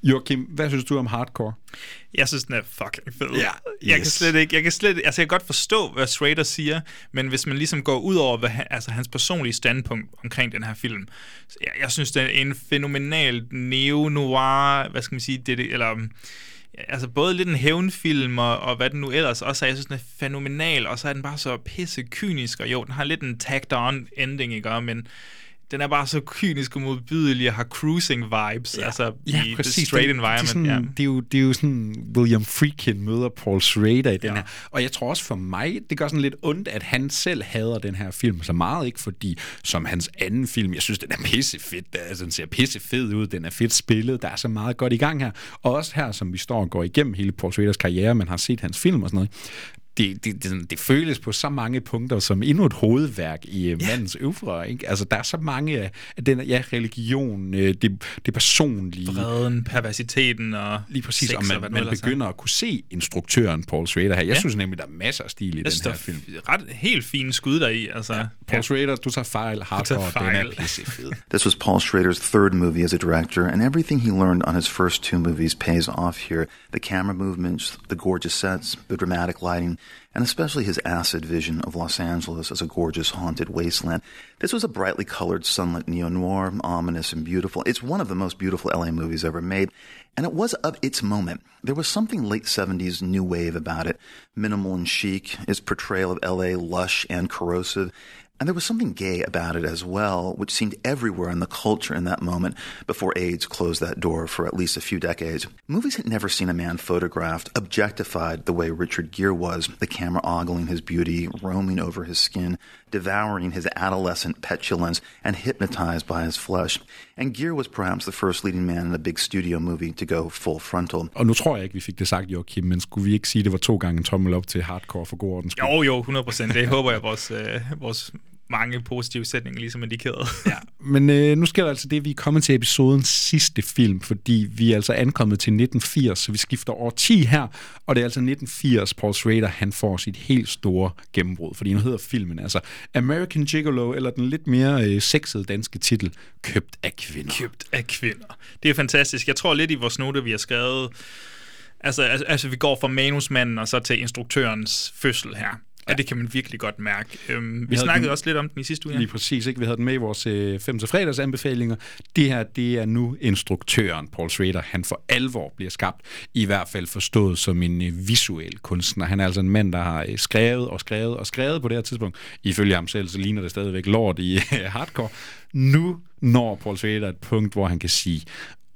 Joachim, hvad synes du om hardcore? Jeg synes, den er fucking fed. Ja, Jeg kan yes. slet ikke, jeg kan slet, altså jeg kan godt forstå, hvad Schrader siger, men hvis man ligesom går ud over hvad, altså hans personlige standpunkt omkring den her film, så jeg, jeg synes, det er en fænomenal neo-noir, hvad skal man sige, det, eller altså både lidt en hævnfilm og, og hvad den nu ellers også er, jeg synes, den er fænomenal, og så er den bare så pisse kynisk, og jo, den har lidt en tagged on ending, ikke, men den er bare så kynisk og modbydelig og har cruising vibes, ja. altså Ja, i præcis. the straight Det- environment. Det er, sådan, ja. det, er jo, det er jo sådan, William Friedkin møder Paul Schrader i den her. Og jeg tror også for mig, det gør sådan lidt ondt, at han selv hader den her film så meget, ikke? Fordi som hans anden film, jeg synes, den er pissefed. Altså, den ser pissefed ud, den er fedt spillet, der er så meget godt i gang her. Og også her, som vi står og går igennem hele Paul Schraders karriere, man har set hans film og sådan noget, det, det, det, det føles på så mange punkter som endnu et hovedværk i yeah. mandens øvre. Ikke? Altså, der er så mange af den ja, religion, øh, det, det personlige. Vreden, perversiteten og Lige præcis, sex og og man, nu man er. begynder at kunne se instruktøren Paul Schrader her. Jeg Ja. ja. synes nemlig, der er masser af stil i Jeg den her der film. ret, helt fine skud deri. Altså, ja. Paul Schrader, du tager fejl. Hardcore, den fejl. er pissefed. *laughs* This was Paul Schrader's third movie as a director, and everything he learned on his first two movies pays off here. The camera movements, the gorgeous sets, the dramatic lighting, and especially his acid vision of Los Angeles as a gorgeous haunted wasteland. This was a brightly colored sunlit neo-noir, ominous and beautiful. It's one of the most beautiful LA movies ever made, and it was of its moment. There was something late 70s new wave about it, minimal and chic, its portrayal of LA lush and corrosive, and there was something gay about it as well, which seemed everywhere in the culture in that moment before AIDS closed that door for at least a few decades. Movies had never seen a man photographed, objectified the way Richard Gere was, the camera ogling his beauty, roaming over his skin, devouring his adolescent petulance, and hypnotized by his flesh. And Gere was perhaps the first leading man in a big studio movie to go full frontal. Og nu tror jeg ikke, vi fik det sagt, Joachim, men skulle vi ikke sige, det var to gange en tommel op til hardcore for god ordens skyld? Jo, jo, 100%. Det håber jeg, vores, øh, vores mange positive sætninger, ligesom indikeret. Ja, *laughs* men øh, nu sker der altså det, at vi er kommet til episodens sidste film, fordi vi er altså ankommet til 1980, så vi skifter over 10 her, og det er altså 1980, Paul Schrader, han får sit helt store gennembrud, fordi nu hedder filmen altså American Gigolo, eller den lidt mere øh, sexede danske titel, Købt af kvinder. Købt af kvinder. Det er fantastisk. Jeg tror lidt i vores note, vi har skrevet, altså, altså, altså vi går fra manusmanden og så til instruktørens fødsel her. Ja, det kan man virkelig godt mærke. Øhm, vi, vi snakkede den, også lidt om den i sidste uge. Ja. Lige præcis, ikke? Vi havde den med i vores øh, 5 til fredags anbefalinger. Det her, det er nu instruktøren, Paul Schrader. Han for alvor bliver skabt, i hvert fald forstået som en øh, visuel kunstner. Han er altså en mand, der har øh, skrevet og skrevet og skrevet på det her tidspunkt. Ifølge ham selv, så ligner det stadigvæk lort i *laughs* øh, hardcore. Nu når Paul Schrader et punkt, hvor han kan sige,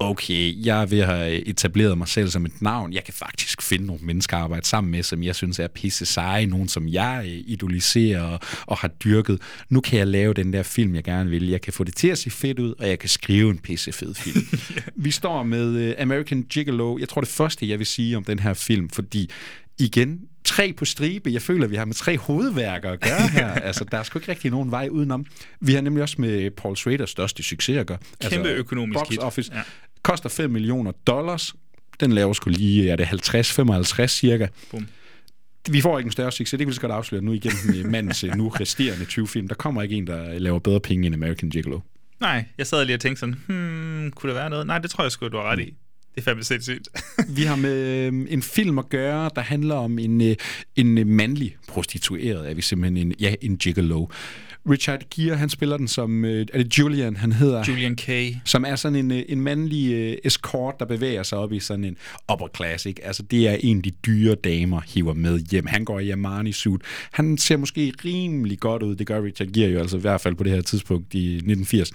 okay, jeg at have etableret mig selv som et navn. Jeg kan faktisk finde nogle mennesker at arbejde sammen med, som jeg synes er pisse seje, nogen som jeg øh, idoliserer og, og har dyrket. Nu kan jeg lave den der film, jeg gerne vil. Jeg kan få det til at se fedt ud, og jeg kan skrive en pisse fed film. *laughs* Vi står med uh, American Gigolo. Jeg tror det første, jeg vil sige om den her film, fordi igen, tre på stribe. Jeg føler, at vi har med tre hovedværker at gøre her. *laughs* altså, der er sgu ikke rigtig nogen vej udenom. Vi har nemlig også med Paul Schraders største succes at gøre. Kæmpe altså, økonomisk box hit. Office. Ja. Koster 5 millioner dollars. Den laver sgu lige, er det 50-55 cirka. Boom. Vi får ikke en større succes, det kan vi så godt afsløre nu igen med mandens nu resterende 20 film. Der kommer ikke en, der laver bedre penge end American Gigolo. Nej, jeg sad lige og tænkte sådan, hmm, kunne der være noget? Nej, det tror jeg sgu, du har ret i. Det er fandme sindssygt. *laughs* vi har med øh, en film at gøre, der handler om en, øh, en mandlig prostitueret, er vi simpelthen en, ja, en gigolo. Richard Gere, han spiller den som, øh, er det Julian, han hedder? Julian K. Som er sådan en, en mandlig øh, escort, der bevæger sig op i sådan en upper class, ikke? Altså, det er en af de dyre damer, hiver med hjem. Han går i Armani-suit. Han ser måske rimelig godt ud, det gør Richard Gere jo altså i hvert fald på det her tidspunkt i 1980.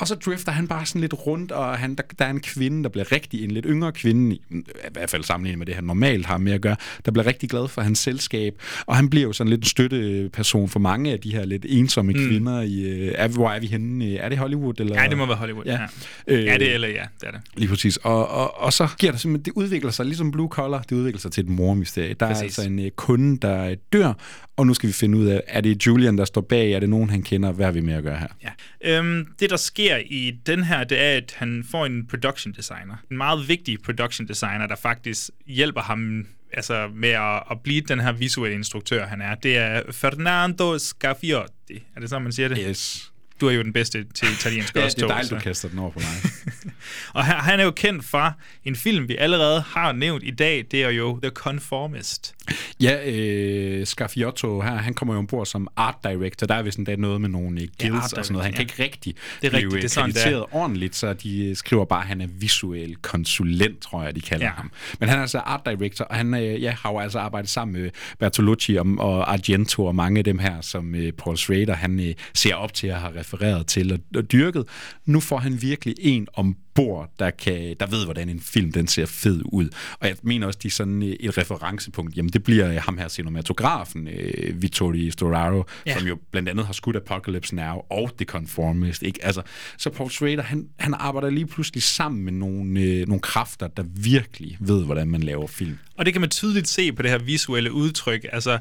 Og så drifter han bare sådan lidt rundt, og han, der, der er en kvinde, der bliver rigtig, en lidt yngre kvinde, i, i hvert fald sammenlignet med det, han normalt har med at gøre, der bliver rigtig glad for hans selskab, og han bliver jo sådan lidt en støtteperson for mange af de her lidt ensomme mm. kvinder i, er, hvor er vi henne? Er det Hollywood? Eller? Ja, det må være Hollywood, ja. Ja, øh, ja det eller ja, det er det. Lige præcis. Og, og, og så giver det simpelthen, det udvikler sig ligesom Blue Collar, det udvikler sig til et mormysterie. Der præcis. er altså en uh, kunde, der dør, og nu skal vi finde ud af, er det Julian, der står bag, er det nogen, han kender, hvad er vi med at gøre her? Ja. Øhm, det, der sker i den her, det er, at han får en production designer. En meget vigtig production designer, der faktisk hjælper ham altså med at, at blive den her visuelle instruktør, han er. Det er Fernando Scaffiotti. Er det sådan, man siger det? Yes. Du er jo den bedste til italiensk *laughs* ja, også. det er dejligt, du kaster den over på mig. *laughs* og han er jo kendt for en film, vi allerede har nævnt i dag. Det er jo The Conformist. Ja, øh, Scaffiotto her, han kommer jo ombord som art director. Der er vist endda noget med nogle guilds ja, og sådan noget. Han ja. kan ikke rigtig det er blive rigtigt, det er sådan, krediteret er. ordentligt, så de skriver bare, at han er visuel konsulent, tror jeg, de kalder ja. ham. Men han er altså art director, og han øh, ja, har jo altså arbejdet sammen med Bertolucci og, og Argento og mange af dem her, som øh, Paul Schrader, han øh, ser op til at have refereret til og, og dyrket. Nu får han virkelig en om bord, der, kan, der ved, hvordan en film den ser fed ud. Og jeg mener også, de er sådan et referencepunkt. Jamen, det bliver ham her cinematografen, øh, Vittorio Storaro, ja. som jo blandt andet har skudt Apocalypse Now og The Conformist. Ikke? Altså, så Paul Schrader, han, han arbejder lige pludselig sammen med nogle, øh, nogle kræfter, der virkelig ved, hvordan man laver film. Og det kan man tydeligt se på det her visuelle udtryk. Altså,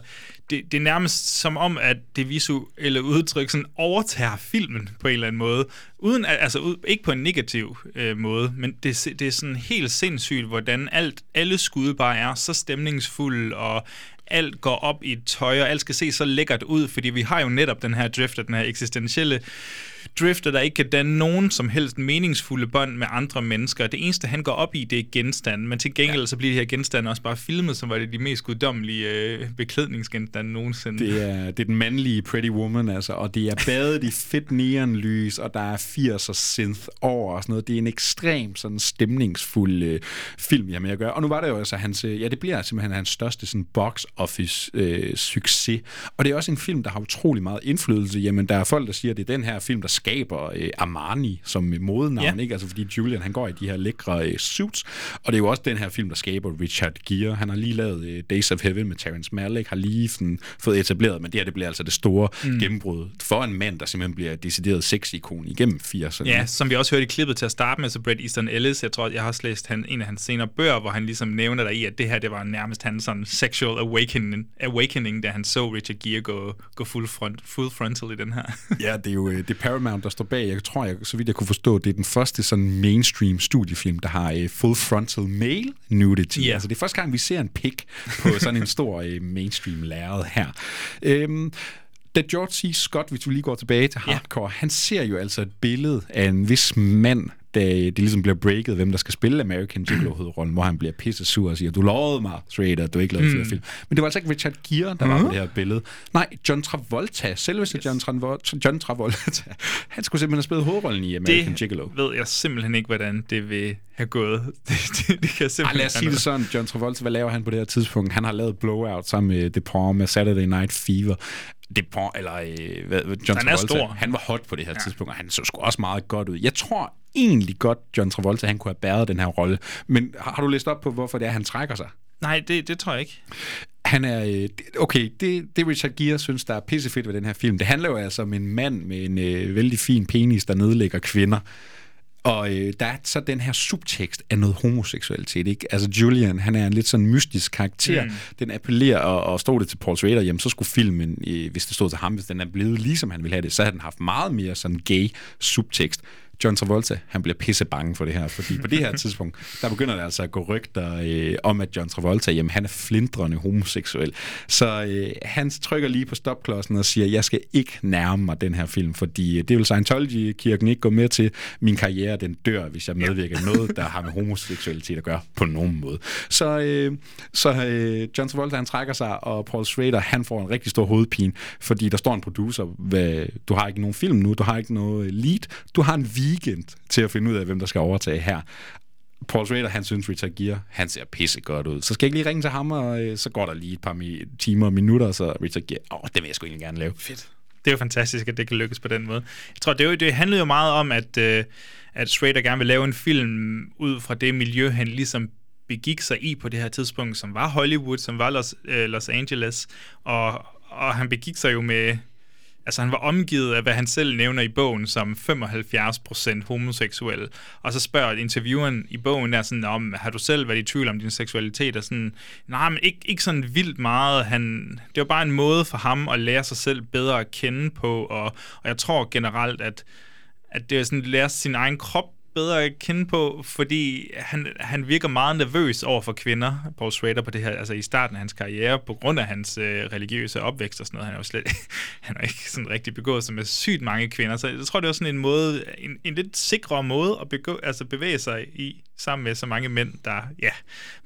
det, det er nærmest som om, at det visuelle udtryk sådan overtager filmen på en eller anden måde. Uden, altså, ikke på en negativ øh, måde, men det, det er sådan helt sindssygt, hvordan alt, alle skud bare er så stemningsfulde, og alt går op i et tøj, og alt skal se så lækkert ud, fordi vi har jo netop den her drifter, den her eksistentielle drifter, der ikke kan danne nogen som helst meningsfulde bånd med andre mennesker. Det eneste, han går op i, det er genstande, men til gengæld ja. så bliver de her genstande også bare filmet, som var det de mest guddommelige øh, beklædningsgenstande nogensinde. Det er, det er den mandlige Pretty Woman, altså, og det er badet i fedt neonlys, og der er 80'er synth over og sådan noget. Det er en ekstrem sådan stemningsfuld øh, film, jeg med at gøre. Og nu var det jo altså hans, øh, ja, det bliver simpelthen hans største sådan box office øh, succes. Og det er også en film, der har utrolig meget indflydelse. Jamen, der er folk, der siger, at det er den her film, der skaber øh, Armani som modenavn, Ja. ikke? Altså fordi Julian, han går i de her lækre øh, suits, og det er jo også den her film, der skaber Richard Gere. Han har lige lavet øh, Days of Heaven med Terrence Malick, har lige sådan, fået etableret, men det her, det bliver altså det store Mm. gennembrud for en mand, der simpelthen bliver et decideret sexikon igennem 80'erne. Ja, som vi også hørte i klippet til at starte med, så Bret Easton Ellis, jeg tror, jeg har også læst han, en af hans senere bøger, hvor han ligesom nævner der i, at det her, det var nærmest hans sådan sexual awakening, awakening da han så Richard Gere gå, gå full, front, full frontal i den her. Ja, det er jo øh, det er Paramount, der står bag. Jeg tror, jeg, så vidt jeg kunne forstå, det er den første sådan mainstream studiefilm, der har øh, full frontal male nudity. Ja. Altså det er første gang, vi ser en pik på sådan en stor øh, mainstream lærred her. Øhm, da George C. Scott, hvis vi lige går tilbage til hardcore, ja. han ser jo altså et billede af en vis mand, da det ligesom bliver breaket, hvem der skal spille American Gigolo-hovedrollen, *clears throat* hvor han bliver pisse sur og siger, du lovede mig, Schrader, du ikke lavede Mm. flere film. Men det var altså ikke Richard Gere, der var Mhm. på det her billede. Nej, John Travolta, selveste yes. John, Travolta, John Travolta, *laughs* han skulle simpelthen have spillet hovedrollen i American det Gigolo. ved jeg simpelthen ikke, hvordan det vil have gået. *laughs* Det, det, det kan simpelthen Ej, lad os sige det sådan, John Travolta, hvad laver han på det her tidspunkt? Han har lavet Blowout sammen med DePaul med Saturday Night Fever. DePaul, eller øh, hvad, John Han er Travolta, stor. han var hot på det her ja. tidspunkt, og han så sgu også meget godt ud. Jeg tror egentlig godt, John Travolta, han kunne have bæret den her rolle. Men har, du læst op på, hvorfor det er, han trækker sig? Nej, det, det tror jeg ikke. Han er, øh, okay, det, det Richard Gere synes, der er pissefedt ved den her film, det handler jo altså om en mand med en øh, vældig fin penis, der nedlægger kvinder. Og øh, der er så den her subtekst af noget homoseksualitet, ikke? Altså Julian, han er en lidt sådan mystisk karakter. Mm. Den appellerer, og, og stod det til Paul Schrader, jamen så skulle filmen, øh, hvis det stod til ham, hvis den er blevet ligesom han ville have det, så havde den haft meget mere sådan gay subtekst. John Travolta, han bliver pisse bange for det her, fordi på det her *laughs* tidspunkt, der begynder der altså at gå rygter øh, om, at John Travolta, jamen han er flindrende homoseksuel. Så øh, han trykker lige på stopklodsen og siger, jeg skal ikke nærme mig den her film, fordi øh, det vil Scientology-kirken ikke gå med til. Min karriere, den dør, hvis jeg medvirker i noget, der har med homoseksualitet at gøre på nogen måde. Så, øh, så øh, John Travolta, han trækker sig, og Paul Schrader, han får en rigtig stor hovedpine, fordi der står en producer, hvad, du har ikke nogen film nu, du har ikke noget lead, du har en weekend til at finde ud af, hvem der skal overtage her. Paul Schrader, han synes Richard Gere, han ser pisse godt ud. Så skal jeg ikke lige ringe til ham, og øh, så går der lige et par mi- timer og minutter, så Richard Gere, åh, det vil jeg sgu egentlig gerne lave. Fedt. Det er jo fantastisk, at det kan lykkes på den måde. Jeg tror, det, er jo, det handlede jo meget om, at, øh, at Schrader gerne vil lave en film ud fra det miljø, han ligesom begik sig i på det her tidspunkt, som var Hollywood, som var Los, øh, Los Angeles, og, og han begik sig jo med... Altså han var omgivet af, hvad han selv nævner i bogen, som 75% homoseksuel. Og så spørger intervieweren i bogen der sådan, om, har du selv været i tvivl om din seksualitet? Og sådan, nej, men ikke, ikke sådan vildt meget. Han, det var bare en måde for ham at lære sig selv bedre at kende på, og, og jeg tror generelt, at, at det er sådan at lære sin egen krop bedre at kende på, fordi han, han virker meget nervøs over for kvinder, Paul Schrader, på det her, altså i starten af hans karriere, på grund af hans øh, religiøse opvækst og sådan noget. Han er jo slet *laughs* han er ikke sådan rigtig begået sig med sygt mange kvinder, så jeg tror, det var sådan en måde, en, en lidt sikrere måde at begå, altså bevæge sig i, sammen med så mange mænd, der, ja,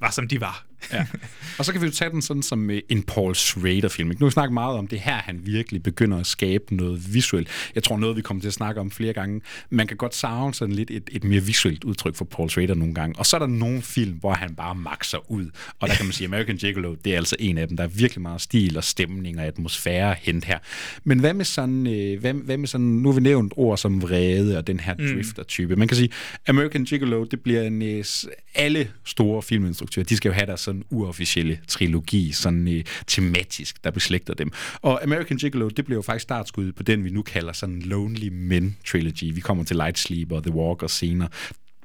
var som de var. Ja. *laughs* Og så kan vi jo tage den sådan som en Paul Schrader-film. Nu har vi snakket meget om det her, han virkelig begynder at skabe noget visuelt. Jeg tror noget, vi kommer til at snakke om flere gange. Man kan godt savne sådan lidt et, et mere visuelt udtryk for Paul Schrader nogle gange. Og så er der nogle film, hvor han bare makser ud. Og der kan man sige, American Gigolo, det er altså en af dem. Der er virkelig meget stil og stemning og atmosfære hent her. Men hvad med sådan, øh, hvad, hvad med sådan, nu har vi nævnt ord som vrede og den her Mm. drifter-type. Man kan sige, American Gigolo, det bliver en, øh, alle store filminstruktører, de skal jo have deres sådan uofficielle trilogi, sådan øh, tematisk, der beslægter dem. Og American Gigolo, det blev jo faktisk startskud på den, vi nu kalder sådan Lonely Men Trilogy. Vi kommer til Light Sleeper, The Walker senere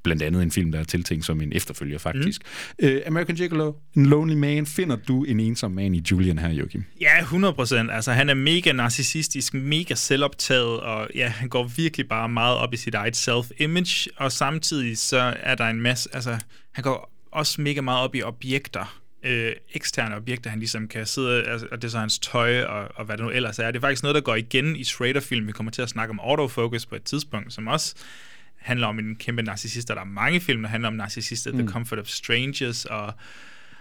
blandt andet en film, der er tiltænkt som en efterfølger faktisk. Mm. Uh, American Gigolo, en lonely man. Finder du en ensom man i Julian her, Joachim? Ja, 100 procent. Altså, han er mega narcissistisk, mega selvoptaget, og ja, han går virkelig bare meget op i sit eget self-image, og samtidig så er der en masse, altså, han går også mega meget op i objekter, øh, eksterne objekter, han ligesom kan sidde, altså, og det er så hans tøj, og, og hvad det nu ellers er. Det er faktisk noget, der går igen i Schrader-film. Vi kommer til at snakke om autofocus på et tidspunkt, som også handler om en kæmpe narcissist, og der er mange film, der handler om narcissister, mm. The Comfort of Strangers, og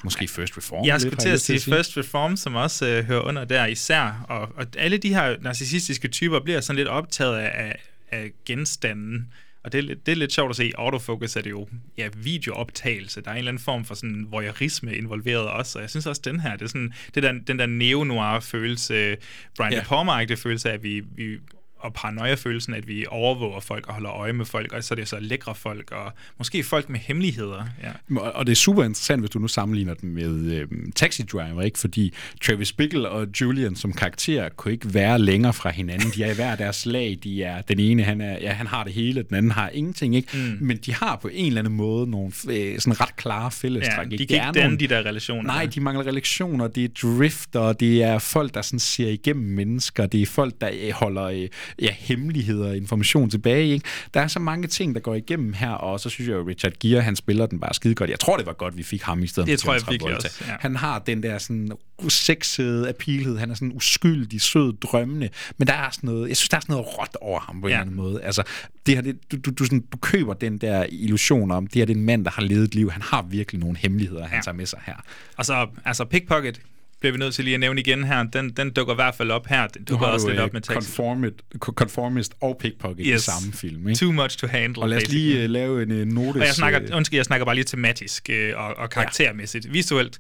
Måske First Reform? jeg skulle til at sige First Reform, som også øh, hører under der især. Og, og alle de her narcissistiske typer bliver sådan lidt optaget af, af, af genstanden. Og det er, det er lidt sjovt at se. I autofocus er det jo ja, videooptagelse. Der er en eller anden form for sådan voyeurisme involveret også. Og jeg synes også, den her, det er sådan, det der, den der neo-noir følelse, Brian Ja. De Palma følelse af, at vi, vi og paranoia-følelsen, at vi overvåger folk og holder øje med folk, og så er det så lækre folk, og måske folk med hemmeligheder. Ja. Og, det er super interessant, hvis du nu sammenligner den med øhm, Taxi Driver, ikke? fordi Travis Bickle og Julian som karakter kunne ikke være længere fra hinanden. De er i hver deres lag. De er, den ene han, er, ja, han har det hele, den anden har ingenting. Ikke? Mm. Men de har på en eller anden måde nogle øh, sådan ret klare fællestræk. Ja, de kan ikke danne de der relationer. Nej, de mangler relationer. Det er drifter, det er folk, der sådan ser igennem mennesker. Det er folk, der øh, holder øh, ja, hemmeligheder og information tilbage. Ikke? Der er så mange ting, der går igennem her, og så synes jeg jo, Richard Gere, han spiller den bare skide godt. Jeg tror, det var godt, vi fik ham i stedet Det tror jeg virkelig også, ja. Han har den der sådan sexede appealhed. Han er sådan uskyldig, sød, drømmende. Men der er sådan noget, jeg synes, der er sådan noget råt over ham på en Ja. eller anden måde. Altså, det her, det, du, du, du, sådan, du køber den der illusion om, det her det er en mand, der har levet et liv. Han har virkelig nogle hemmeligheder, han Ja. tager med sig her. Og så, altså Pickpocket bliver vi nødt til lige at nævne igen her. Den, den dukker i hvert fald op her. Den dukker har også du lidt øh, op med tekst. conformist, conformist og pickpocket yes. i samme film. Ikke? Too much to handle. Og lad os basically. lige uh, lave en uh, notice. Og jeg snakker, øh, undskyld, jeg snakker bare lige tematisk øh, og, og karaktermæssigt. Ja. Visuelt,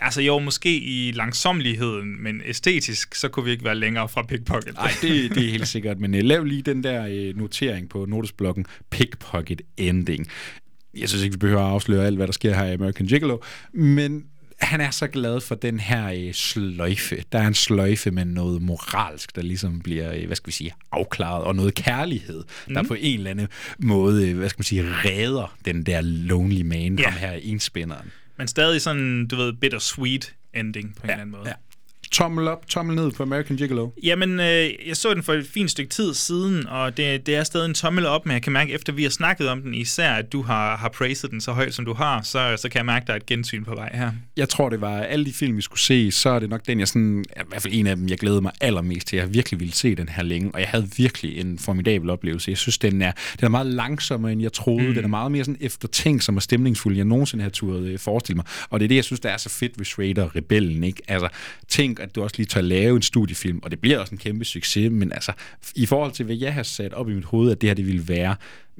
altså jo, måske i langsomligheden, men æstetisk, så kunne vi ikke være længere fra Pickpocket. Nej, det, det er helt sikkert. Men uh, lav lige den der uh, notering på notesblokken. Pickpocket ending. Jeg synes ikke, vi behøver at afsløre alt, hvad der sker her i American Gigolo. Men han er så glad for den her øh, sløjfe. Der er en sløjfe med noget moralsk, der ligesom bliver, øh, hvad skal vi sige, afklaret, og noget kærlighed, mm. der på en eller anden måde, øh, hvad skal man sige, redder den der lonely man, Ja. ja. ham her enspænderen. Men stadig sådan, du ved, bittersweet ending på en eller anden måde. Ja. Tommel op, tommel ned på American Gigolo. Jamen, øh, jeg så den for et fint stykke tid siden, og det, det er stadig en tommel op, men jeg kan mærke, efter vi har snakket om den, især at du har, har praised den så højt, som du har, så, så kan jeg mærke, at der er et gensyn på vej her. Jeg tror, det var alle de film, vi skulle se, så er det nok den, jeg sådan, i hvert fald en af dem, jeg glæder mig allermest til. Jeg virkelig ville se den her længe, og jeg havde virkelig en formidabel oplevelse. Jeg synes, den er, den er meget langsommere, end jeg troede. Mm. Den er meget mere sådan eftertænksom og stemningsfuld, end jeg nogensinde har turde øh, forestille mig. Og det er det, jeg synes, der er så fedt ved Schrader Rebellen. Ikke? Altså, tænk, at du også lige tør lave en studiefilm, og det bliver også en kæmpe succes, men altså, i forhold til, hvad jeg har sat op i mit hoved, at det her det ville være,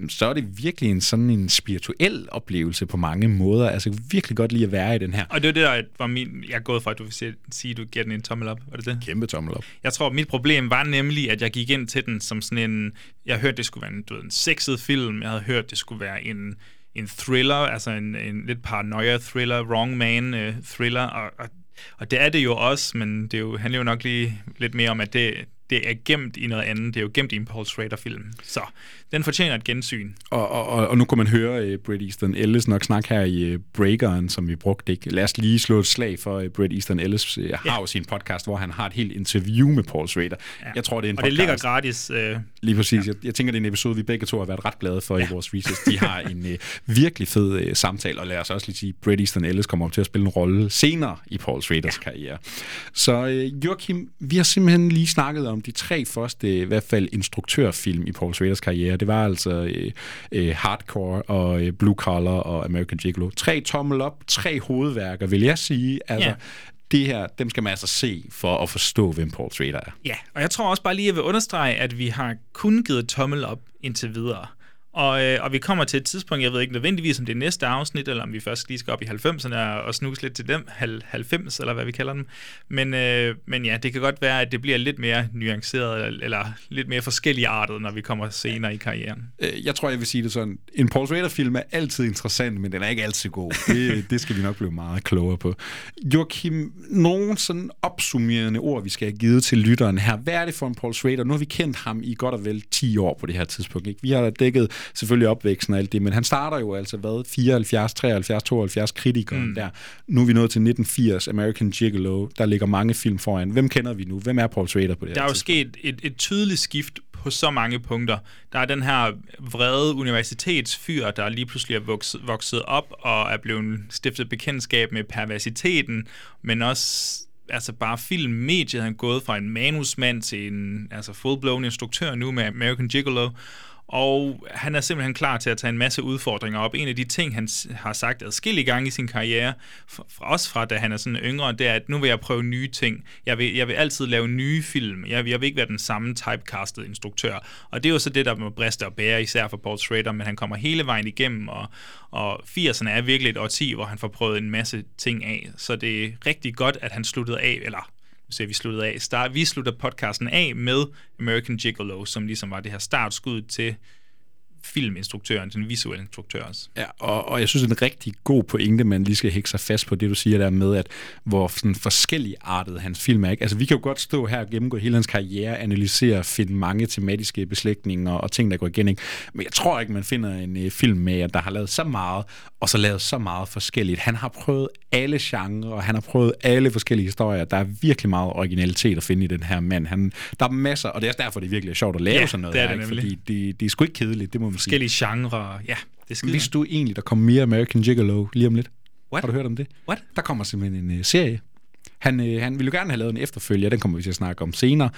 så er det virkelig en sådan en spirituel oplevelse på mange måder. Altså, jeg kan virkelig godt lide at være i den her. Og det var det, der var min... Jeg er gået fra, at du vil sige, sige, at du giver den en tommel op. Var det det? Kæmpe tommel op. Jeg tror, mit problem var nemlig, at jeg gik ind til den som sådan en... Jeg hørte, det skulle være en, du ved, en sexet film. Jeg havde hørt, det skulle være en, en thriller, altså en, en lidt paranoia-thriller, wrong man-thriller. og, og, og det er det jo også, men det er jo, handler jo nok lige lidt mere om, at det, det er gemt i noget andet. Det er jo gemt i en Paul Schrader-film. Så den fortjener et gensyn. Og, og, og, nu kan man høre uh, Bret Easton Ellis nok snakke her i uh, Breakeren, som vi brugte. Ikke? Lad os lige slå et slag for uh, Bret Easton Ellis uh, har jo sin podcast, hvor han har et helt interview med Paul Schrader. Ja. Jeg tror, det er en Og det podcast. ligger gratis. Øh, Lige præcis. Ja. Jeg, jeg tænker, det er en episode, vi begge to har været ret glade for ja. i vores research. De har en uh, virkelig fed uh, samtale, og lad os også lige sige, Bret Easton Ellis kommer op til at spille en rolle senere i Paul Schraders ja. karriere. Så uh, Joachim, vi har simpelthen lige snakket om de tre første, i hvert fald instruktørfilm i Paul Schraders karriere. Det var altså uh, uh, Hardcore og uh, Blue Collar og American Gigolo. Tre tommel op, tre hovedværker, vil jeg sige. Altså, Ja. det her, dem skal man altså se for at forstå, hvem Paul Schrader er. Ja, og jeg tror også bare lige, at jeg vil understrege, at vi har kun givet tommel op indtil videre. Og, øh, og vi kommer til et tidspunkt, jeg ved ikke nødvendigvis, om det er næste afsnit, eller om vi først lige skal op i 90'erne og, snuse lidt til dem, hal- 90, eller hvad vi kalder dem. Men, øh, men ja, det kan godt være, at det bliver lidt mere nuanceret, eller, eller lidt mere forskellige artet, når vi kommer senere i karrieren. Øh, Jeg tror, jeg vil sige det sådan. En Paul Schrader-film er altid interessant, men den er ikke altid god. Det, *laughs* det skal vi nok blive meget klogere på. Joachim, nogle sådan opsummerende ord, vi skal have givet til lytteren her. Hvad er det for en Paul Schrader? Nu har vi kendt ham i godt og vel 10 år på det her tidspunkt. Ikke? Vi har dækket selvfølgelig opvæksten og alt det, men han starter jo altså, hvad, 74, 73, 72, kritikeren Mm. der. Nu er vi nået til 1980, American Gigolo. Der ligger mange film foran. Hvem kender vi nu? Hvem er Paul Schrader på det Der er jo sket et, et tydeligt skift på så mange punkter. Der er den her vrede universitetsfyr, der lige pludselig er vokset, vokset op og er blevet stiftet bekendtskab med perversiteten, men også altså bare filmmediet han er gået fra en manusmand til en altså full-blown instruktør nu med American Gigolo, og han er simpelthen klar til at tage en masse udfordringer op. En af de ting, han har sagt adskillige gange i sin karriere, fra, fra- også fra da han er sådan yngre, det er, at nu vil jeg prøve nye ting. Jeg vil, jeg vil altid lave nye film. Jeg, vil- jeg vil ikke være den samme typecastet instruktør. Og det er jo så det, der må briste og bære, især for Paul Schrader, men han kommer hele vejen igennem, og, og 80'erne er virkelig et årti, hvor han får prøvet en masse ting af. Så det er rigtig godt, at han sluttede af, eller så vi sluttede af. Start, vi slutter podcasten af med American Gigolo, som ligesom var det her startskud til filminstruktøren, den visuelle instruktør også. Ja, og, og jeg synes, det er en rigtig god pointe, man lige skal hække sig fast på det, du siger der med, at hvor sådan forskellige artede hans film er. Ikke? Altså, vi kan jo godt stå her og gennemgå hele hans karriere, analysere, finde mange tematiske beslægtninger og ting, der går igen. Ikke? Men jeg tror ikke, man finder en uh, film med, der har lavet så meget, og så lavet så meget forskelligt. Han har prøvet alle genrer, og han har prøvet alle forskellige historier. Der er virkelig meget originalitet at finde i den her mand. Han, der er masser, og det er derfor, det er virkelig sjovt at lave Ja, sådan noget det er her, det ikke? nemlig. fordi det, det er sgu ikke kedeligt, det må. Forskellige genrer, ja. Det skide Vidste du egentlig, der kommer mere American Gigolo lige om lidt? What? Har du hørt om det? What? Der kommer simpelthen en uh, serie. Han, uh, han ville jo gerne have lavet en efterfølger, den kommer vi til at snakke om senere.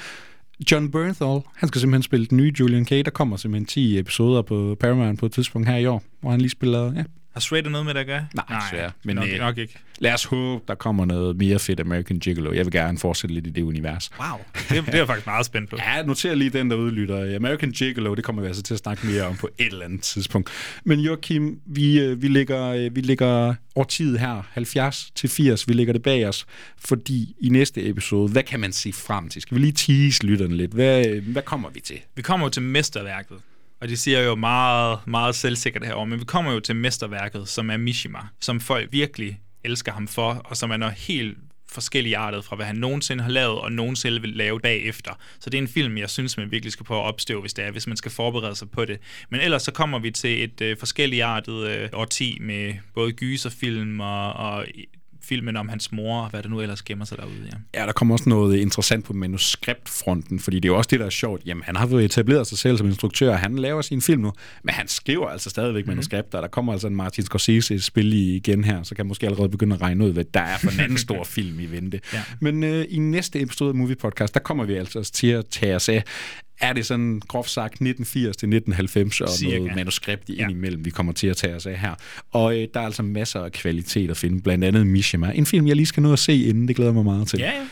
John Bernthal, han skal simpelthen spille den nye Julian Kay. Der kommer simpelthen 10 episoder på Paramount på et tidspunkt her i år, hvor han lige spiller... Ja. Har Shredder noget med det at gøre? Nej, desværre. Men nok, øh, nok ikke. Lad os håbe, der kommer noget mere fedt American Gigolo. Jeg vil gerne fortsætte lidt i det univers. Wow, det, det er jeg faktisk meget spændt på. Ja, noter lige den, der udlytter. American Gigolo, det kommer vi altså til at snakke mere om på et eller andet tidspunkt. Men Joachim, vi, øh, vi, lægger, øh, vi lægger årtiet her, 70 til 80, vi lægger det bag os, fordi i næste episode, hvad kan man se frem til? Skal vi lige tease lytterne lidt? Hvad, øh, hvad kommer vi til? Vi kommer til mesterværket, og det siger jo meget, meget selvsikkert herovre, men vi kommer jo til mesterværket, som er Mishima, som folk virkelig elsker ham for, og som er noget helt forskellige artet fra, hvad han nogensinde har lavet, og nogensinde vil lave bagefter. Så det er en film, jeg synes, man virkelig skal prøve at opstøve, hvis det er, hvis man skal forberede sig på det. Men ellers så kommer vi til et øh, forskellige artet øh, årti med både gyserfilm og, og filmen om hans mor, og hvad der nu ellers gemmer sig derude. Ja. Ja, der kommer også noget interessant på manuskriptfronten, fordi det er jo også det, der er sjovt. Jamen, han har jo etableret sig selv som instruktør, og han laver sin film nu, men han skriver altså stadigvæk mm-hmm. manuskripter, og der kommer altså en Martin Scorsese spil igen her, så kan jeg måske allerede begynde at regne ud, hvad der er for en anden stor *laughs* film i vente. Ja. Men øh, i næste episode af Movie Podcast, der kommer vi altså til at tage os af er det sådan groft sagt 1980 til 1990 og Cirka. noget manuskript i indimellem, vi kommer til at tage os af her. Og øh, der er altså masser af kvalitet at finde, blandt andet Mishima. En film, jeg lige skal nå at se inden, det glæder mig meget til. Ja, ja.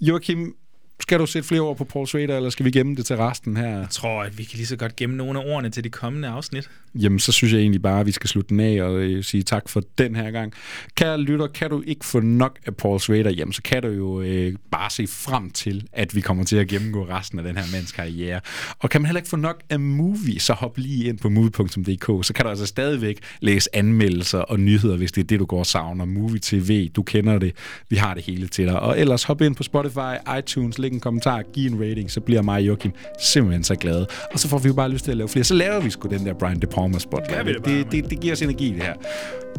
Joachim, skal du sætte flere ord på Paul Schrader, eller skal vi gemme det til resten her? Jeg tror, at vi kan lige så godt gemme nogle af ordene til de kommende afsnit. Jamen, så synes jeg egentlig bare, at vi skal slutte den af og øh, sige tak for den her gang. Kære lytter, kan du ikke få nok af Paul Schrader, jamen, så kan du jo øh, bare se frem til, at vi kommer til at gennemgå resten af den her mands karriere. Og kan man heller ikke få nok af movie, så hop lige ind på movie.dk, så kan du altså stadigvæk læse anmeldelser og nyheder, hvis det er det, du går og savner. Movie TV, du kender det, vi har det hele til dig. Og ellers hop ind på Spotify, iTunes, en kommentar, giv en rating, så bliver mig og Joachim simpelthen så glade. Og så får vi jo bare lyst til at lave flere. Så laver vi sgu den der Brian De Palma spotlight. Det det, det, det giver os energi, det her.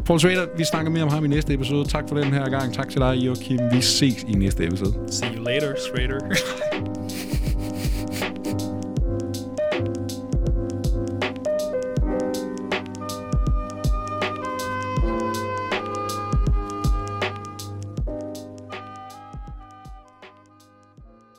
Paul Schrader, vi snakker mere om ham i næste episode. Tak for den her gang. Tak til dig, Joachim. Vi ses i næste episode. See you later, Schrader. *laughs*